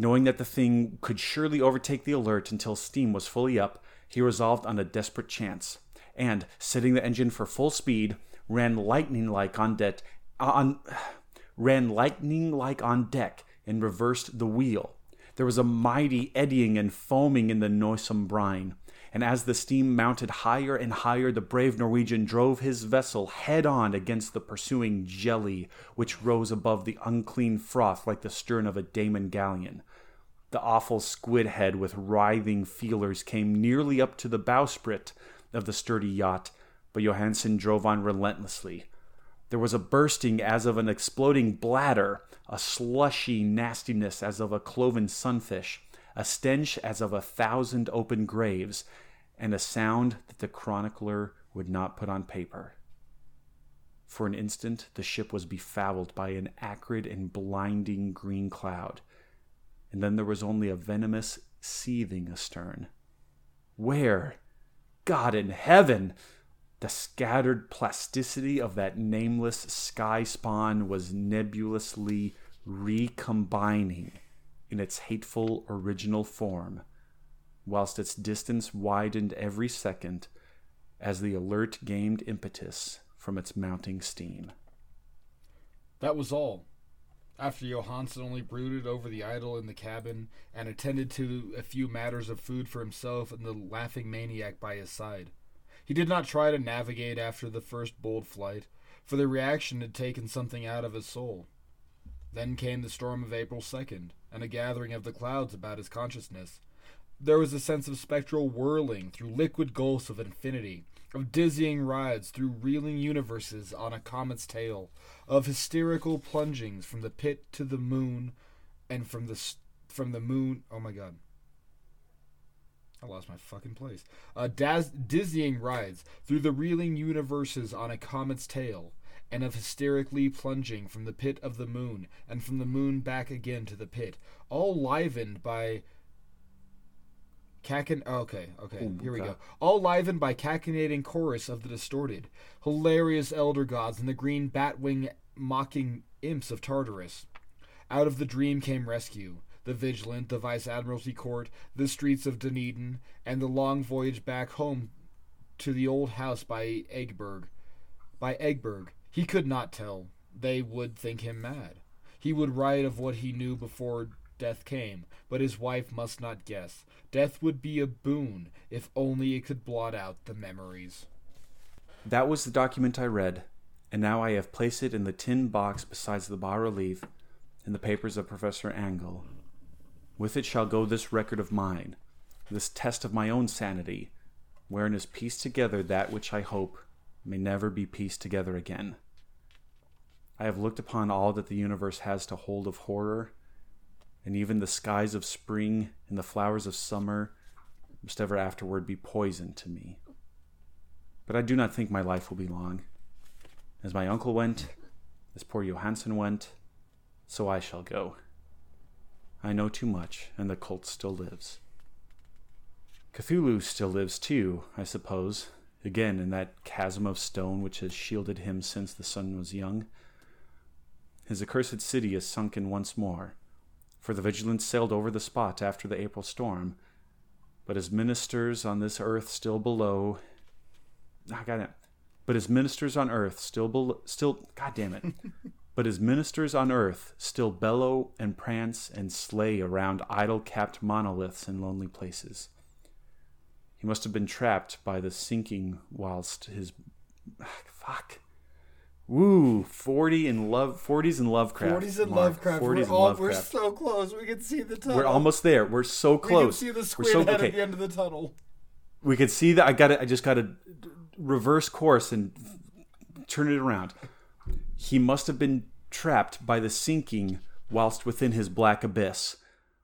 Knowing that the thing could surely overtake the alert until steam was fully up, he resolved on a desperate chance, and, setting the engine for full speed, ran lightning like on deck uh, on ran lightning like on deck and reversed the wheel. There was a mighty eddying and foaming in the noisome brine, and as the steam mounted higher and higher, the brave Norwegian drove his vessel head on against the pursuing jelly, which rose above the unclean froth like the stern of a Damon galleon. The awful squid head with writhing feelers came nearly up to the bowsprit of the sturdy yacht, but Johansen drove on relentlessly. There was a bursting as of an exploding bladder, a slushy nastiness as of a cloven sunfish, a stench as of a thousand open graves, and a sound that the chronicler would not put on paper. For an instant, the ship was befouled by an acrid and blinding green cloud, and then there was only a venomous seething astern. Where? God in heaven! The scattered plasticity of that nameless sky spawn was nebulously recombining in its hateful original form, whilst its distance widened every second as the alert gained impetus from its mounting steam.
That was all. After Johansen only brooded over the idol in the cabin and attended to a few matters of food for himself and the laughing maniac by his side. He did not try to navigate after the first bold flight, for the reaction had taken something out of his soul. Then came the storm of April 2nd, and a gathering of the clouds about his consciousness. There was a sense of spectral whirling through liquid gulfs of infinity, of dizzying rides through reeling universes on a comet's tail, of hysterical plungings from the pit to the moon, and from the s- from the moon. Oh my god. I lost my fucking place. Uh, daz- dizzying rides through the reeling universes on a comet's tail, and of hysterically plunging from the pit of the moon, and from the moon back again to the pit, all livened by Cachin. Oh, okay, okay, here we
okay.
go. All livened by cachinnating chorus of the distorted, hilarious elder gods and the green batwing mocking imps of Tartarus. Out of the dream came rescue. The
the Vigilant, the Vice Admiralty Court, the streets of Dunedin, and the long voyage back home to the old house by Egeberg. By Egeberg. He could not tell. They would think him mad. He would write of what he knew before death came, but his wife must not guess. Death would be a boon if only it could blot out the memories.
That was the document I read, and now I have placed it in the tin box beside the bas relief in the papers of Professor Angell. With it shall go this record of mine, this test of my own sanity, wherein is pieced together that which I hope may never be pieced together again. I have looked upon all that the universe has to hold of horror, and even the skies of spring and the flowers of summer must ever afterward be poison to me. But I do not think my life will be long. As my uncle went, as poor Johansen went, so I shall go. I know too much, and the cult still lives. Cthulhu still lives too, I suppose, again in that chasm of stone which has shielded him since the sun was young. His accursed city is sunken once more, for the Vigilant sailed over the spot after the April storm. But his ministers on this earth still below, I got it. But his ministers on earth still below, still, God damn it. but his ministers on earth still bellow and prance and slay around idol capped monoliths in lonely places. He must have been trapped by the sinking whilst his ah, fuck. Woo, 40 in love 40s in Lovecraft.
40s in
Mark.
Lovecraft.
40s
we're,
in
all, we're so close. We can see the tunnel.
We're almost there. We're so close.
We can see the squid
so
head
okay.
at the end of the tunnel.
We could see that. I got to I just got to reverse course and turn it around. He must have been trapped by the sinking whilst within his black abyss,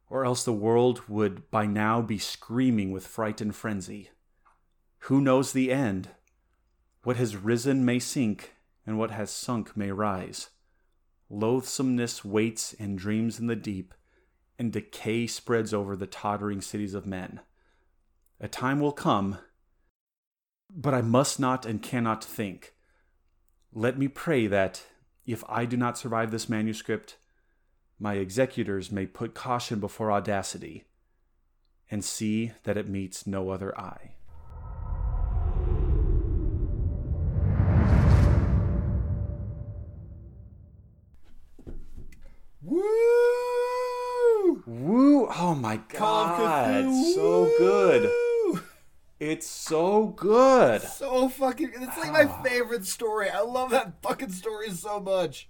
or else the world would by now be screaming with fright and frenzy. Who knows the end? What has risen may sink, and what has sunk may rise. Loathsomeness waits and dreams in the deep, and decay spreads over the tottering cities of men. A time will come, but I must not and cannot think. Let me pray that, if I do not survive this manuscript, my executors may put caution before audacity, and see that it meets no other eye.
Woo!
Woo! Oh my god, so good. It's so good.
So fucking. It's like my favorite story. I love that fucking story so much.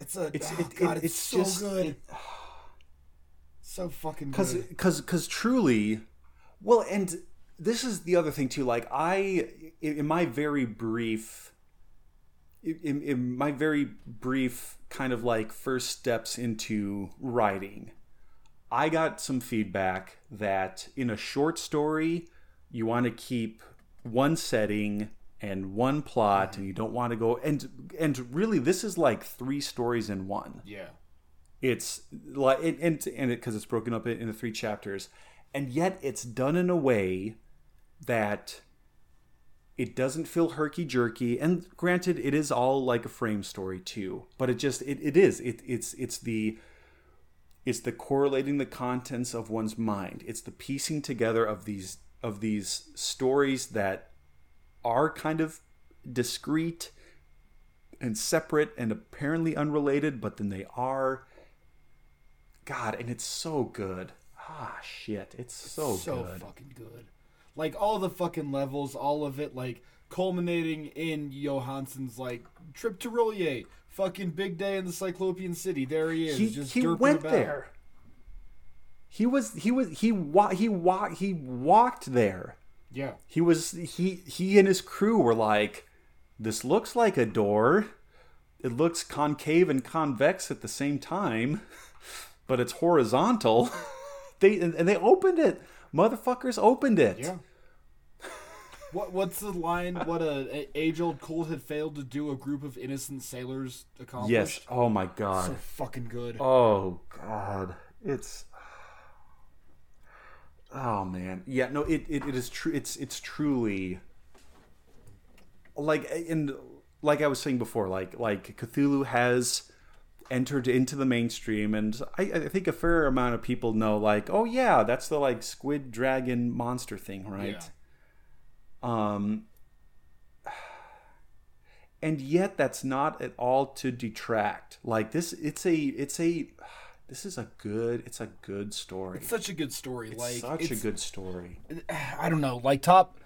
It's a.
It's
oh,
it,
God,
it-
it's,
it's
so
just
good.
it-
so fucking
because
good.
because because truly well and this is the other thing too like i in in my very brief in, in my very brief kind of like first steps into writing i got some feedback that in a short story you want to keep one setting and one plot mm-hmm. and you don't want to go and and really this is like three stories in one.
Yeah.
it's like and and and it because it's broken up in into three chapters and yet it's done in a way that it doesn't feel herky jerky and granted it is all like a frame story too but it just it, it is it, it's it's the it's the correlating the contents of one's mind. It's the piecing together of these of these stories that are kind of discrete and separate and apparently unrelated but then they are God, and it's so good. Ah, shit, it's so, good.
so
good.
fucking good. Like all the fucking levels, all of it, like culminating in Johansen's like trip to R'lyeh. Fucking big day in the Cyclopean City. There he is.
he
just
he went
about.
there. He was he was he wa- he wa- he walked there.
Yeah.
He was he he and his crew were like, this looks like a door. It looks concave and convex at the same time, but it's horizontal. they and and they opened it. Motherfuckers opened it.
Yeah. What what's the line? What a, age old cult had failed to do, a group of innocent sailors accomplished.
Yes. Oh my god.
So fucking good.
Oh God, it's. Oh man, yeah, no, it, it, it is true. It's it's truly like and like I was saying before, like like Cthulhu has entered into the mainstream, and I, I think a fair amount of people know, like, oh yeah, that's the like squid dragon monster thing, right? Um, and yet that's not at all to detract. Like this, it's a, it's a, this is a good, it's a good story.
It's such a good story.
It's
like
such a good story.
I don't know, like top.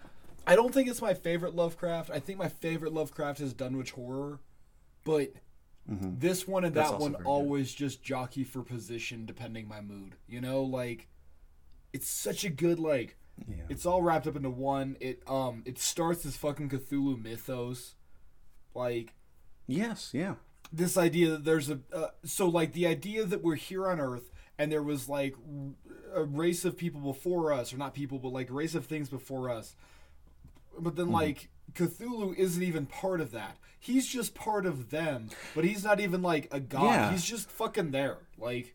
I don't think it's my favorite Lovecraft. I think my favorite Lovecraft is Dunwich Horror, but this one and
Mm-hmm. That's
that one
very good.
always just jockey for position depending my mood. You know, like it's such a good like.
Yeah.
It's all wrapped up into one. It um it starts as fucking Cthulhu mythos, like
Yes, yeah.
This idea that there's a uh, so like the idea that we're here on earth and there was like a race of people before us or not people but like a race of things before us. But then like cthulhu isn't even part of that. He's just part of them but he's not even like a god.
Yeah.
he's just fucking there like.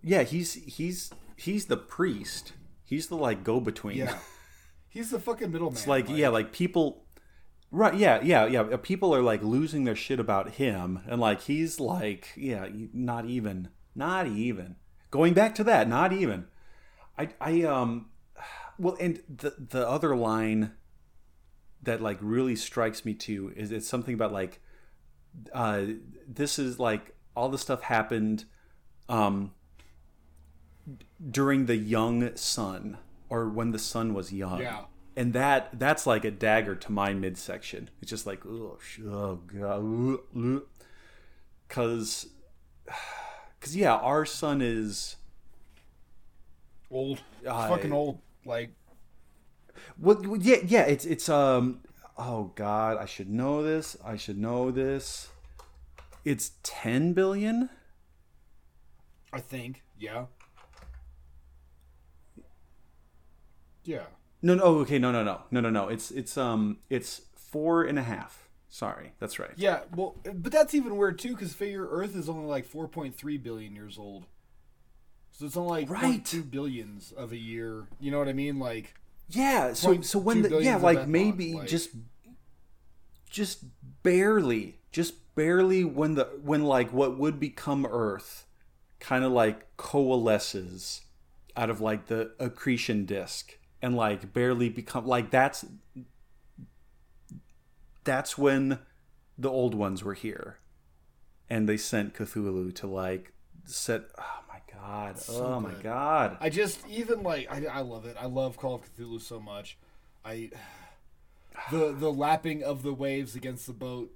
Yeah, he's he's he's the priest. He's the like go between.
yeah. He's the fucking middleman
It's like, yeah, like people Right, yeah, yeah, yeah. uh, People are like losing their shit about him and like he's like, yeah, not even not even. Going back to that, not even. I I um well and the the other line that like really strikes me too is it's something about like uh this is like all the stuff happened um during the young sun or when the sun was young
Yeah.
And that that's like a dagger to my midsection. It's just like oh, oh god because because yeah our son is
old.
I-
fucking old like
well yeah yeah it's it's um oh god i should know this i should know this. It's 10 billion?
I think yeah. Yeah
no no oh, okay no no no. No no no. It's it's um it's four and a half. Sorry. That's right.
Yeah, well, but that's even weird too, because figure Earth is only like 4.3 billion years old, so it's only like
Right.
0.2 billions of a year. You know what I mean? Like,
Yeah, so so when the yeah, like maybe
like-
just just barely, just barely when the when like what would become Earth kind of like coalesces out of like the accretion disk and like barely become like that's that's when the old ones were here and they sent Cthulhu to like set oh my god oh my god
I just even like I, I love it. I love Call of Cthulhu so much. I the the lapping of the waves against the boat.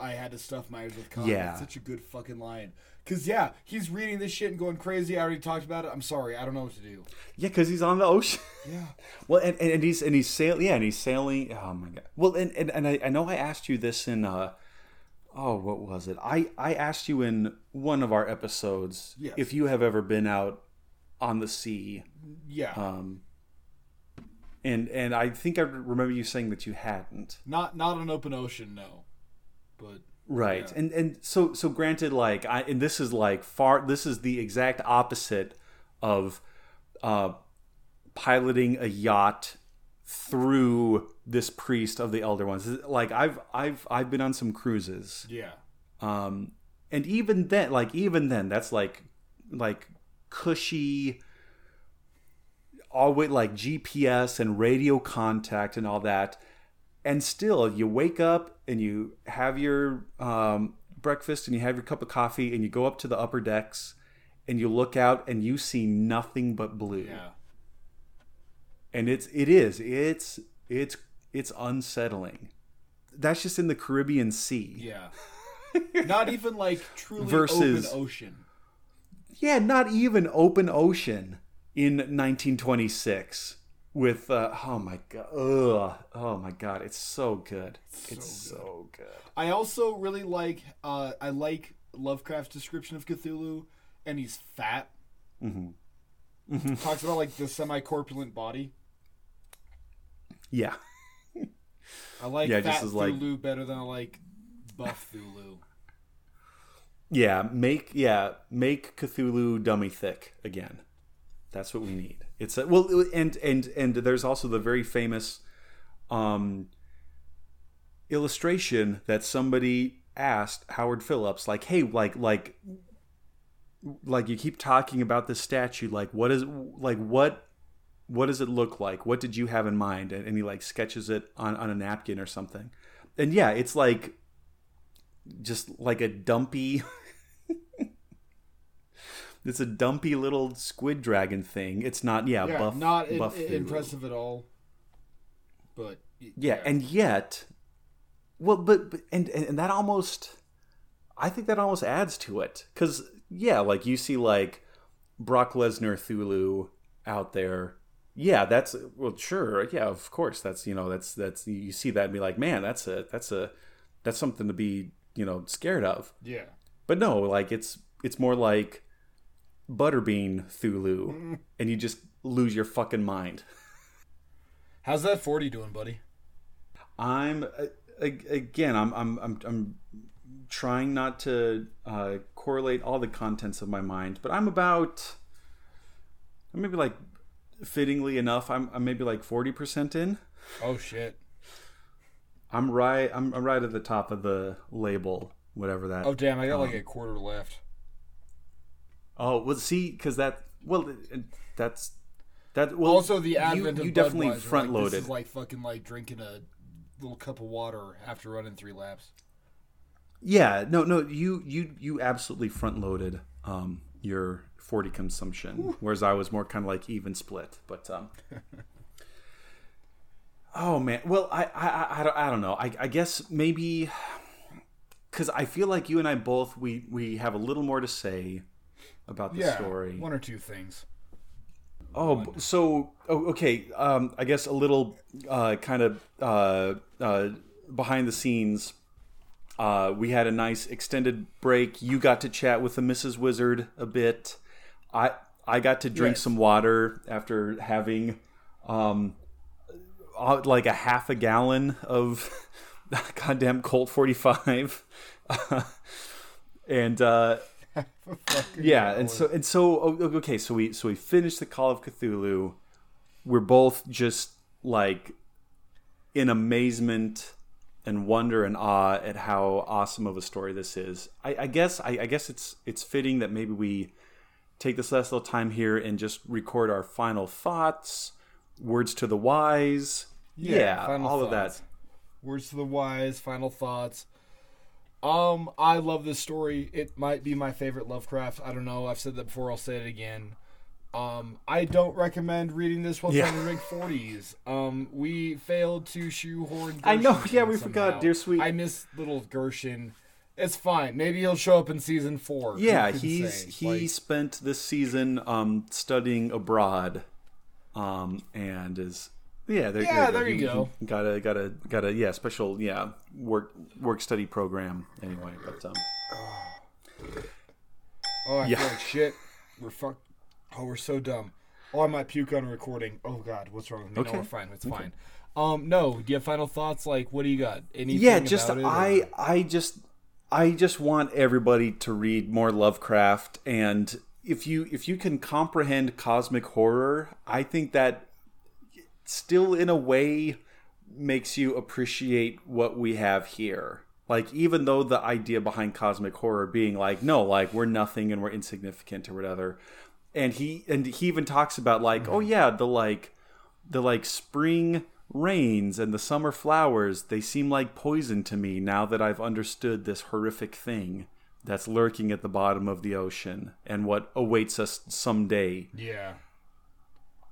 I had to stuff my ears with cotton.
Yeah.
It's such a good fucking line. Cause yeah, he's reading this shit and going crazy. I already talked about it. I'm sorry, I don't know what to do.
yeah because he's on the ocean
Yeah.
Well, and, and, and he's and he's sailing. Yeah, and he's sailing. Oh my god. Well, and and, and I, I know I asked you this in. uh Oh, what was it? I I asked you in one of our episodes
Yes.
if you have ever been out on the sea.
Yeah.
Um. And and I think I remember you saying that you hadn't.
not not an open ocean, no. But
Right.
Yeah.
And and so so granted like I and this is like far this is the exact opposite of uh piloting a yacht through this priest of the elder ones. Like I've I've I've been on some cruises.
yeah.
Um and even then like even then that's like like cushy always like GPS and radio contact and all that. And still, you wake up and you have your um, breakfast and you have your cup of coffee and you go up to the upper decks and you look out and you see nothing but blue.
Yeah.
And it's it is it's it's it's unsettling. That's just in the Caribbean Sea.
Yeah. Not even like truly
Versus-
open ocean.
Yeah, not even open ocean in 1926 with uh, oh my god, ugh, oh my god, it's so good. It's so good.
I also really like uh I like Lovecraft's description of Cthulhu and he's fat. Mm-hmm. Mm-hmm. Talks about like the semi corpulent body.
Yeah,
I like
Yeah, just
fat
as, like-
better than I like buff Cthulhu.
yeah. Make yeah make Cthulhu dummy thick again. That's what we need. It's a, well, and and and there's also the very famous um, illustration that somebody asked Howard Phillips, like, hey, like, like, like you keep talking about this statue, like, what is, like, what, what does it look like? What did you have in mind? And, and he like sketches it on on a napkin or something. And yeah, it's like, just like a dumpy. it's a dumpy little squid dragon thing. It's not, yeah,
Yeah,
buff,
not in,
buff
in- impressive at all. But y-
Yeah, and yet, well, but, but and, and and that almost, I think that almost adds to it because yeah, like you see like Brock Lesnar Cthulhu out there. Yeah, that's well, sure, yeah, of course, that's you know that's that's you see that and be like, man, that's a that's a that's something to be you know scared of.
yeah.
But no, like it's it's more like Butterbean Cthulhu, and you just lose your fucking mind.
How's that 40 doing, buddy?
I'm again. I'm I'm I'm I'm trying not to uh, correlate all the contents of my mind, but I'm about. I'm maybe like, fittingly enough, I'm I'm maybe like forty percent in.
Oh shit.
I'm right. I'm, I'm right at the top of the label, whatever that.
Oh damn, I got
Um,
like a quarter left.
Oh well, see, because that well, that's that. Well,
also, the
you-
advent
you,
of
definitely front
like,
loaded.
This is like fucking like drinking a little cup of water after running three laps.
Yeah, no, no, you you you absolutely front loaded um your 40 consumption whereas I was more kind of like even split. But um Oh man. Well, I I I- I don't, I don't know. I I guess maybe cuz I feel like you and I both we we have a little more to say about the
yeah,
story.
one or two things.
Oh, so oh, okay. Um, I guess a little uh, kind of uh, uh, behind the scenes. Uh, we had a nice extended break. You got to chat with the Mrs. Wizard a bit. I I got to drink
Yes.
some water after having um, uh, like a half a gallon of goddamn Colt forty five. and uh, yeah, and so and so oh, o- o- okay, so we so we finished the Call of Cthulhu. We're both just like in amazement and wonder and awe at how awesome of a story this is. I, I guess I, I guess it's it's fitting that maybe we take this last little time here and just record our final thoughts, words to the wise. Yeah,
final
all of that.
Words to the wise, final thoughts. Um, I love this story. It might be my favorite Lovecraft. I don't know. I've said that before. I'll say it again. Um, I don't recommend reading this while
Yeah.
to drink forties. Um, we failed to shoehorn.
I know,
Gershon
yeah, we forgot, dear sweet.
I miss little Gershon. It's fine. Maybe he'll show up in season four.
Yeah, he's
say?
he
Like,
spent this season um, studying abroad, um, and is yeah there,
Yeah,
you
there you
He-
go.
Got a got a got a yeah special yeah work work study program anyway. But um,
Oh, I
Yeah.
feel like shit. We're fuck. Oh, we're so dumb. Oh, I might puke on recording. Oh God, what's wrong with me?
Okay.
No, we're fine. It's fine. Um, no. Do you have final thoughts? Like, what do you got? Anything?
yeah, just I I just I just want everybody to read more Lovecraft, and if you if you can comprehend cosmic horror, I think that still in a way makes you appreciate what we have here. Like even though the idea behind cosmic horror being like no, like we're nothing and we're insignificant or whatever. And he and he even talks about like, oh yeah, the like the like spring rains and the summer flowers, they seem like poison to me now that I've understood this horrific thing that's lurking at the bottom of the ocean and what awaits us someday.
Yeah.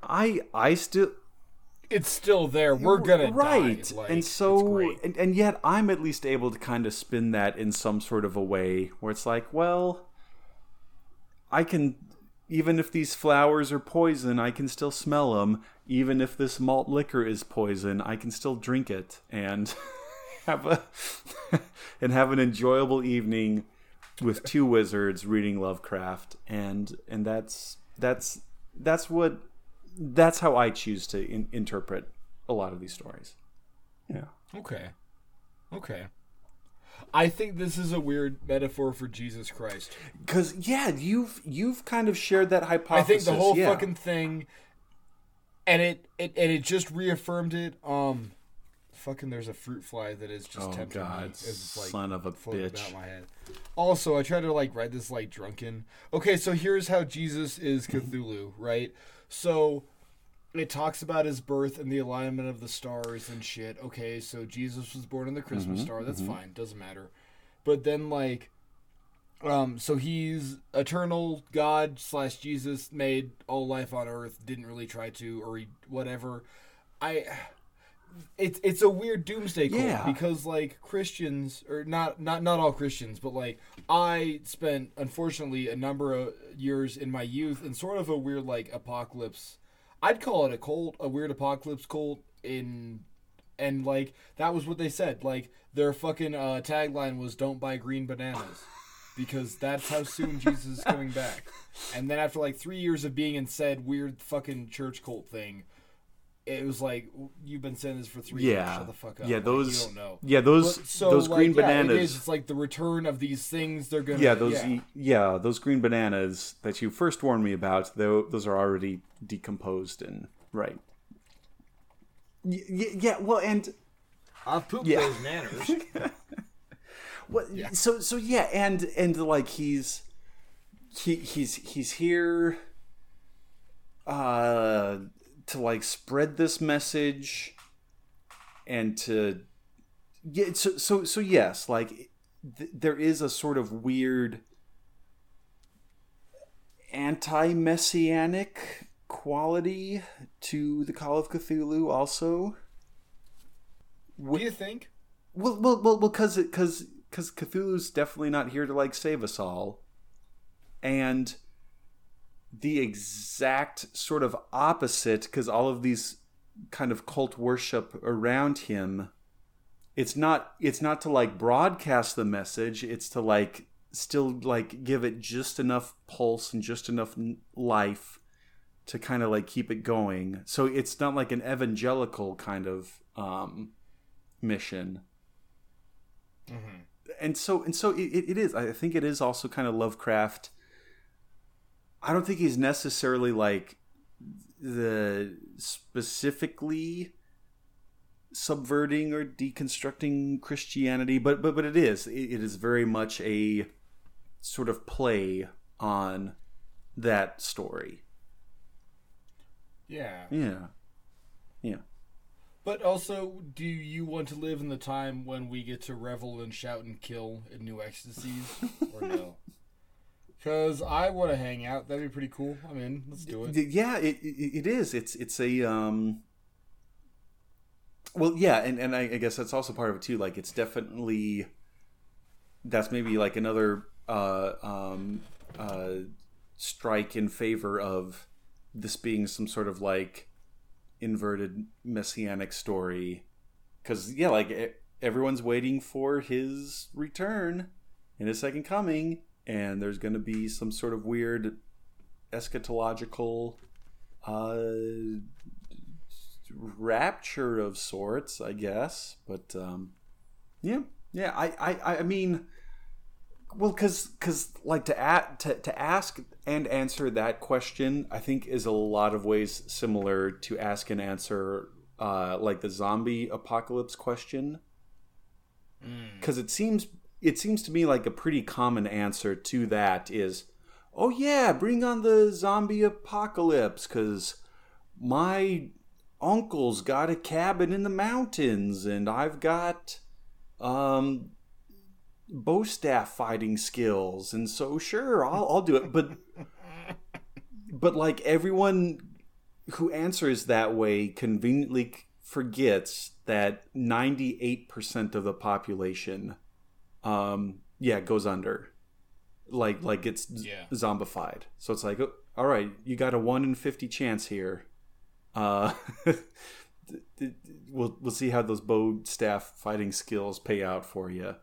I I still
It's still there. We're gonna
right.
Like,
and so and, and yet i'm at least able to kind of spin that in some sort of a way where it's like well i can even if these flowers are poison i can still smell them even if this malt liquor is poison i can still drink it and have a and have an enjoyable evening with two wizards reading lovecraft and and that's that's that's what that's how I choose to in- interpret a lot of these stories. Yeah.
Okay. Okay. I think this is a weird metaphor for Jesus Christ.
Cuz yeah, you've you've kind of shared that hypothesis.
I think the whole
yeah.
fucking thing, and it, it and it just reaffirmed it. Um, fucking there's a fruit fly that is just
Oh
tempting me
God,
as it's like
son of a bitch!
my head. Also, I tried to like write this like drunken. Okay, so here's how Jesus is Cthulhu, right? So it talks about his birth and the alignment of the stars and shit. Okay, so Jesus was born in the Christmas star. That's fine. Doesn't matter. But then like um so he's eternal God slash Jesus made all life on earth, didn't really try to or he, whatever. I it's it's a weird doomsday cult
Yeah.
because like Christians or not not not all Christians, but like I spent unfortunately a number of years in my youth in sort of a weird like apocalypse. I'd call it a cult, a weird apocalypse cult in and like that was what they said. Like their fucking uh, tagline was "Don't buy green bananas." Because that's how soon Jesus is coming back. And then after like three years of being in said weird fucking church cult thing, it was like you've been saying this for three years.
Yeah,
Shut the fuck up.
yeah.
Like,
those,
you don't know.
yeah, those,
But- so,
those
like,
green
yeah,
bananas.
It is. It's like the return of these things. They're gonna.
yeah, those,
Yeah.
yeah. those green bananas that you first warned me about. Though those are already decomposed and right. Y- y- yeah, well, and
I've pooped
Yeah.
those manners.
What? So so yeah, and and like he's he he's he's here uh to like spread this message and to yeah so so so yes like th- there is a sort of weird anti-messianic quality to the Call of Cthulhu also What
Do you think?
well, well, well, because because because Cthulhu's definitely not here to like save us all, and the exact sort of opposite because all of these kind of cult worship around him. It's not. It's not to like broadcast the message. It's to like still like give it just enough pulse and just enough life to kind of like keep it going. So it's not like an evangelical kind of um, mission and so and so it, it is i think it is also kind of lovecraft i don't think he's necessarily like the specifically subverting or deconstructing christianity but but but it is it, it is very much a sort of play on that story
Yeah.
yeah yeah
But also, do you want to live in the time when we get to revel and shout and kill in new ecstasies, or no? Because I want to hang out. That'd be pretty cool. I'm in. Let's do it.
yeah it, it, it is it's it's a um well yeah and, and I, I guess that's also part of it too like it's definitely that's maybe like another uh um uh strike in favor of this being some sort of like inverted messianic story because yeah like everyone's waiting for his return in his second coming and there's going to be some sort of weird eschatological uh rapture of sorts i guess but um yeah yeah i i i mean well because because like to, at, to to ask and answer that question i think is a lot of ways similar to ask and answer uh like the zombie apocalypse question. Because it seems it seems to me like a pretty common answer to that is oh yeah bring on the zombie apocalypse because my uncle's got a cabin in the mountains and i've got um bow staff fighting skills and so sure i'll, I'll do it. But but like everyone who answers that way conveniently forgets that 98% of the population um yeah goes under. Like like it's
Yeah.
zombified. So it's like oh, all right you got a 1 in 50 chance here. Uh we'll we'll see how those bow staff fighting skills pay out for you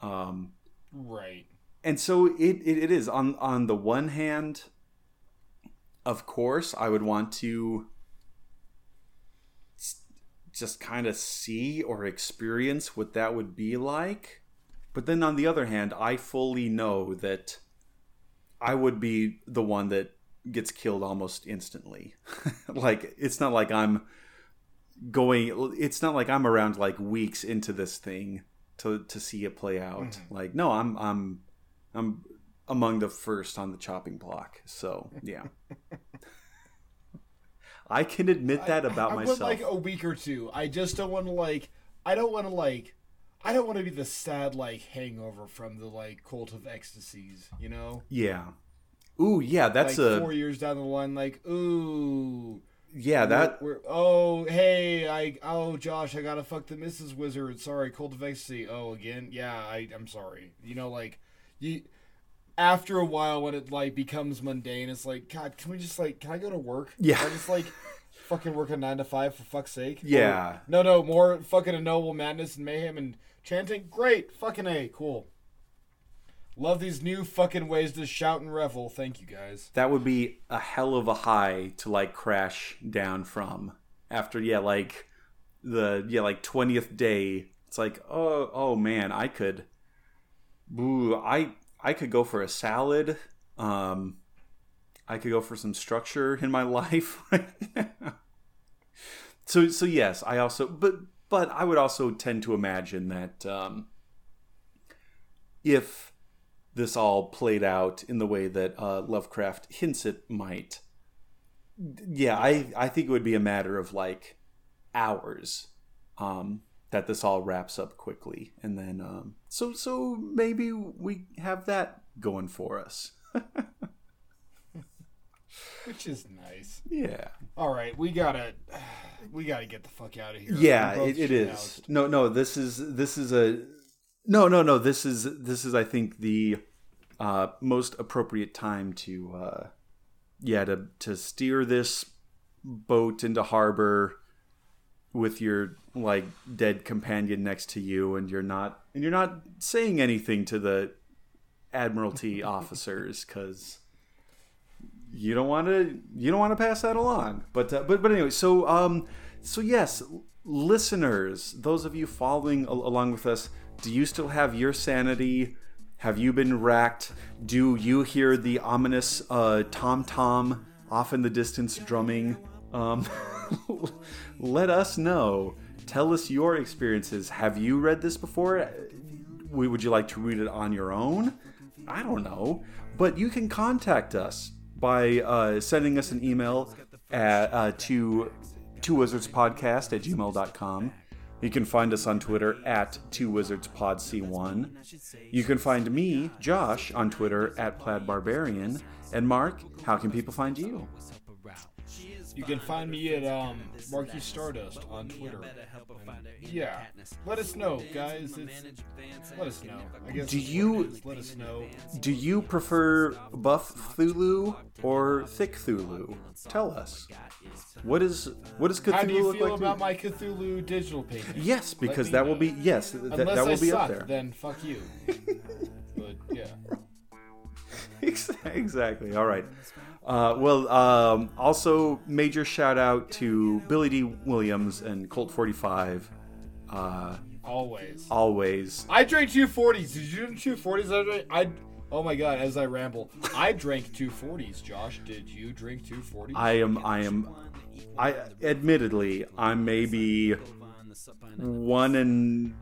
um
Right.
and so it, it, it is. On on the one hand of course i would want to just kind of see or experience what that would be like but then on the other hand i fully know that i would be the one that gets killed almost instantly like it's not like i'm going. It's not like I'm around like weeks into this thing to to see it play out. Mm-hmm. Like no, I'm I'm I'm among the first on the chopping block. So yeah. I can admit that about
I
myself.
like a week or two. I just don't want to like. I don't want to like. I don't want to be the sad like hangover from the like cult of ecstasies. You know,
yeah. Ooh, yeah, that's
like
a
four years down the line. Like, ooh,
yeah, that
We're, oh, hey, I oh Josh, I gotta fuck the Mrs. Wizard. Sorry, Cult of Ecstasy. Oh, again, yeah, I I'm sorry. You know, like you. After a while, when it like becomes mundane, it's like, God, can we just like, can I go to work?
Yeah.
I just like, fucking work a nine to five for fuck's sake.
Yeah.
Or- no, no, more fucking a noble madness and mayhem and chanting. Great, fucking a, cool. Love these new fucking ways to shout and revel. Thank you guys.
that would be a hell of a high to like crash down from after yeah like the yeah like 20th day it's like oh oh man i could ooh, i i could go for a salad um i could go for some structure in my life so so yes i also but but i would also tend to imagine that um if this all played out in the way that uh, Lovecraft hints it might, yeah, I, I think it would be a matter of like hours um, that this all wraps up quickly, and then um, so so maybe we have that going for us.
Which is nice.
Yeah,
All right, we gotta, we gotta get the fuck out of here.
yeah, it, it
should
No, no, this is this is a no, no, no. This is this is I think the uh, most appropriate time to uh, yeah to to steer this boat into harbor with your like dead companion next to you, and you're not and you're not saying anything to the admiralty officers because you don't want to you don't want to pass that along. But uh, but but anyway so um so yes listeners those of you following al- along with us do you still have your sanity? Have you been racked? Do you hear the ominous uh tom tom off in the distance drumming? Um let us know. Tell us your experiences. Have you read this before? Would you like to read it on your own? I don't know. But you can contact us by uh, sending us an email at, uh, to two wizards podcast at gmail.com you can find us on twitter at two wizards pod c1 you can find me josh on twitter at plaid barbarian and mark how can people find you
You can find me at um Marky Stardust on Twitter. And, yeah, let us know, guys. It's, let us know. I guess
Do you-
let us know?
Do you prefer buff Cthulhu or thick Cthulhu? Tell us. What is what does Cthulhu
How do you feel
like?
about my Cthulhu digital painting?
Yes, because that will be yes, th- that, that will
I
be
suck,
up there.
then fuck you. but yeah.
exactly. All right. Uh, well, um, also major shout out to Billy Dee Williams and Colt Forty Five. Uh,
Always.
always.
I drank two forties. Did you drink two forties? I, drank- I oh my god! As I ramble, I drank two forties. Josh, did you drink two forties?
I am. I am. I admittedly, I'm maybe one and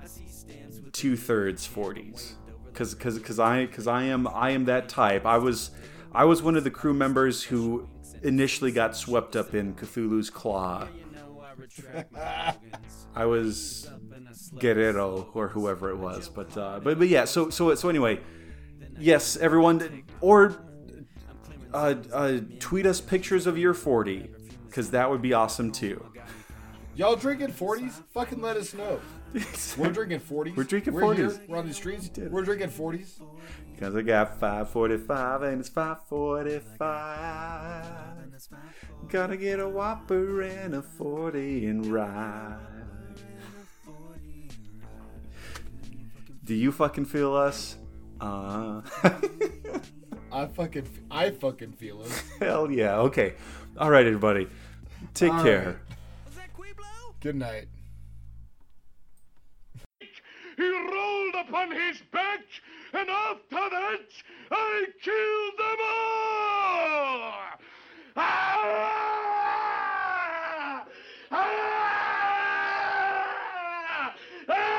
two thirds forties, because because because I because I am I am that type. I was I was one of the crew members who initially got swept up in Cthulhu's claw. I was Guerrero or whoever it was, but uh, but but yeah. So so so anyway, yes, everyone, or uh, uh, tweet us pictures of your forty, because that would be awesome too.
Y'all drinking forties? Fucking let us know. We're drinking forties.
We're drinking
We're
40s.
Here, we're on the streets. We're drinking forties.
Because I got 545 and it's 545. Gotta get a whopper and a 40 and ride. Do you fucking feel us? Uh,
I fucking, I fucking feel it.
hell yeah. Okay. All right, everybody. Take
All
care.
Good night
he rolled upon his back, and after that, I killed them all! Ah! Ah! Ah!